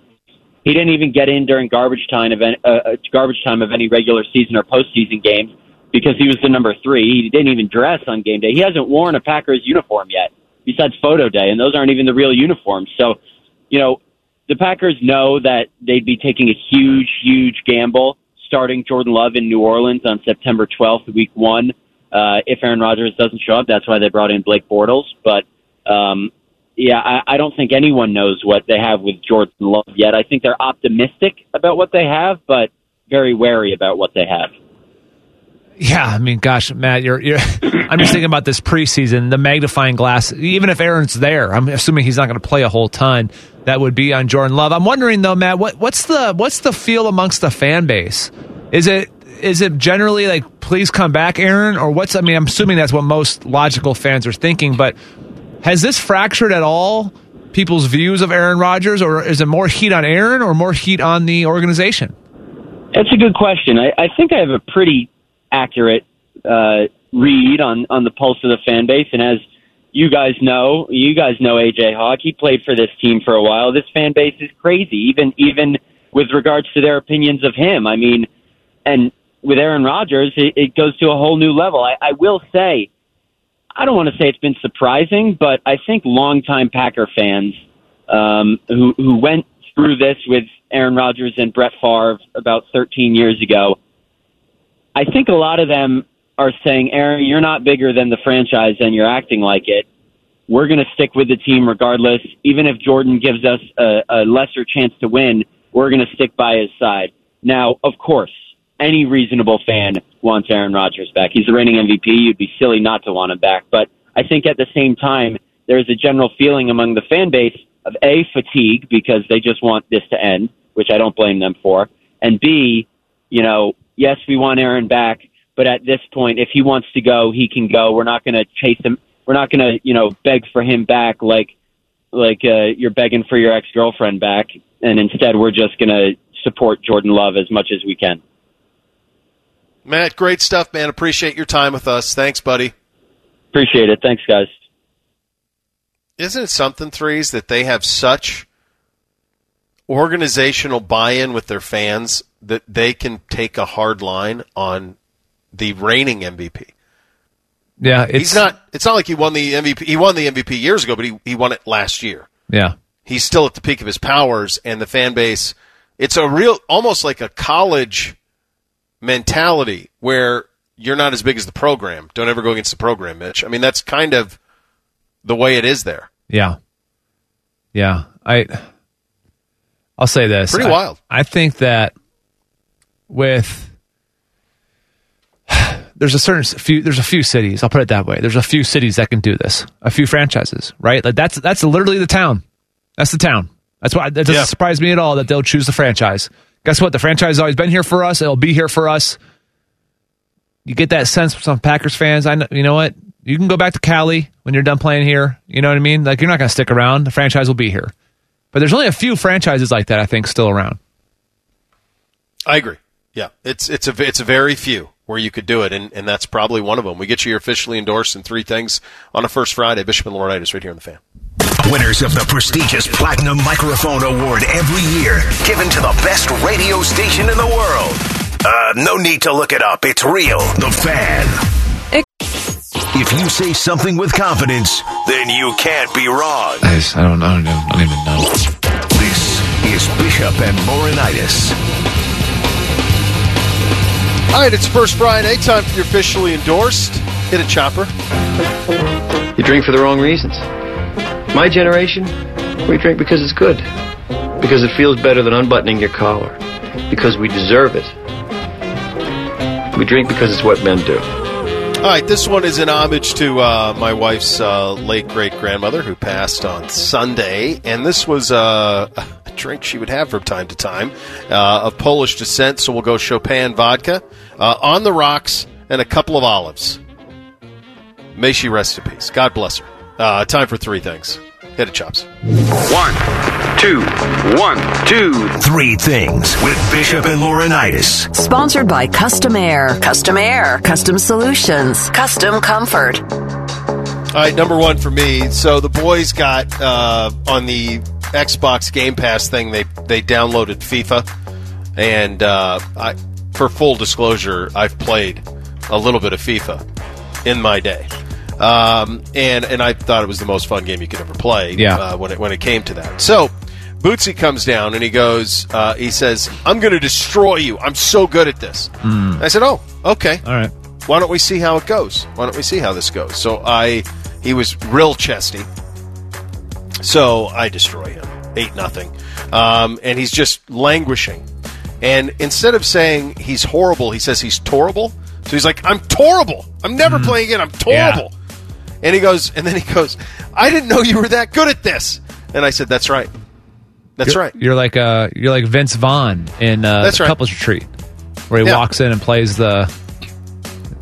He didn't even get in during garbage time of any, uh, uh, garbage time of any regular season or postseason games because he was the number three. He didn't even dress on game day. He hasn't worn a Packers uniform yet, besides photo day, and those aren't even the real uniforms. So, you know, the Packers know that they'd be taking a huge, huge gamble starting Jordan Love in New Orleans on September 12th, week one. Uh, if Aaron Rodgers doesn't show up, that's why they brought in Blake Bortles. But um, yeah, I, I don't think anyone knows what they have with Jordan Love yet. I think they're optimistic about what they have, but very wary about what they have. Yeah, I mean, gosh, Matt, you're, you're I'm just thinking about this preseason, the magnifying glass. Even if Aaron's there, I'm assuming he's not going to play a whole ton. That would be on Jordan Love. I'm wondering though, Matt, what, what's the what's the feel amongst the fan base? Is it is it generally like, please come back, Aaron, or what's? I mean, I'm assuming that's what most logical fans are thinking, but has this fractured at all people's views of Aaron Rodgers, or is it more heat on Aaron or more heat on the organization? That's a good question. I, I think I have a pretty accurate uh, read on on the pulse of the fan base, and as you guys know, you guys know AJ Hawk. He played for this team for a while. This fan base is crazy, even even with regards to their opinions of him. I mean, and with Aaron Rodgers, it, it goes to a whole new level. I, I will say, I don't want to say it's been surprising, but I think longtime Packer fans um, who who went through this with Aaron Rodgers and Brett Favre about 13 years ago I think a lot of them are saying, Aaron, you're not bigger than the franchise and you're acting like it. We're going to stick with the team regardless. Even if Jordan gives us a, a lesser chance to win, we're going to stick by his side. Now, of course, any reasonable fan wants Aaron Rodgers back. He's the reigning MVP. You'd be silly not to want him back. But I think at the same time, there's a general feeling among the fan base of A, fatigue because they just want this to end, which I don't blame them for. And B, you know, yes, we want Aaron back, but at this point, if he wants to go, he can go. We're not going to chase him. We're not going to, you know, beg for him back like like uh, you're begging for your ex girlfriend back, and instead we're just going to support Jordan Love as much as we can. Matt, great stuff, man. Appreciate your time with us. Thanks, buddy. Appreciate it. Thanks, guys. Isn't it something, threes, that they have such organizational buy-in with their fans that they can take a hard line on the reigning MVP. Yeah, he's not. It's not like he won the MVP. He won the MVP years ago, but he he won it last year. Yeah, he's still at the peak of his powers, and the fan base. It's a real, almost like a college mentality where you're not as big as the program. Don't ever go against the program, Mitch. I mean, that's kind of the way it is there. Yeah, yeah. I I'll say this. Pretty I, wild. I think that with there's a certain few there's a few cities i'll put it that way. There's a few cities that can do this. A few franchises right? Like that's that's literally the town. That's the town. That's why it doesn't yeah. surprise me at all that they'll choose the franchise. Guess what? The franchise has always been here for us. It'll be here for us. You get that sense from some packers fans. I know you know what? You can go back to cali when you're done playing here. You know what i mean? Like you're not going to stick around. The franchise will be here but there's only a few franchises like that i think still around i agree yeah, it's it's a it's a very few where you could do it, and, and that's probably one of them. We get you officially endorsed in three things on a first Friday. Bishop and Laurinaitis right here on the fan. Winners of the prestigious Platinum Microphone Award every year, given to the best radio station in the world. Uh, no need to look it up. It's real. The fan. If you say something with confidence, then you can't be wrong. I, just, I don't, I don't, I don't even know. This is Bishop and Laurinaitis. All right, it's First Friday. Time for your officially endorsed. Hit a chopper. You drink for the wrong reasons. My generation, we drink because it's good. Because it feels better than unbuttoning your collar. Because we deserve it. We drink because it's what men do. All right, this one is in homage to uh, my wife's uh, late great grandmother who passed on Sunday, and this was uh, a drink she would have from time to time uh, of Polish descent. So we'll go Chopin vodka uh, on the rocks and a couple of olives. May she rest in peace. God bless her. Uh, time for three things. Hit it, chops. One, two, one, two, three things with Bishop and Laurinaitis. Sponsored by Custom Air. Custom Air. Custom Solutions. Custom Comfort. All right, number one for me. So the boys got uh, on the Xbox Game Pass thing. They they downloaded FIFA, and uh, I, for full disclosure, I've played a little bit of FIFA in my day, um, and and I thought it was the most fun game you could ever play. Yeah. Uh, when it when it came to that. So. Bootsy comes down and he goes, uh, he says, I'm going to destroy you. I'm so good at this. I said, Oh, okay. All right. Why don't we see how it goes? Why don't we see how this goes? So I, he was real chesty. So I destroy him, eight nothing, um, and he's just languishing. And instead of saying he's horrible, he says he's torrible. So he's like, I'm torrible. I'm never playing again. I'm torrible. And he goes, and then he goes, I didn't know you were that good at this. And I said, That's right. That's You're- right. You're like uh, you're like Vince Vaughn in uh, That's right. couples retreat, where he Yeah. walks in and plays the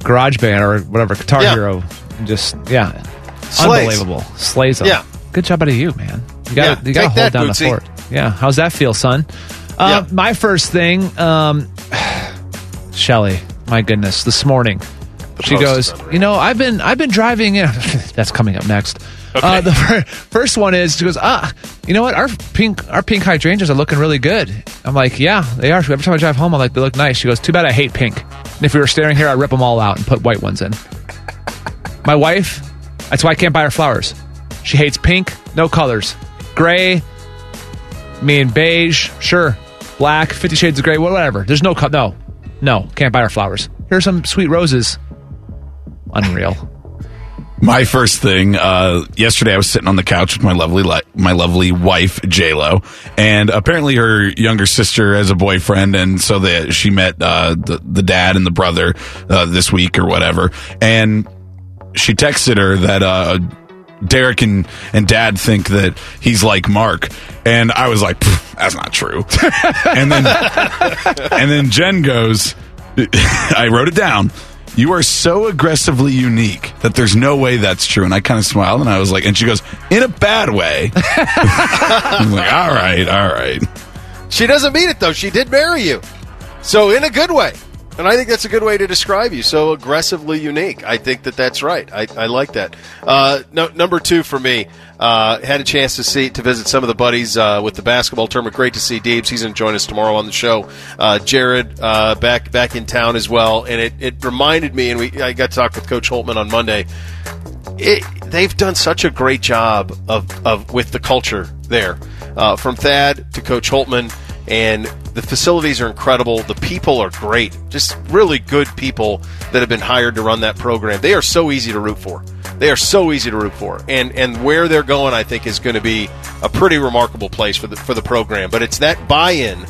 garage band or whatever guitar Yeah. hero, and just yeah, Slays. unbelievable, slays them. Yeah. good job out of you, man. You got Yeah, to you got to hold that, down Bootsy. the fort. Yeah, how's that feel, son? Uh, Yeah. My first thing, um, Shelly. My goodness, this morning. She goes, you know, I've been I've been driving. In. That's coming up next. Uh, the fir- first one is she goes, ah, you know what? Our pink our pink hydrangeas are looking really good. I'm like, yeah, they are. Every time I drive home, I'm like, they look nice. She goes, too bad I hate pink. And if we were staring here, I'd rip them all out and put white ones in. My wife, that's why I can't buy her flowers. She hates pink, no colors, gray, me and beige, sure, black, Fifty Shades of Gray, whatever. There's no co- no, no, can't buy her flowers. Here's some sweet roses. Unreal. My first thing, uh, yesterday I was sitting on the couch with my lovely, li- my lovely wife J Lo, and apparently her younger sister has a boyfriend, and so that she met uh, the the dad and the brother uh, this week or whatever, and she texted her that uh, Derek and and Dad think that he's like Mark, and I was like, that's not true, and then and then Jen goes, I wrote it down. You are so aggressively unique that there's no way that's true. And I kind of smiled and I was like, and she goes, in a bad way. I'm like, all right, all right. She doesn't mean it though. She did marry you, so in a good way. And I think that's a good way to describe you. So aggressively unique. I think that that's right. I, I like that. Uh, no, number two for me. Uh, had a chance to see to visit some of the buddies uh, with the basketball tournament. Great to see Deebs. He's going to join us tomorrow on the show. Uh, Jared uh, back back in town as well. And it, it reminded me. And we I got to talk with Coach Holtman on Monday it, they've done such a great job of, of with the culture there, uh, from Thad to Coach Holtman, and the facilities are incredible. The people are great, just really good people that have been hired to run that program. They are so easy to root for. They are so easy to root for, and and where they're going, I think, is going to be a pretty remarkable place for the for the program. But it's that buy-in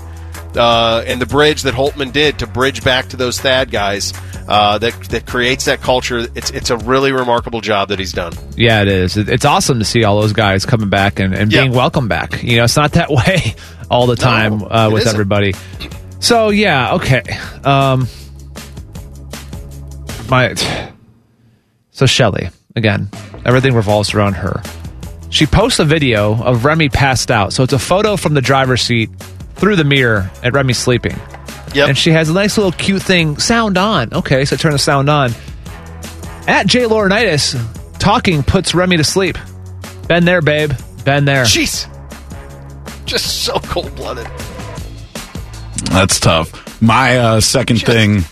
uh, and the bridge that Holtman did to bridge back to those Thad guys uh, that that creates that culture. It's it's a really remarkable job that he's done. Yeah, it is. It's awesome to see all those guys coming back and, and being Yeah. welcome back. You know, it's not that way all the time No, uh, with isn't. everybody. So yeah, okay. Um, my so Shelly again. Everything revolves around her. She posts a video of Remy passed out. So it's a photo from the driver's seat through the mirror at Remy sleeping. Yep. And she has a nice little cute thing, sound on. Okay, so turn the sound on. At Jay Laurinaitis, talking puts Remy to sleep. Been there, babe. Been there. Jeez, just so cold blooded. That's tough. My uh, second thing,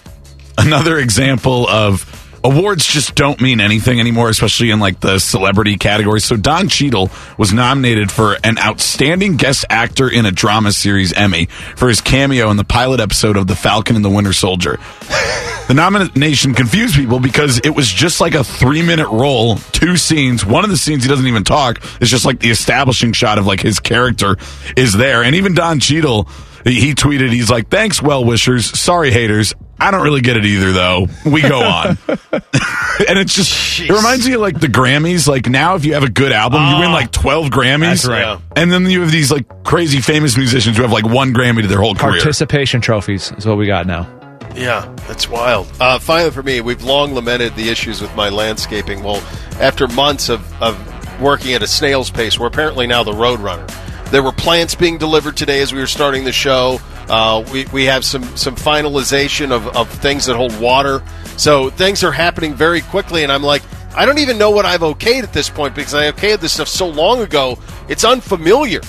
another example of awards just don't mean anything anymore, especially in like the celebrity category. So Don Cheadle was nominated for an outstanding guest actor in a drama series Emmy for his cameo in the pilot episode of The Falcon and the Winter Soldier. The nomination confused people because it was just like a three minute role, two scenes. One of the scenes he doesn't even talk. It's just like the establishing shot of like his character is there. And even Don Cheadle, he he tweeted, he's like, thanks, well wishers. Sorry, haters. I don't really get it either, though. We go on. and it's just, it reminds me of like the Grammys. Like now, if you have a good album, you win like 12 Grammys. That's right. And then you have these like crazy famous musicians who have like one Grammy to their whole career. Participation trophies is what we got now. Yeah, that's wild. Uh, finally, for me, we've long lamented the issues with my landscaping. Well, after months of, of working at a snail's pace, we're apparently now the road runner. There were plants being delivered today as we were starting the show. Uh, we, we have some, some finalization of, of things that hold water. So things are happening very quickly, and I'm like, I don't even know what I've okayed at this point because I okayed this stuff so long ago. It's unfamiliar.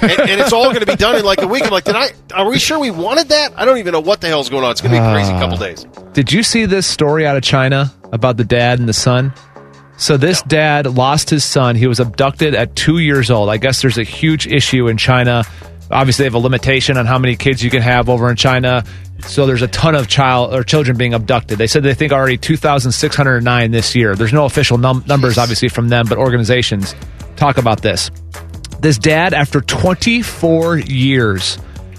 and, and it's all going to be done in like a week. I'm like, did I? Are we sure we wanted that? I don't even know what the hell's going on. It's going to be a crazy Ah. couple days. Did you see this story out of China about the dad and the son? So this dad lost his son. He was abducted at two years old. I guess there's a huge issue in China. Obviously, they have a limitation on how many kids you can have over in China. So there's a ton of child or children being abducted. They said they think already 2,609 this year. There's no official num- numbers, obviously, from them, but organizations talk about this. This dad, after 24 years,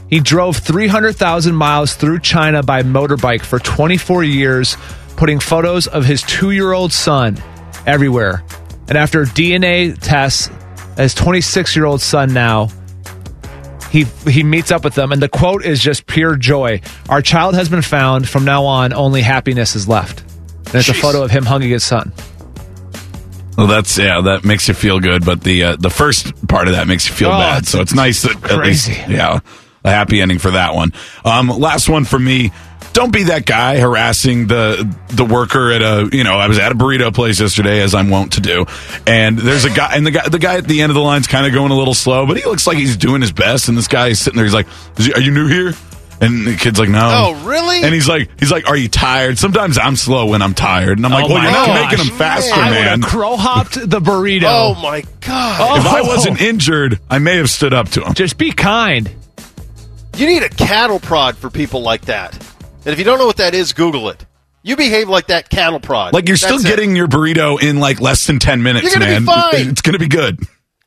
he drove 300,000 miles through China by motorbike for 24 years, putting photos of his two year old son everywhere. And after DNA tests, his 26 year old son now, he, he meets up with them, and the quote is just pure joy. Our child has been found. From now on, only happiness is left. And it's a photo of him hugging his son. Well, that's yeah, that makes you feel good, but the uh, the first part of that makes you feel Oh, bad. it's- So it's nice that at least, yeah, a happy ending for that one. Um, last one for me. Don't be that guy harassing the the worker at a you know I was at a burrito place yesterday as I'm wont to do, and there's a guy and the guy the guy at the end of the line's kind of going a little slow, but he looks like he's doing his best, and this guy is sitting there. He's like, "Is he- "Are you new here?" And the kid's like, "No." Oh, really? And he's like, "He's like, are you tired?" Sometimes I'm slow when I'm tired, and I'm like, Oh "Well, you're not making them faster, I would man." have crow hopped the burrito. Oh my god! Oh. If I wasn't injured, I may have stood up to him. Just be kind. You need a cattle prod for people like that. And if you don't know what that is, Google it. You behave like that cattle prod. Like you're still That's it. getting your burrito in like less than ten minutes, You're gonna man. be fine. It's gonna be good.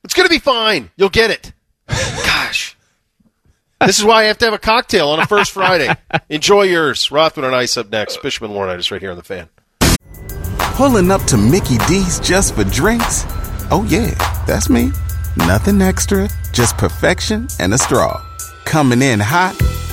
It's going to be fine. You'll get it. Gosh. This is why I have to have a cocktail on a first Friday. Enjoy yours. Rothman and Ice up next. Bishop and Warnight is right here on the fan. Pulling up to Mickey D's just for drinks? Oh, yeah, that's me. Nothing extra, just perfection and a straw. Coming in hot